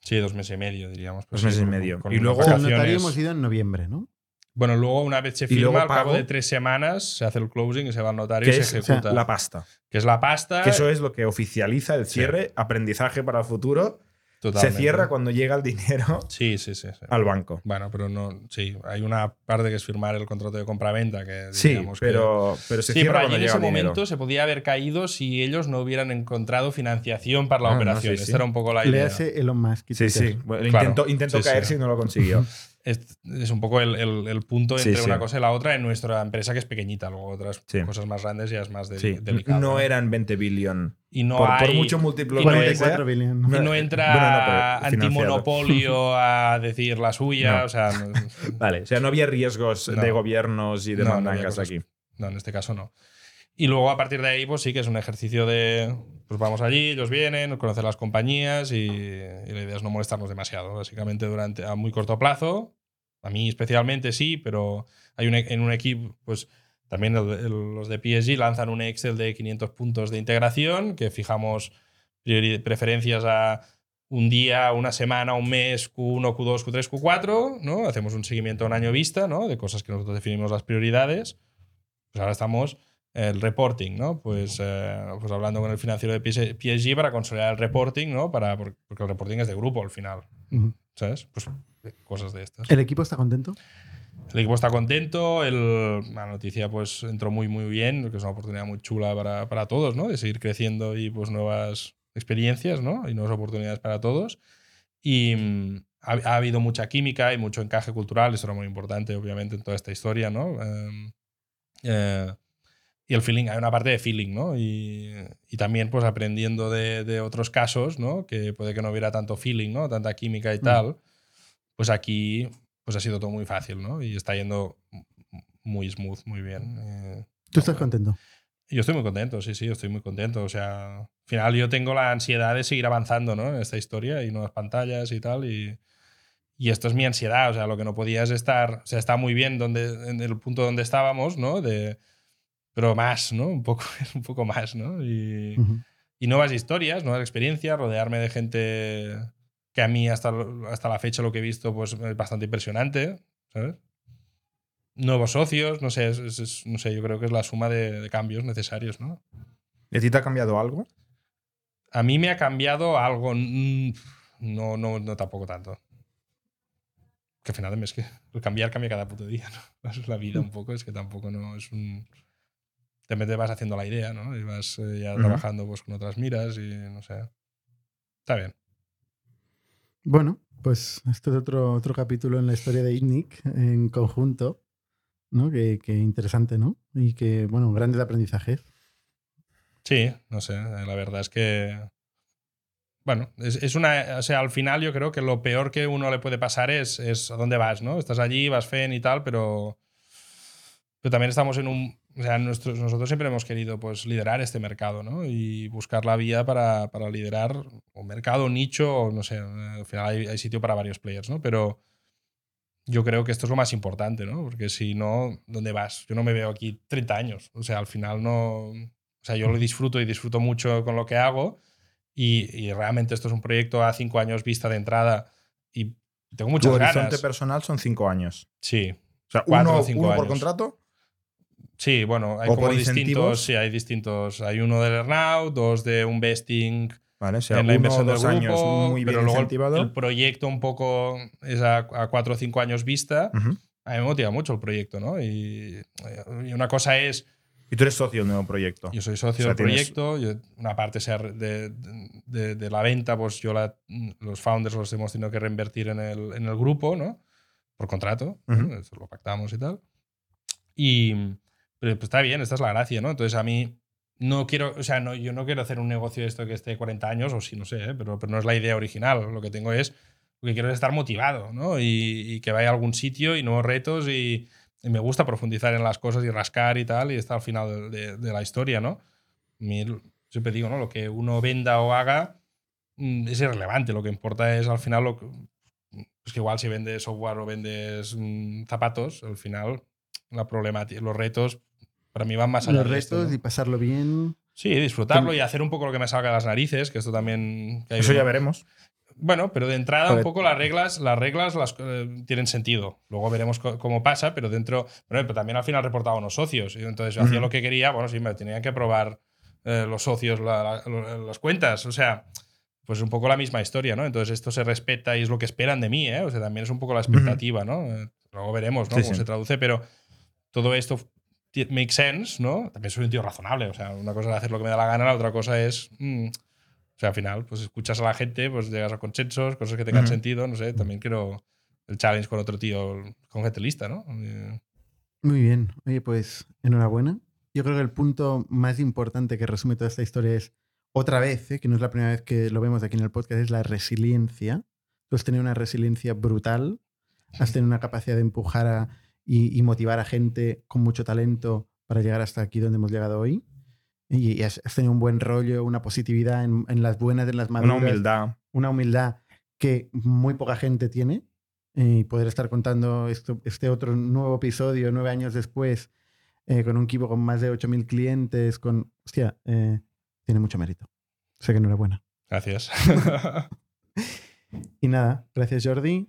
Sí, dos meses y medio, diríamos. Dos sí, meses y medio. con Y luego- vacaciones. notario hemos ido en noviembre, ¿no? Bueno, luego una vez se firma, al cabo de tres semanas se hace el closing y se va al notario y es se o sea, ejecuta. la pasta. que es la pasta. Que eso es lo que oficializa el cierre, aprendizaje para el futuro. Totalmente. Se cierra cuando llega el dinero Sí, sí, sí. sí. al banco. Bueno, pero no. Sí, hay una parte que es firmar el contrato de compraventa que. Sí, diríamos que- pero, pero se Sí, cierra pero allí cuando en llega ese el dinero. momento se podía haber caído si ellos no hubieran encontrado financiación para la Ah, no, operación. sí, sí. Esta era un poco la Le idea. hace Elon Musk. Sí, sí. Bueno, Claro. intentó intentó Sí, sí. caerse y no lo consiguió. Es, es un poco el, el- el punto Sí, entre sí. una cosa y la otra en nuestra empresa que es pequeñita. Luego otras Sí. cosas más grandes ya es más de- Sí. delicado. No eran 20 billion. Y no por, por hay. mucho múltiplo y no que 44 sea, billion. y no entra bueno, no, antimonopolio a decir la suya. No. O sea, no- Vale, o sea, no había riesgos No. de gobiernos y de No, no había mandangas aquí. No, en este caso no. Y luego a partir de ahí, pues sí que es un ejercicio de, pues vamos allí, ellos vienen, conocer las compañías y, y la idea es no molestarnos demasiado. Básicamente durante a muy corto plazo, a mí especialmente sí, pero hay un, e- en un equipo, pues también el- el- los de PSG lanzan un Excel de 500 puntos de integración que fijamos preferencias a un día, una semana, un mes, Q1, Q2, Q3, Q4, ¿no? Hacemos un seguimiento a un año vista, ¿no? De cosas que nosotros definimos las prioridades. Pues ahora estamos el reporting, ¿no? Pues, eh, pues hablando con el financiero de PS- PSG para consolidar el reporting, ¿no? Para, por- porque el reporting es de grupo al final. ¿sabes? Pues cosas de estas. ¿El equipo está contento? El equipo está contento, el- la noticia pues entró muy muy bien, que es una oportunidad muy chula para, para todos, ¿no? De seguir creciendo y pues nuevas experiencias, ¿no? Y nuevas oportunidades para todos. Y mm, ha, ha habido mucha química y mucho encaje cultural, eso era muy importante obviamente en toda esta historia, ¿no? Em, eh, y el feeling, hay una parte de feeling, ¿no? Y, y también pues aprendiendo de, de otros casos, ¿no? Que puede que no hubiera tanto feeling, ¿no? Tanta química y Mm. tal. Pues aquí pues ha sido todo muy fácil, ¿no? Y está yendo muy smooth, muy bien. Eh, ¿Tú estás contento? yo estoy muy contento, sí, sí, estoy muy contento. O sea, al final yo tengo la ansiedad de seguir avanzando, ¿no? En esta historia y nuevas pantallas y tal. Y, y esto es mi ansiedad. O sea, lo que no podía es estar. O sea, está muy bien donde, en el punto donde estábamos, ¿no? De, pero más, ¿no? Un poco, un poco más, ¿no? Y, y nuevas historias, nuevas experiencias, rodearme de gente que a mí hasta, hasta la fecha lo que he visto pues es bastante impresionante, ¿sabes? Nuevos socios, no sé, es- es- no sé, yo creo que es la suma de, de cambios necesarios, ¿no? ¿Y a ti te ha cambiado algo? A mí me ha cambiado algo, no, no, no tampoco tanto. Que al final es que cambiar cambia cada puto día, ¿no? Es la vida un poco, es que tampoco no es un... Te vas haciendo la idea, ¿no? Y vas eh, ya Ujú. trabajando pues, con otras miras y no sé. Está bien. Bueno, pues este es otro, otro capítulo en la historia de ITNIC en conjunto, ¿no? Que, interesante, ¿no? Y que, bueno, grandes aprendizajes. Sí, no sé, la verdad es que. Bueno, es, es una. O sea, al final yo creo que lo peor que uno le puede pasar es, es a dónde vas, ¿no? Estás allí, vas fen y tal, pero. Pero también estamos en un. O sea, nuestros- nosotros siempre hemos querido pues, liderar este mercado, ¿no? Y buscar la vía para, para liderar un mercado, un nicho, o no sé. Al final hay, hay sitio para varios players, ¿no? Pero yo creo que esto es lo más importante, ¿no? Porque si no, ¿dónde vas? Yo no me veo aquí 30 años. O sea, al final no. O sea, yo lo disfruto y disfruto mucho con lo que hago y, y realmente esto es un proyecto a cinco años vista de entrada y tengo Tu muchas horizonte ganas. personal son cinco años. Sí, O sea, uno, o cinco uno por años. contrato. Sí, bueno, hay ¿O como distintos, sí, hay distintos. Hay uno del earnout, dos de un vesting Vale, o sea, en la inversión del dos grupo, años muy bien pero luego el- el, proyecto un poco es a, a cuatro o cinco años vista Ujú. a mí me motiva mucho el proyecto, ¿no? Y, y una cosa es Y tú eres socio del nuevo proyecto. yo soy socio O sea, del tienes- proyecto, yo- una parte sea de, de- de la venta, pues yo la- los founders los hemos tenido que reinvertir en el, en el grupo, ¿no? Por contrato, ¿no? Ujú. Eso lo pactamos y tal. Y pero, pues, está bien, esta es la gracia, ¿no? Entonces a mí no quiero, o sea, no, yo no quiero hacer un negocio de esto que esté 40 años, o sí, no sé, ¿eh? pero, pero no es la idea original. Lo que tengo es, lo que quiero es estar motivado, ¿no? Y, y que vaya a algún sitio y nuevos retos y, y me gusta profundizar en las cosas y rascar y tal, y estar al final de, de- la historia, ¿no? Siempre digo, ¿no? Lo que uno venda o haga mm, es irrelevante. Lo que importa es al final lo que. Es que igual si vendes software o vendes mm, zapatos, al final la problemática, los retos para mí van más allá Los de esto, ¿no? y pasarlo bien. Sí, disfrutarlo Que- y hacer un poco lo que me salga de las narices, que esto también. que hay Eso ya uno- veremos. bueno, pero de entrada un poco las reglas, las reglas las, eh, tienen sentido. Luego veremos cómo pasa, pero dentro, bueno, pero también al final reportaba unos socios. Y entonces yo hacía Ujú. lo que quería, bueno, sí, me tenían que aprobar eh, los socios la- la- las cuentas. O sea, pues un poco la misma historia, ¿no? Entonces esto se respeta y es lo que esperan de mí, ¿eh? O sea, también es un poco la expectativa, ¿no? Eh, luego veremos, ¿no? Sí, cómo sí. se traduce, pero todo esto make sense, ¿no? También soy un tío razonable. O sea, una cosa es hacer lo que me da la gana, la otra cosa es. mm, o sea, al final, pues escuchas a la gente, pues llegas a consensos, cosas que tengan Ujú. sentido, no sé. También quiero el challenge con otro tío, con gente lista, ¿no? Eh, Muy bien. Oye, pues enhorabuena. Yo creo que el punto más importante que resume toda esta historia es, otra vez, ¿eh? que no es la primera vez que lo vemos aquí en el podcast, es la resiliencia. Tú has tenido una resiliencia brutal, has tenido una capacidad de empujar a- y, y motivar a gente con mucho talento para llegar hasta aquí donde hemos llegado hoy. Y, y has, has tenido un buen rollo, una positividad en, en las buenas, en las maduras Una humildad. una humildad que muy poca gente tiene. Y poder estar contando esto- este otro nuevo episodio nueve años después, eh, con un equipo con más de 8.000 clientes, con... Hostia, eh, tiene mucho mérito. Sea que enhorabuena. gracias. Y nada, gracias Jordi.